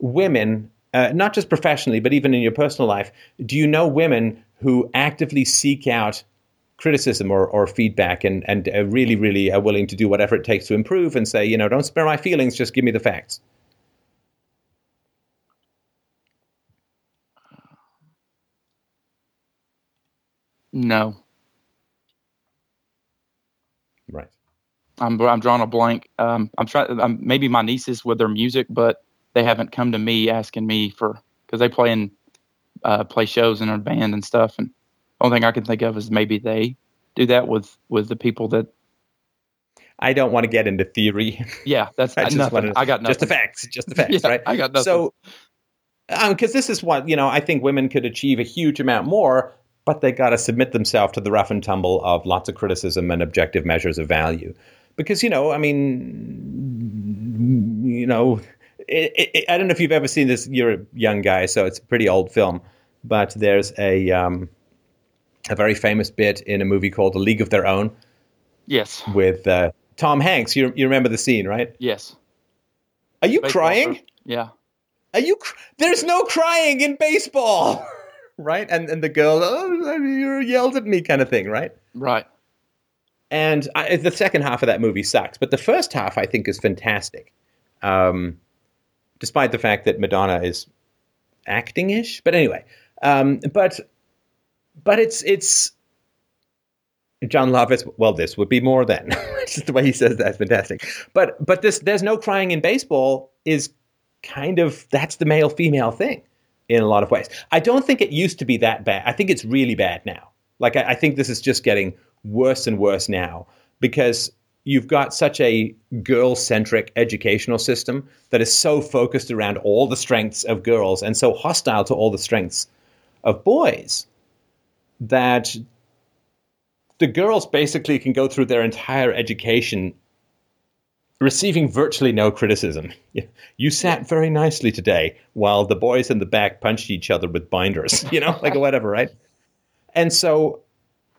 women, uh, not just professionally, but even in your personal life, do you know women who actively seek out criticism or, or feedback and, and uh, really, really are willing to do whatever it takes to improve and say, you know, don't spare my feelings, just give me the facts. No. Right. I'm I'm drawing a blank. Um, I'm trying. Um, maybe my nieces with their music, but they haven't come to me asking me for because they play in uh, play shows in a band and stuff. And the only thing I can think of is maybe they do that with with the people that. I don't want to get into theory. Yeah, that's I just nothing. wanted- I got nothing. Just the facts, just the facts, Yeah, right? I got nothing. So, because this is what you know, I think women could achieve a huge amount more, but they got to submit themselves to the rough and tumble of lots of criticism and objective measures of value. Because you know, I mean, you know, it, it, I don't know if you've ever seen this. You're a young guy, so it's a pretty old film, but there's a um, a very famous bit in a movie called A League of Their Own yes, with uh, Tom Hanks. You you remember the scene, right? yes. Are you Baseball crying? Yeah, Are you? Cr- There's no crying in baseball, right? And and the girl, oh, you yelled at me, kind of thing, right? right. And I, the second half of that movie sucks, but the first half I think is fantastic, um, despite the fact that Madonna is acting-ish. But anyway, um, but but it's it's Jon Lovitz. Well, this would be more than Just the way he says that's fantastic. But but this there's no crying in baseball is kind of that's the male female thing in a lot of ways. I don't think it used to be that bad. I think it's really bad now. Like I, I think this is just getting worse and worse now because you've got such a girl centric educational system that is so focused around all the strengths of girls and so hostile to all the strengths of boys that the girls basically can go through their entire education receiving virtually no criticism. You sat very nicely today while the boys in the back punched each other with binders, you know, like whatever, right? And so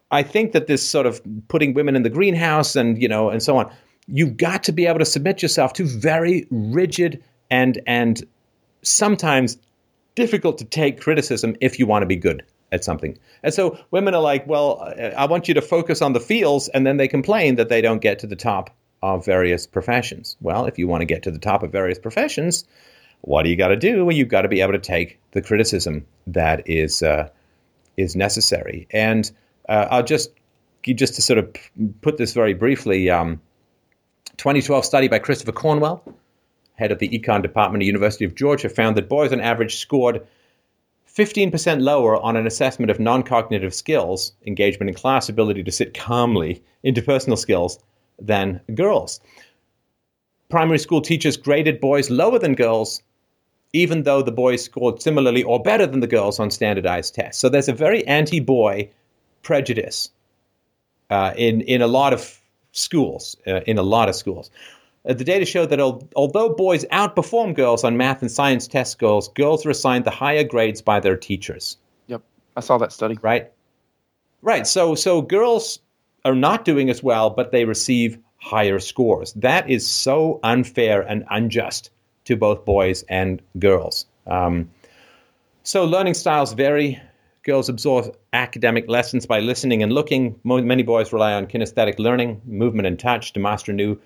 I think that this sort of putting women in the greenhouse and, you know, and so on, you've got to be able to submit yourself to very rigid and and sometimes difficult to take criticism if you want to be good at something. And so women are like, well, I want you to focus on the feels, and then they complain that they don't get to the top of various professions. Well, if you want to get to the top of various professions, what do you got to do? Well, you've got to be able to take the criticism that is uh, is necessary. And uh, I'll just just to sort of put this very briefly. Um, 2012 study by Christopher Cornwell, head of the econ department at University of Georgia, found that boys on average scored 15% lower on an assessment of non-cognitive skills, engagement in class, ability to sit calmly, interpersonal skills, than girls. Primary school teachers graded boys lower than girls, even though the boys scored similarly or better than the girls on standardized tests. So there's a very anti-boy prejudice uh, in in a lot of schools. Uh, in a lot of schools, uh, the data show that al- although boys outperform girls on math and science test scores, girls are assigned the higher grades by their teachers. Yep, I saw that study. Right, right. So so girls are not doing as well, but they receive higher scores. That is so unfair and unjust to both boys and girls. Um, so learning styles vary. Girls absorb academic lessons by listening and looking. Many boys rely on kinesthetic learning, movement and touch to master new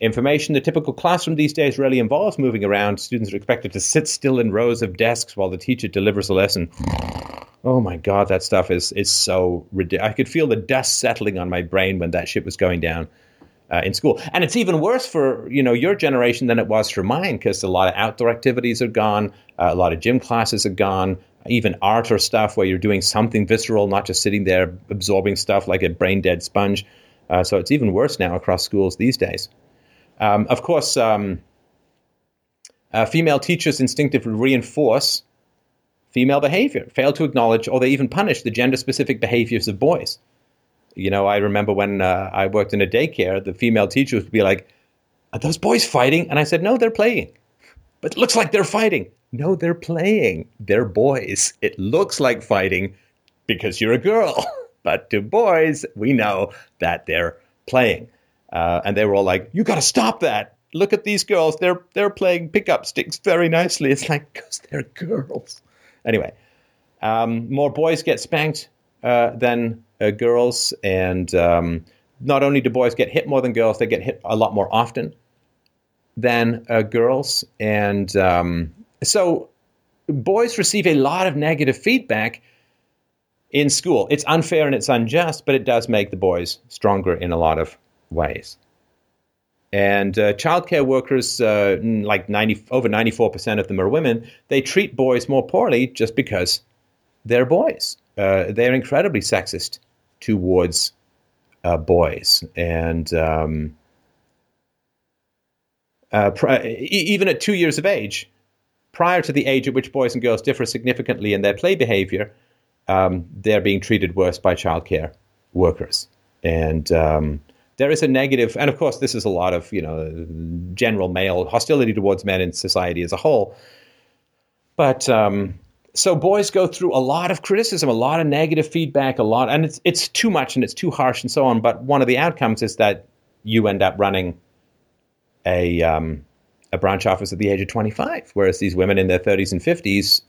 information. The typical classroom these days rarely involves moving around. Students are expected to sit still in rows of desks while the teacher delivers a lesson. Oh my God, that stuff is is so ridiculous. I could feel the dust settling on my brain when that shit was going down uh, in school. And it's even worse for you know your generation than it was for mine because a lot of outdoor activities are gone, uh, a lot of gym classes are gone, even art or stuff where you're doing something visceral, not just sitting there absorbing stuff like a brain dead sponge. Uh, so it's even worse now across schools these days. Um, of course, um, uh, female teachers instinctively reinforce female behavior, fail to acknowledge or they even punish the gender specific behaviors of boys. You know, I remember when uh, I worked in a daycare, the female teachers would be like, Are those boys fighting? And I said, No, they're playing. But it looks like they're fighting. No, they're playing. They're boys. It looks like fighting because you're a girl. but to boys, we know that they're playing. Uh, and they were all like, You got to stop that. Look at these girls. They're, they're playing pickup sticks very nicely. It's like, because they're girls. Anyway, um, more boys get spanked uh, than uh, girls, and um, not only do boys get hit more than girls, they get hit a lot more often than uh, girls, and um, so boys receive a lot of negative feedback in school. It's unfair and it's unjust, but it does make the boys stronger in a lot of ways. And uh, childcare workers, uh, like 90, over 94% of them are women, they treat boys more poorly just because they're boys. Uh, they're incredibly sexist towards uh, boys. And um, uh, even at two years of age, prior to the age at which boys and girls differ significantly in their play behavior, um, they're being treated worse by childcare workers. And um, there is a negative, and of course, this is a lot of you know general male hostility towards men in society as a whole. But um, so boys go through a lot of criticism, a lot of negative feedback, a lot, and it's it's too much and it's too harsh and so on. But one of the outcomes is that you end up running a um, a branch office at the age of 25, whereas these women in their 30s and 50s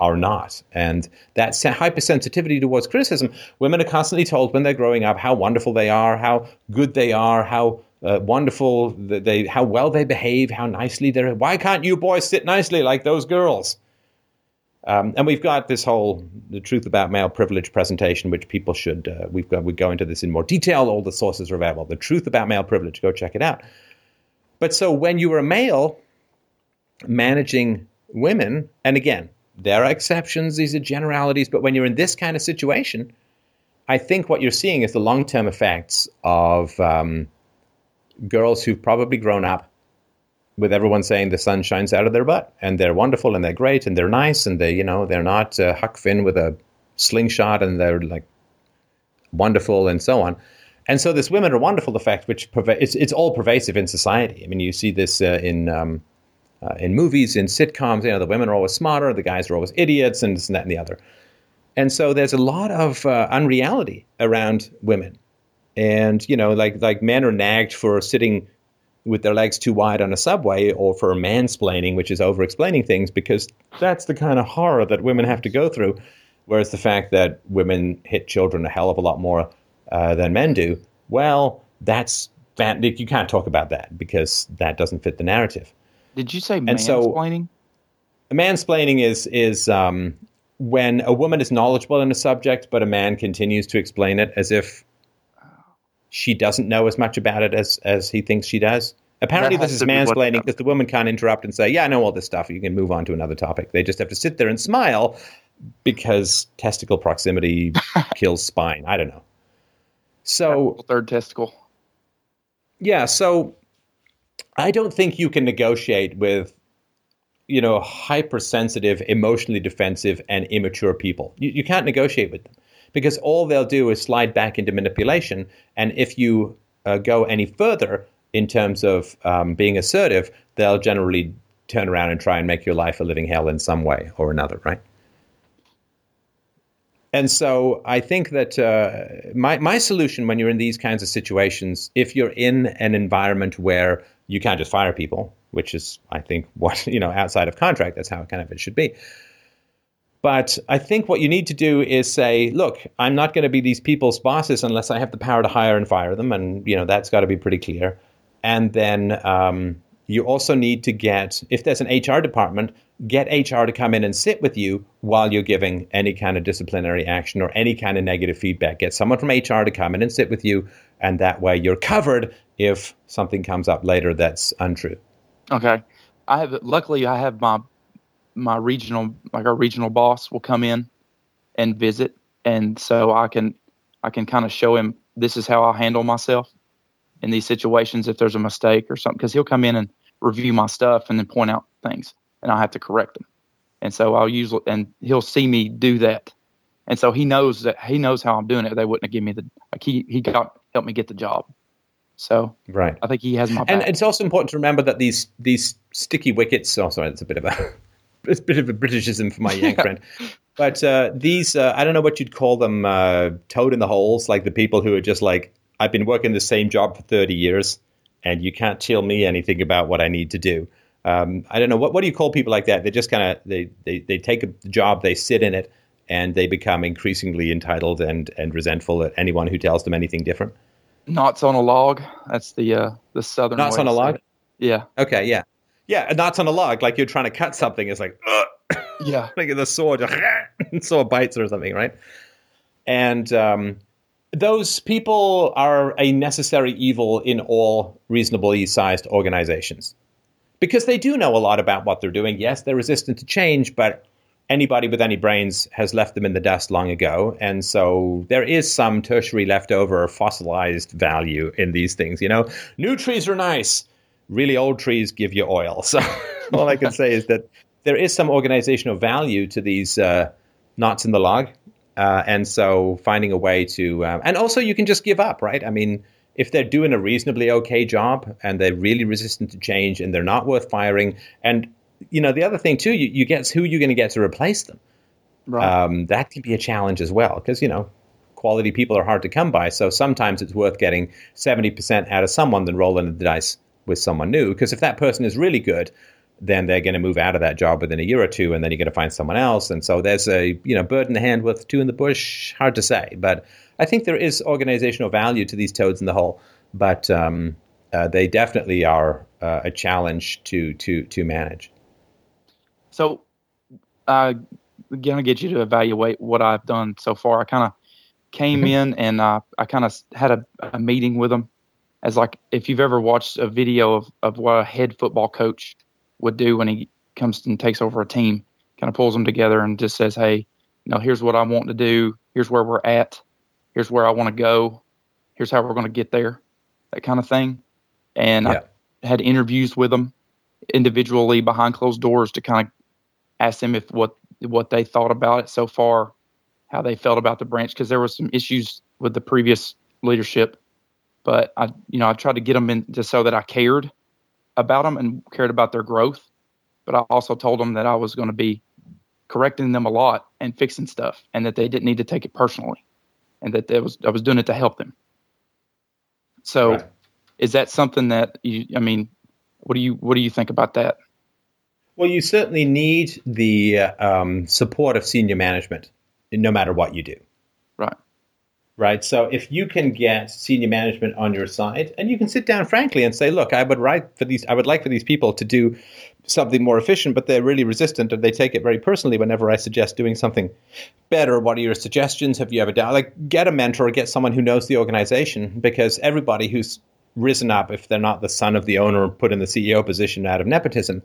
are not. And that hypersensitivity towards criticism, women are constantly told when they're growing up how wonderful they are, how good they are, how uh, wonderful they, how well they behave, how nicely they're. Why can't you boys sit nicely like those girls? Um, and we've got this whole the truth about male privilege presentation, which people should uh, we've got we go into this in more detail. All the sources are available. The truth about male privilege. Go check it out. But so when you were a male managing women, and again, there are exceptions, these are generalities, but when you're in this kind of situation, I think what you're seeing is the long term effects of um, girls who've probably grown up with everyone saying the sun shines out of their butt and they're wonderful and they're great and they're nice and they, you know, they're not uh, Huck Finn with a slingshot and they're like wonderful and so on. And so this women are wonderful effect, which perva- it's, it's all pervasive in society. I mean, you see this uh, in um, uh, in movies, in sitcoms. You know, the women are always smarter, the guys are always idiots, and this and that and the other. And so there's a lot of uh, unreality around women, and you know, like like men are nagged for sitting with their legs too wide on a subway, or for mansplaining, which is over-explaining things, because that's the kind of horror that women have to go through. Whereas the fact that women hit children a hell of a lot more uh, than men do, well, that's you can't talk about that because that doesn't fit the narrative. Did you say mansplaining? So, mansplaining is is um, when a woman is knowledgeable in a subject, but a man continues to explain it as if she doesn't know as much about it as as he thinks she does. Apparently, this is mansplaining because the woman can't interrupt and say, "Yeah, I know all this stuff. You can move on to another topic." They just have to sit there and smile because testicle proximity kills spine. I don't know. So third testicle. Yeah, so I don't think you can negotiate with you know hypersensitive, emotionally defensive, and immature people. You, you can't negotiate with them because all they'll do is slide back into manipulation. And if you uh, go any further in terms of um, being assertive, they'll generally turn around and try and make your life a living hell in some way or another, right? And so I think that uh, my, my solution when you're in these kinds of situations, if you're in an environment where you can't just fire people, which is, I think, what, you know, outside of contract, that's how kind of it should be. But I think what you need to do is say, look, I'm not going to be these people's bosses unless I have the power to hire and fire them. And, you know, that's got to be pretty clear. And then um, you also need to get, if there's an HR department, get HR to come in and sit with you while you're giving any kind of disciplinary action or any kind of negative feedback. Get someone from HR to come in and sit with you, and that way you're covered if something comes up later that's untrue. Okay, I have. Luckily, I have my my regional like our regional boss will come in and visit, and so I can I can kind of show him this is how I handle myself in these situations if there's a mistake or something because he'll come in and review my stuff and then point out things and I'll have to correct them. And so I'll usually, and he'll see me do that. And so he knows that he knows how I'm doing it. They wouldn't have given me the, like he, he got, helped me get the job. So right. I think he has my back. And it's also important to remember that these, these sticky wickets, oh, sorry, it's a bit of a, it's a bit of a Britishism for my Yank friend. But uh, these, uh, I don't know what you'd call them, uh, toad in the holes, like the people who are just like, I've been working the same job for 30 years and you can't tell me anything about what I need to do um, I don't know what what do you call people like that? They just kind of they, they they take a job, they sit in it, and they become increasingly entitled and, and resentful at anyone who tells them anything different. Knots on a log. That's the uh, the southern. Knots on a log? Yeah. Okay, yeah. Yeah, knots on a log, like you're trying to cut something. It's like, Ugh! Yeah. like the sword, sword bites or something, right? And um, those people are a necessary evil in all reasonably sized organizations because they do know a lot about what they're doing. Yes, they're resistant to change, but anybody with any brains has left them in the dust long ago. And so there is some tertiary leftover fossilized value in these things. You know, new trees are nice, really old trees give you oil. So all I can say is that there is some organizational value to these uh, knots in the log. Uh, and so finding a way to, um, and also you can just give up, right? I mean, if they're doing a reasonably okay job and they're really resistant to change and they're not worth firing, and you know the other thing too, you, you get who you're going to get to replace them. Right. Um, that can be a challenge as well because you know quality people are hard to come by. So sometimes it's worth getting seventy percent out of someone than rolling the dice with someone new. Because if that person is really good, then they're going to move out of that job within a year or two, and then you're going to find someone else. And so there's a you know bird in the hand with two in the bush. Hard to say, but I think there is organizational value to these toads in the hole. But um, uh, they definitely are uh, a challenge to to to manage. So, uh, gonna get you to evaluate what I've done so far. I kind of came Mhm. in and uh, I kind of had a, a meeting with them, as like if you've ever watched a video of of what a head football coach would do when he comes and takes over a team, kind of pulls them together and just says, "Hey, you know, here's what I want to do. Here's where we're at. Here's where I want to go. Here's how we're going to get there." That kind of thing. And Yeah. I had interviews with them individually behind closed doors to kind of ask them if what what they thought about it so far, how they felt about the branch, because there were some issues with the previous leadership. But I, you know, I tried to get them in just so that I cared about them and cared about their growth. But I also told them that I was going to be correcting them a lot and fixing stuff, and that they didn't need to take it personally, and that there was I was doing it to help them. So, Right. is that something that you? I mean, what do you what do you think about that? Well, you certainly need the uh, um, support of senior management, no matter what you do. Right. Right. So if you can get senior management on your side, and you can sit down frankly and say, "Look, I would like for these, I would like for these people to do something more efficient, but they're really resistant, and they take it very personally whenever I suggest doing something better. What are your suggestions? Have you ever done like get a mentor, get someone who knows the organization, because everybody who's risen up, if they're not the son of the owner, put in the CEO position out of nepotism,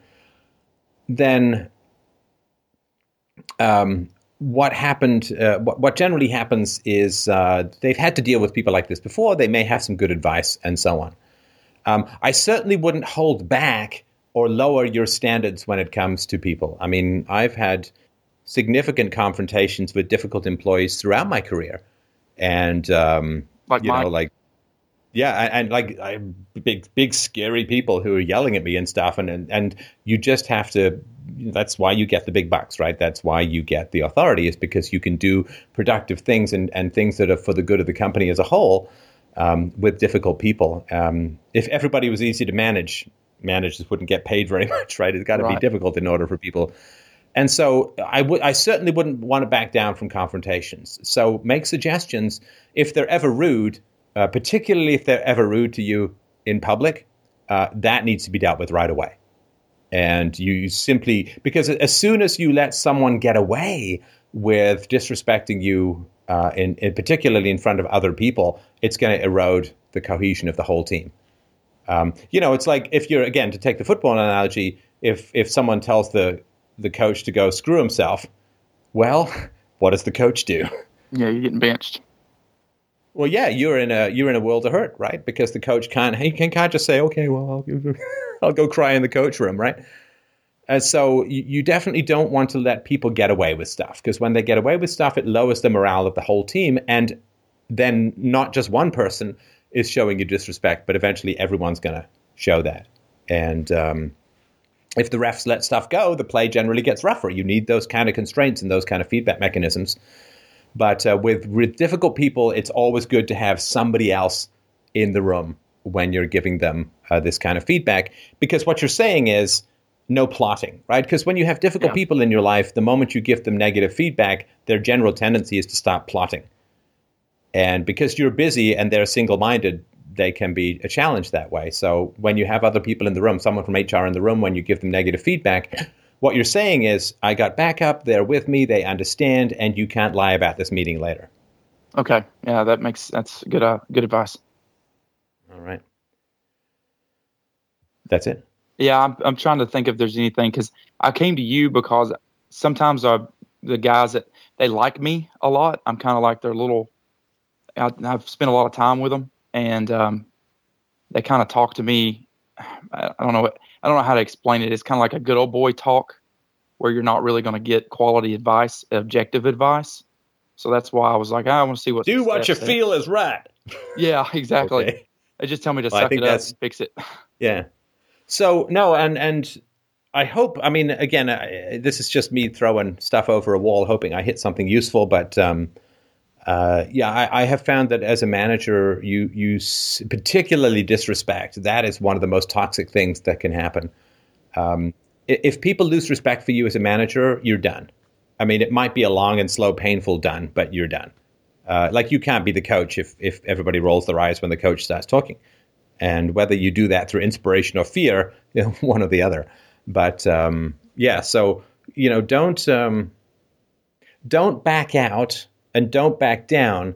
then um, what happened, uh, what, what generally happens is uh, they've had to deal with people like this before. They may have some good advice and so on. Um, I certainly wouldn't hold back or lower your standards when it comes to people. I mean, I've had significant confrontations with difficult employees throughout my career, and um, Like you my- know, like yeah, and, and like I, big, big, scary people who are yelling at me and stuff, and, and and you just have to. That's why you get the big bucks, right? That's why you get the authority, is because you can do productive things and and things that are for the good of the company as a whole um, with difficult people. Um, if everybody was easy to manage, managers wouldn't get paid very much, right? It's got to be difficult in order for people. And so I would, I certainly wouldn't want to back down from confrontations. So make suggestions if they're ever rude, uh, particularly if they're ever rude to you in public. Uh, that needs to be dealt with right away. And you simply because as soon as you let someone get away with disrespecting you, uh, in, in particularly in front of other people, it's going to erode the cohesion of the whole team. Um, you know, it's like if you're again to take the football analogy, if if someone tells the the coach to go screw himself, well, what does the coach do? Yeah, you're getting benched. Well, yeah, you're in a you're in a world of hurt, right? Because the coach can't he can, can't just say, okay, well, I'll, I'll go cry in the coach room, right? And so you, you definitely don't want to let people get away with stuff because when they get away with stuff, it lowers the morale of the whole team, and then not just one person is showing you disrespect, but eventually everyone's going to show that. And um, if the refs let stuff go, the play generally gets rougher. You need those kind of constraints and those kind of feedback mechanisms. But uh, with, with difficult people, it's always good to have somebody else in the room when you're giving them uh, this kind of feedback. Because what you're saying is, no plotting, right? Because when you have difficult Yeah. people in your life, the moment you give them negative feedback, their general tendency is to stop plotting. And because you're busy and they're single minded, they can be a challenge that way. So when you have other people in the room, someone from HR in the room, when you give them negative feedback, what you're saying is, I got backup, they're with me, they understand, and you can't lie about this meeting later. Okay. Yeah, that makes that's good. Uh, good advice. All right. That's it. Yeah, I'm I'm trying to think if there's anything because I came to you because sometimes uh, the guys that they like me a lot. I'm kind of like their little. I, I've spent a lot of time with them, and um, they kind of talk to me. I, I don't know. What, I don't know how to explain it. It's kind of like a good old boy talk, where you're not really going to get quality advice, objective advice. So that's why I was like, I want to see what. Do what you feel is right. Yeah, exactly. Okay. They just tell me to Well, suck it up and fix it. Yeah. So no, and and I hope. I mean, again, I, this is just me throwing stuff over a wall, hoping I hit something useful. But um, uh, yeah, I, I have found that as a manager, you you s- particularly disrespect. That is one of the most toxic things that can happen. Um, if people lose respect for you as a manager, you're done. I mean, it might be a long and slow, painful done, but you're done. Uh, like you can't be the coach if if everybody rolls their eyes when the coach starts talking and whether you do that through inspiration or fear, you know, one or the other. But um, yeah, so you know, don't um, don't back out and don't back down,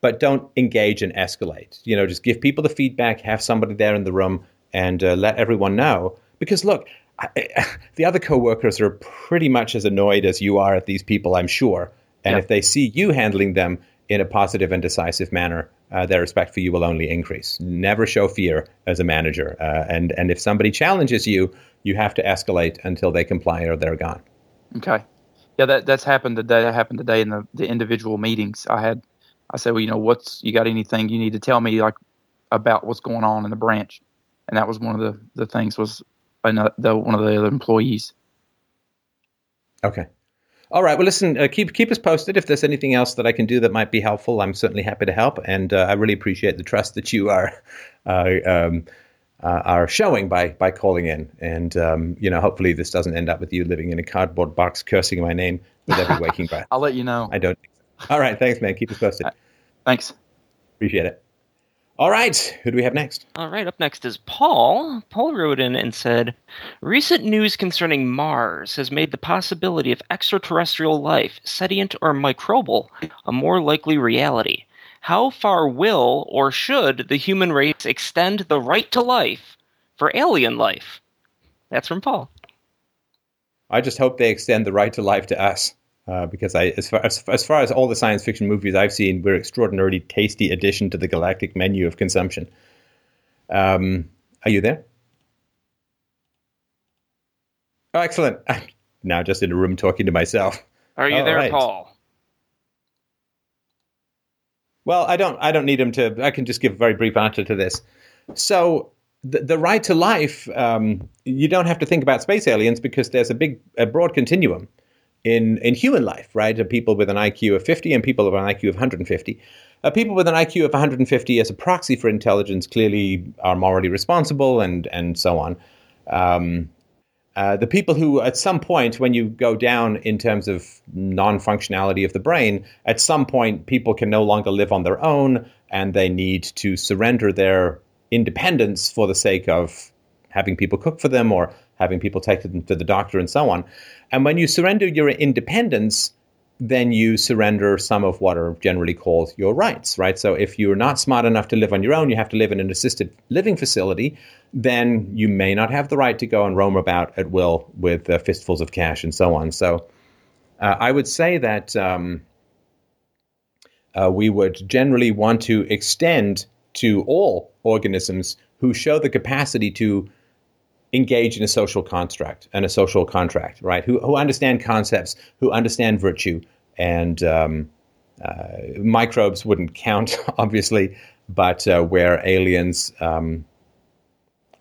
but don't engage and escalate. You know, just give people the feedback, have somebody there in the room, and uh, let everyone know. Because look, I, the other coworkers are pretty much as annoyed as you are at these people, I'm sure. And Yeah. if they see you handling them in a positive and decisive manner, uh, their respect for you will only increase. Never show fear as a manager. Uh, and and if somebody challenges you, you have to escalate until they comply or they're gone. Okay. Yeah, that that's happened today. That happened today in the, the individual meetings. I had I said, Well, you know, what's you got anything you need to tell me like about what's going on in the branch? And that was one of the, the things was another, the, one of the other employees. Okay. All right. Well, listen. Uh, keep keep us posted if there's anything else that I can do that might be helpful. I'm certainly happy to help, and uh, I really appreciate the trust that you are uh, um, uh, are showing by by calling in. And um, you know, hopefully, this doesn't end up with you living in a cardboard box cursing my name with every waking breath. I'll let you know. I don't. Think so. All right. Thanks, man. Keep us posted. Thanks. Appreciate it. All right. Who do we have next? All right, up next is Paul. Paul wrote in and said Recent news concerning Mars has made the possibility of extraterrestrial life, sentient or microbial, a more likely reality. How far will or should the human race extend the right to life for alien life? That's from Paul. I just hope they extend the right to life to us. Uh, because I, as far as, as far as all the science fiction movies I've seen, we're extraordinarily tasty addition to the galactic menu of consumption. Um, are you there? Oh, excellent. I'm now just in a room talking to myself. Are you All there, right. Paul? Well, I don't. I don't need him to. I can just give a very brief answer to this. So, the, the right to life. Um, you don't have to think about space aliens because there's a big, a broad continuum in in human life, right? People with an IQ of 50 and people with an IQ of 150. Uh, people with an IQ of 150 as a proxy for intelligence clearly are morally responsible and and so on. Um, uh, the people who, at some point, when you go down in terms of non functionality of the brain, at some point, people can no longer live on their own and they need to surrender their independence for the sake of having people cook for them or having people take them to the doctor and so on. And when you surrender your independence, then you surrender some of what are generally called your rights, right? So if you're not smart enough to live on your own, you have to live in an assisted living facility, then you may not have the right to go and roam about at will with uh, fistfuls of cash and so on. So uh, I would say that um, uh, we would generally want to extend to all organisms who show the capacity to engage in a social construct and a social contract, right? Who, who understand concepts, who understand virtue, and um, uh, microbes wouldn't count, obviously, but uh, where aliens um,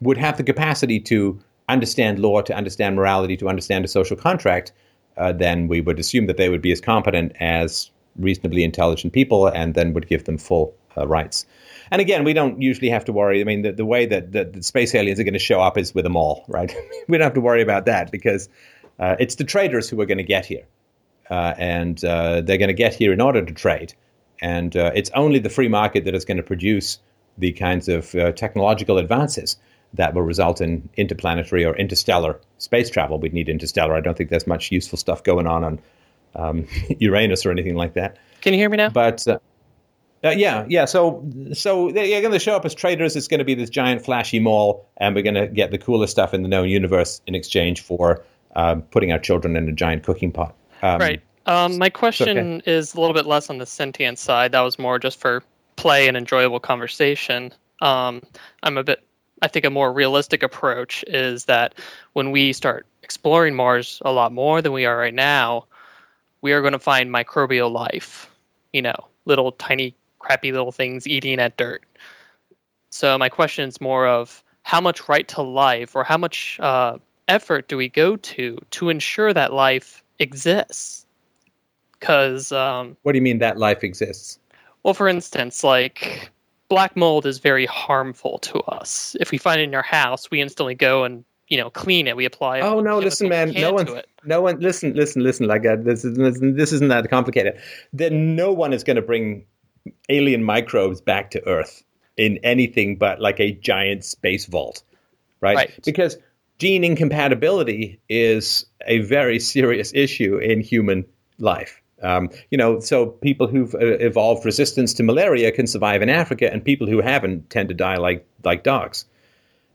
would have the capacity to understand law, to understand morality, to understand a social contract, uh, then we would assume that they would be as competent as reasonably intelligent people and then would give them full uh, rights. And again, we don't usually have to worry. I mean, the, the way that, that the space aliens are going to show up is with them all, right? we don't have to worry about that because uh, it's the traders who are going to get here. Uh, and uh, they're going to get here in order to trade. And uh, it's only the free market that is going to produce the kinds of uh, technological advances that will result in interplanetary or interstellar space travel. We'd need interstellar. I don't think there's much useful stuff going on on um, Uranus or anything like that. Can you hear me now? But uh, yeah, yeah. So, so they're going to show up as traders. It's going to be this giant, flashy mall, and we're going to get the coolest stuff in the known universe in exchange for uh, putting our children in a giant cooking pot. Um, right. Um, my question okay. is a little bit less on the sentient side. That was more just for play and enjoyable conversation. Um, I'm a bit. I think a more realistic approach is that when we start exploring Mars a lot more than we are right now, we are going to find microbial life. You know, little tiny crappy little things eating at dirt. So my question is more of how much right to life or how much uh, effort do we go to to ensure that life exists? Because um, what do you mean that life exists? Well, for instance, like black mold is very harmful to us. If we find it in our house, we instantly go and you know clean it. We apply. Oh no! Listen, man. No one. No one. Listen. Listen. Listen. Like uh, this is this isn't that complicated. Then no one is going to bring alien microbes back to Earth in anything but like a giant space vault, right? right. Because gene incompatibility is a very serious issue in human life. Um, you know, so people who've uh, evolved resistance to malaria can survive in Africa, and people who haven't tend to die like like dogs.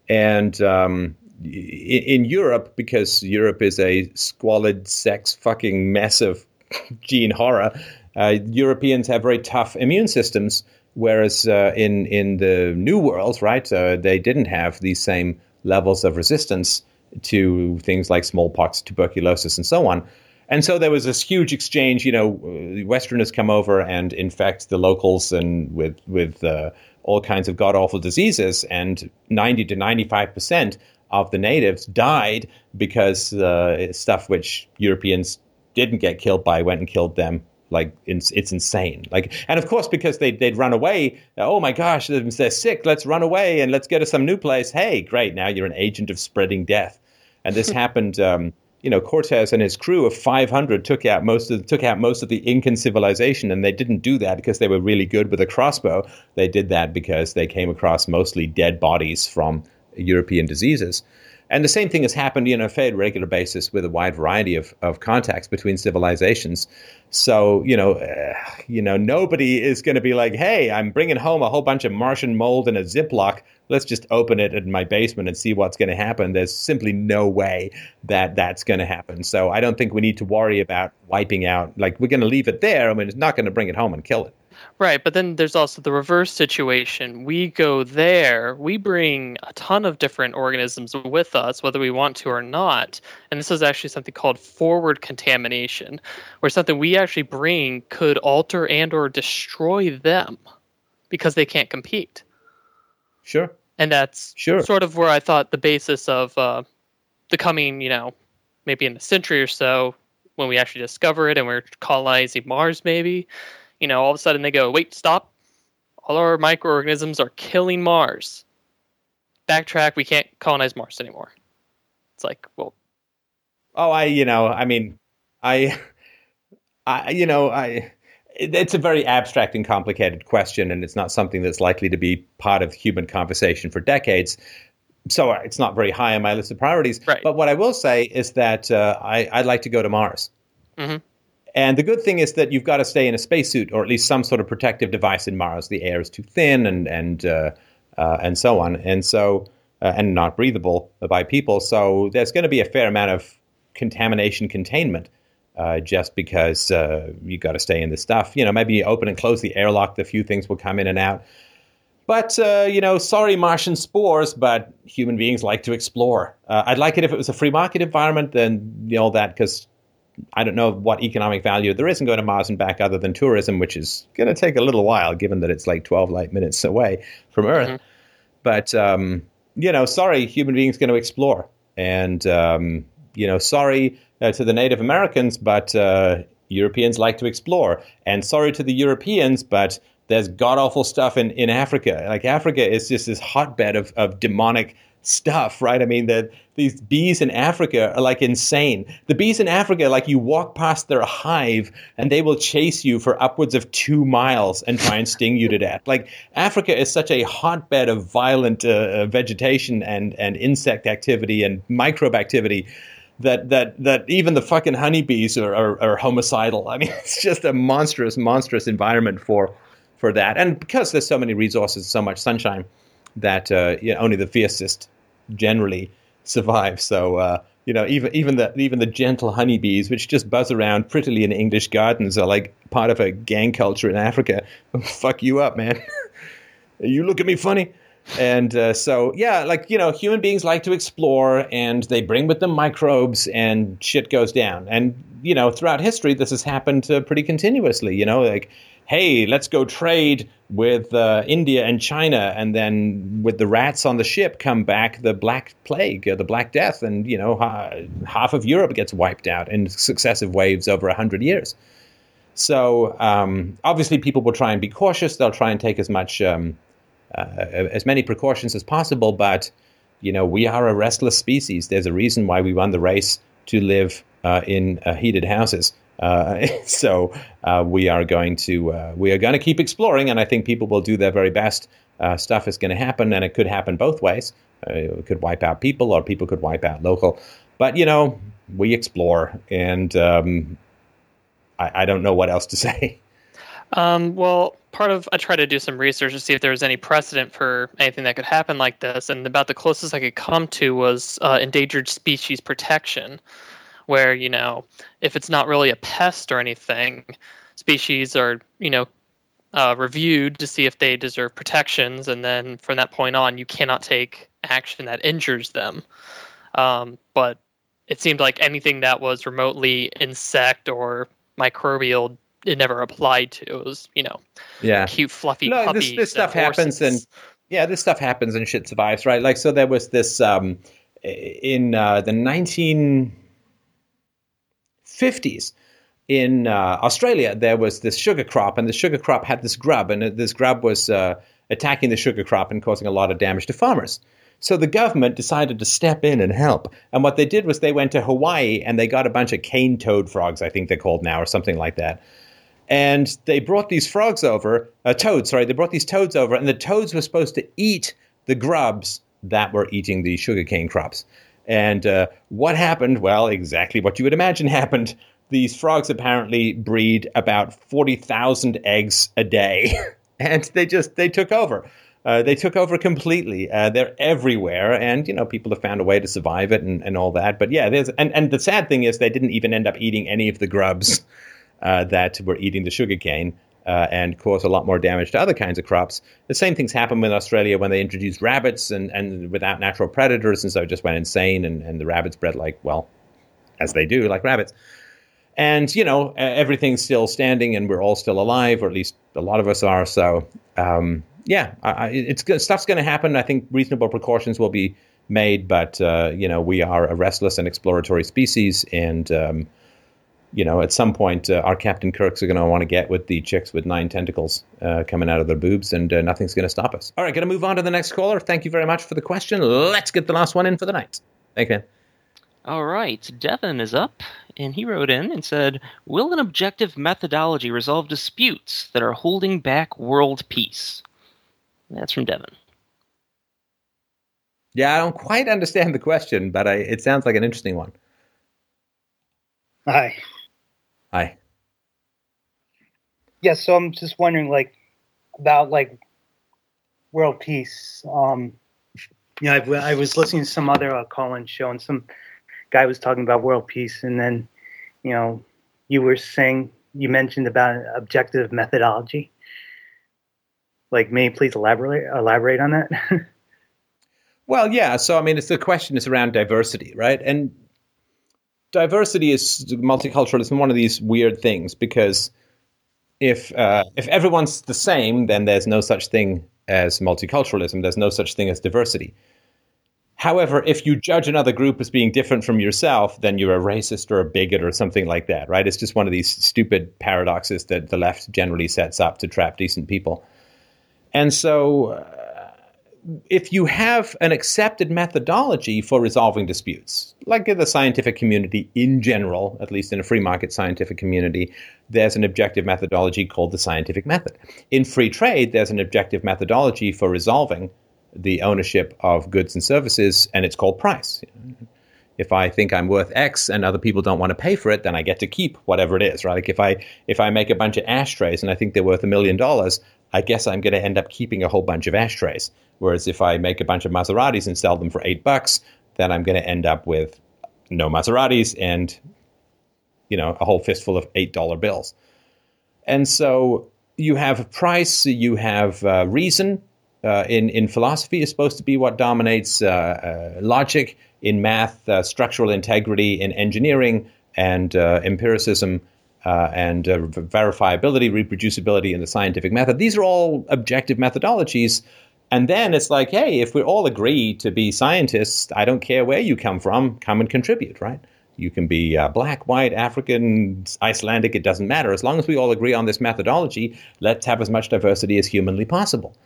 And um, in, in Europe, because Europe is a squalid, sex fucking mess of gene horror, uh, Europeans have very tough immune systems, whereas uh, in in the New World, right, uh, they didn't have these same levels of resistance to things like smallpox, tuberculosis, and so on. And so there was this huge exchange. You know, uh, Westerners come over and infect the locals and with with uh, all kinds of god awful diseases, and ninety to ninety five percent of the natives died because uh, stuff which Europeans didn't get killed by went and killed them like it's, it's insane. Like, and of course, because they they'd run away. Oh my gosh, they're sick. Let's run away and let's go to some new place. Hey, great! Now you're an agent of spreading death. And this happened. Um, you know, Cortez and his crew of 500 took out most of took out most of the Incan civilization, and they didn't do that because they were really good with a crossbow. They did that because they came across mostly dead bodies from European diseases. And the same thing has happened you know, on a fairly regular basis with a wide variety of, of contacts between civilizations. So, you know, uh, you know, nobody is going to be like, hey, I'm bringing home a whole bunch of Martian mold in a Ziploc. Let's just open it in my basement and see what's going to happen. There's simply no way that that's going to happen. So I don't think we need to worry about wiping out. Like, we're going to leave it there. I mean, it's not going to bring it home and kill it. Right, but then there's also the reverse situation. We go there, we bring a ton of different organisms with us, whether we want to or not. And this is actually something called forward contamination, where something we actually bring could alter and or destroy them because they can't compete. Sure. And that's sure. sort of where I thought the basis of uh, the coming, you know, maybe in a century or so, when we actually discover it and we're colonizing Mars, maybe you know, all of a sudden they go, wait, stop. All our microorganisms are killing Mars. Backtrack, we can't colonize Mars anymore. It's like, well. Oh, I, you know, I mean, I, I, you know, I, it's a very abstract and complicated question, and it's not something that's likely to be part of human conversation for decades. So it's not very high on my list of priorities. Right. But what I will say is that uh, I, would like to go to Mars. Mm-hmm. And the good thing is that you've got to stay in a spacesuit or at least some sort of protective device in Mars. The air is too thin and and uh, uh, and so on, and so uh, and not breathable by people. So there's going to be a fair amount of contamination containment. Uh, just because uh, you got to stay in this stuff, you know, maybe you open and close the airlock, the few things will come in and out. But uh, you know, sorry, Martian spores, but human beings like to explore. I'd like it if it was a free market environment, then you know that because I don't know what economic value there is in going to Mars and back other than tourism, which is going to take a little while given that it's like 12 light minutes away from Earth. Mm-hmm. But, um, you know, sorry, human beings going to explore. And, um, you know, sorry uh, to the Native Americans, but uh, Europeans like to explore. And sorry to the Europeans, but there's god awful stuff in, in Africa. Like Africa is just this hotbed of, of demonic stuff, right? I mean, that these bees in Africa are like insane. The bees in Africa, like you walk past their hive and they will chase you for upwards of two miles and try and sting you to death. Like Africa is such a hotbed of violent uh, uh, vegetation and, and insect activity and microbe activity that that that even the fucking honeybees are, are, are homicidal. I mean, it's just a monstrous, monstrous environment for for that. And because there's so many resources, so much sunshine, that uh, you know, only the fiercest generally survive. So uh, you know, even even the even the gentle honeybees, which just buzz around prettily in English gardens, are like part of a gang culture in Africa. Fuck you up, man. you look at me funny. And uh, so, yeah, like, you know, human beings like to explore and they bring with them microbes and shit goes down. And, you know, throughout history, this has happened uh, pretty continuously. You know, like hey, let's go trade with uh, India and China, and then with the rats on the ship come back the Black Plague, or the Black Death, and you know half of Europe gets wiped out in successive waves over hundred years. So um, obviously, people will try and be cautious. They'll try and take as much um, uh, as many precautions as possible, but you know we are a restless species. There's a reason why we won the race to live uh, in uh, heated houses. Uh, so uh, we are going to uh, we are going to keep exploring, and I think people will do their very best. Uh, stuff is going to happen, and it could happen both ways. Uh, it could wipe out people, or people could wipe out local. But you know, we explore, and um, I, I, don't know what else to say. Um, well, part of I tried to do some research to see if there was any precedent for anything that could happen like this, and about the closest I could come to was uh, endangered species protection where you know if it's not really a pest or anything, species are you know uh, reviewed to see if they deserve protections, and then from that point on, you cannot take action that injures them. Um, but it seemed like anything that was remotely insect or microbial it never applied to. It was, you know, yeah, cute fluffy no, puppies. This, this stuff happens, and yeah, this stuff happens, and shit survives, right? Like, so there was this um, in uh, the nineteen 50s in uh, Australia, there was this sugar crop, and the sugar crop had this grub, and this grub was uh, attacking the sugar crop and causing a lot of damage to farmers. So the government decided to step in and help. And what they did was they went to Hawaii and they got a bunch of cane toad frogs, I think they're called now, or something like that. And they brought these frogs over, uh, toads, sorry, they brought these toads over, and the toads were supposed to eat the grubs that were eating the sugarcane crops. And uh, what happened? Well, exactly what you would imagine happened. These frogs apparently breed about 40,000 eggs a day. and they just, they took over. Uh, they took over completely. Uh, they're everywhere, and you know people have found a way to survive it and, and all that. But yeah, there's and, and the sad thing is they didn't even end up eating any of the grubs uh, that were eating the sugarcane uh, and cause a lot more damage to other kinds of crops. The same things happened with Australia when they introduced rabbits and, and without natural predators, and so it just went insane, and, and the rabbits bred like, well, as they do, like rabbits. And, you know, everything's still standing and we're all still alive, or at least a lot of us are. So, um, yeah, I, it's stuff's going to happen. I think reasonable precautions will be made, but, uh, you know, we are a restless and exploratory species, and um, you know, at some point, uh, our Captain Kirks are going to want to get with the chicks with nine tentacles uh, coming out of their boobs, and uh, nothing's going to stop us. All right, going to move on to the next caller. Thank you very much for the question. Let's get the last one in for the night. Thank you. All right, Devin is up, and he wrote in and said, "Will an objective methodology resolve disputes that are holding back world peace?" That's from Devin. Yeah, I don't quite understand the question, but I, it sounds like an interesting one. Hi. Hi. Yeah, so I'm just wondering, like, about like world peace. Um, you know, I, I was listening to some other uh, call-in show, and some guy was talking about world peace, and then, you know, you were saying you mentioned about objective methodology. Like, may you please elaborate elaborate on that? well, yeah. So, I mean, it's the question is around diversity, right? And diversity is multiculturalism one of these weird things because if uh, if everyone's the same, then there's no such thing as multiculturalism. There's no such thing as diversity. However, if you judge another group as being different from yourself, then you're a racist or a bigot or something like that, right? It's just one of these stupid paradoxes that the left generally sets up to trap decent people. And so, if you have an accepted methodology for resolving disputes, like in the scientific community in general, at least in a free market scientific community, there's an objective methodology called the scientific method. In free trade, there's an objective methodology for resolving the ownership of goods and services, and it's called price. If I think I'm worth X and other people don't want to pay for it, then I get to keep whatever it is, right? Like if I if I make a bunch of ashtrays and I think they're worth a million dollars, I guess I'm going to end up keeping a whole bunch of ashtrays. Whereas if I make a bunch of Maseratis and sell them for eight bucks, then I'm going to end up with no Maseratis and you know a whole fistful of eight dollar bills. And so you have price, you have uh, reason, uh, in in philosophy is supposed to be what dominates uh, uh logic. In math, uh, structural integrity. In engineering and uh, and verifiability, reproducibility in the scientific method. These are all objective methodologies. And then it's like, hey, if we all agree to be scientists, I don't care where you come from, come and contribute, right? You can be uh, black, white, African, Icelandic, it doesn't matter. As long as we all agree on this methodology, let's have as much diversity as humanly possible.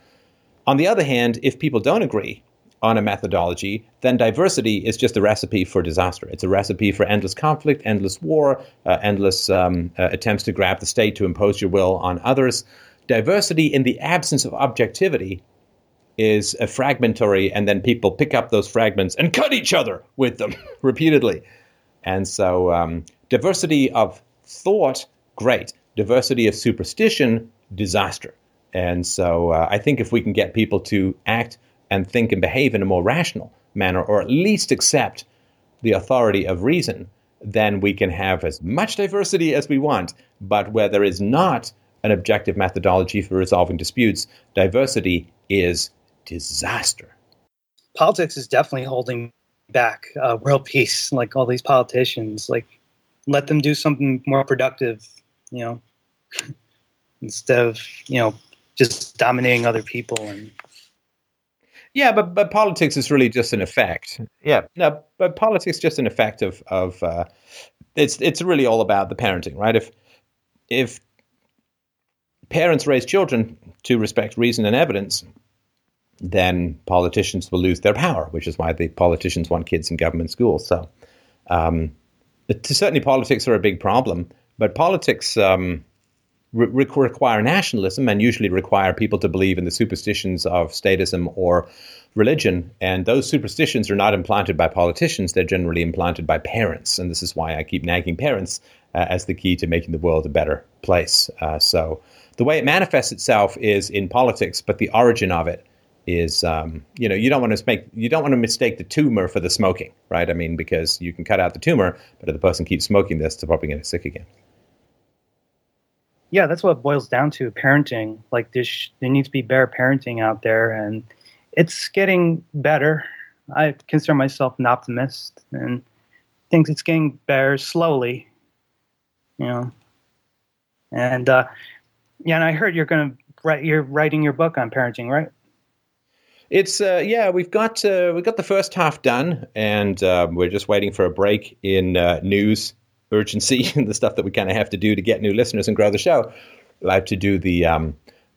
On the other hand, if people don't agree on a methodology, then diversity is just a recipe for disaster. It's a recipe for endless conflict, endless war, uh, endless um, uh, attempts to grab the state to impose your will on others. Diversity in the absence of objectivity is a fragmentary, and then people pick up those fragments and cut each other with them repeatedly. And so, um, diversity of thought, great. Diversity of superstition, disaster. And so uh, I think if we can get people to act and think and behave in a more rational manner, or at least accept the authority of reason, then we can have as much diversity as we want. But where there is not an objective methodology for resolving disputes, diversity is disaster. Politics is definitely holding back uh, world peace. Like all these politicians, like let them do something more productive, you know, instead of you know just dominating other people and yeah, but but politics is really just an effect. Yeah, no, but politics is just an effect of of uh, it's it's really all about the parenting, right? If if parents raise children to respect reason and evidence, then politicians will lose their power, which is why the politicians want kids in government schools. So, um, certainly politics are a big problem, but politics um, re- require nationalism and usually require people to believe in the superstitions of statism or religion. And those superstitions are not implanted by politicians, they're generally implanted by parents. And this is why I keep nagging parents uh, as the key to making the world a better place. Uh, so the way it manifests itself is in politics, but the origin of it is um, you know you don't want to make you don't want to mistake the tumor for the smoking right i mean because you can cut out the tumor but if the person keeps smoking this they're probably going to get sick again yeah, that's what boils down to parenting. Like this, there needs to be better parenting out there, and it's getting better. I consider myself an optimist, and think it's getting better slowly. You know, and uh, yeah, and I heard you're going to write. You're writing your book on parenting, right? It's uh, yeah, we've got uh, we've got the first half done, and uh, we're just waiting for a break in uh, news urgency and the stuff that we kind of have to do to get new listeners and grow the show. like to do the um,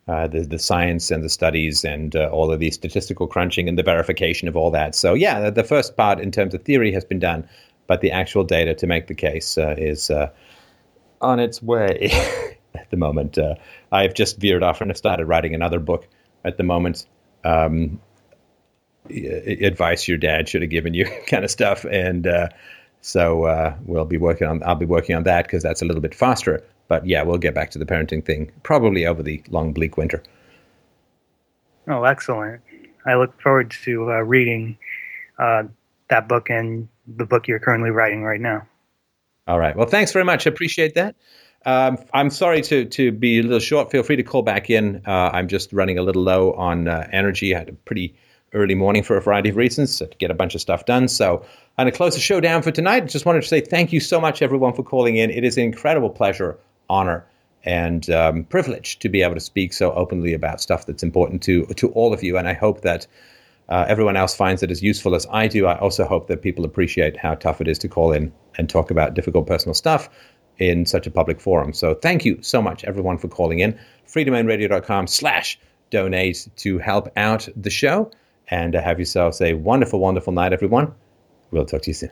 uh, the, the science and the studies and uh, all of the statistical crunching and the verification of all that. So yeah, the, the, first part in terms of theory has been done, but the actual data to make the case uh, is uh, on its way at the moment. Uh, I've just veered off and have started writing another book at the moment. Um, advice your dad should have given you kind of stuff and uh, so uh, we'll be working on. I'll be working on that because that's a little bit faster. But yeah, we'll get back to the parenting thing probably over the long bleak winter. Oh, excellent! I look forward to uh, reading uh, that book and the book you're currently writing right now. All right. Well, thanks very much. I appreciate that. Um, I'm sorry to to be a little short. Feel free to call back in. Uh, I'm just running a little low on uh, energy. I had a pretty early morning for a variety of reasons to get a bunch of stuff done. So I'm going to close the show down for tonight. Just wanted to say thank you so much, everyone, for calling in. It is an incredible pleasure, honor, and um, privilege to be able to speak so openly about stuff that's important to to all of you. And I hope that. Uh, everyone else finds it as useful as I do. I also hope that people appreciate how tough it is to call in and talk about difficult personal stuff in such a public forum. So thank you so much, everyone, for calling in. FreeDomainRadio.com slash donate to help out the show and uh, have yourselves a wonderful, wonderful night, everyone. We'll talk to you soon.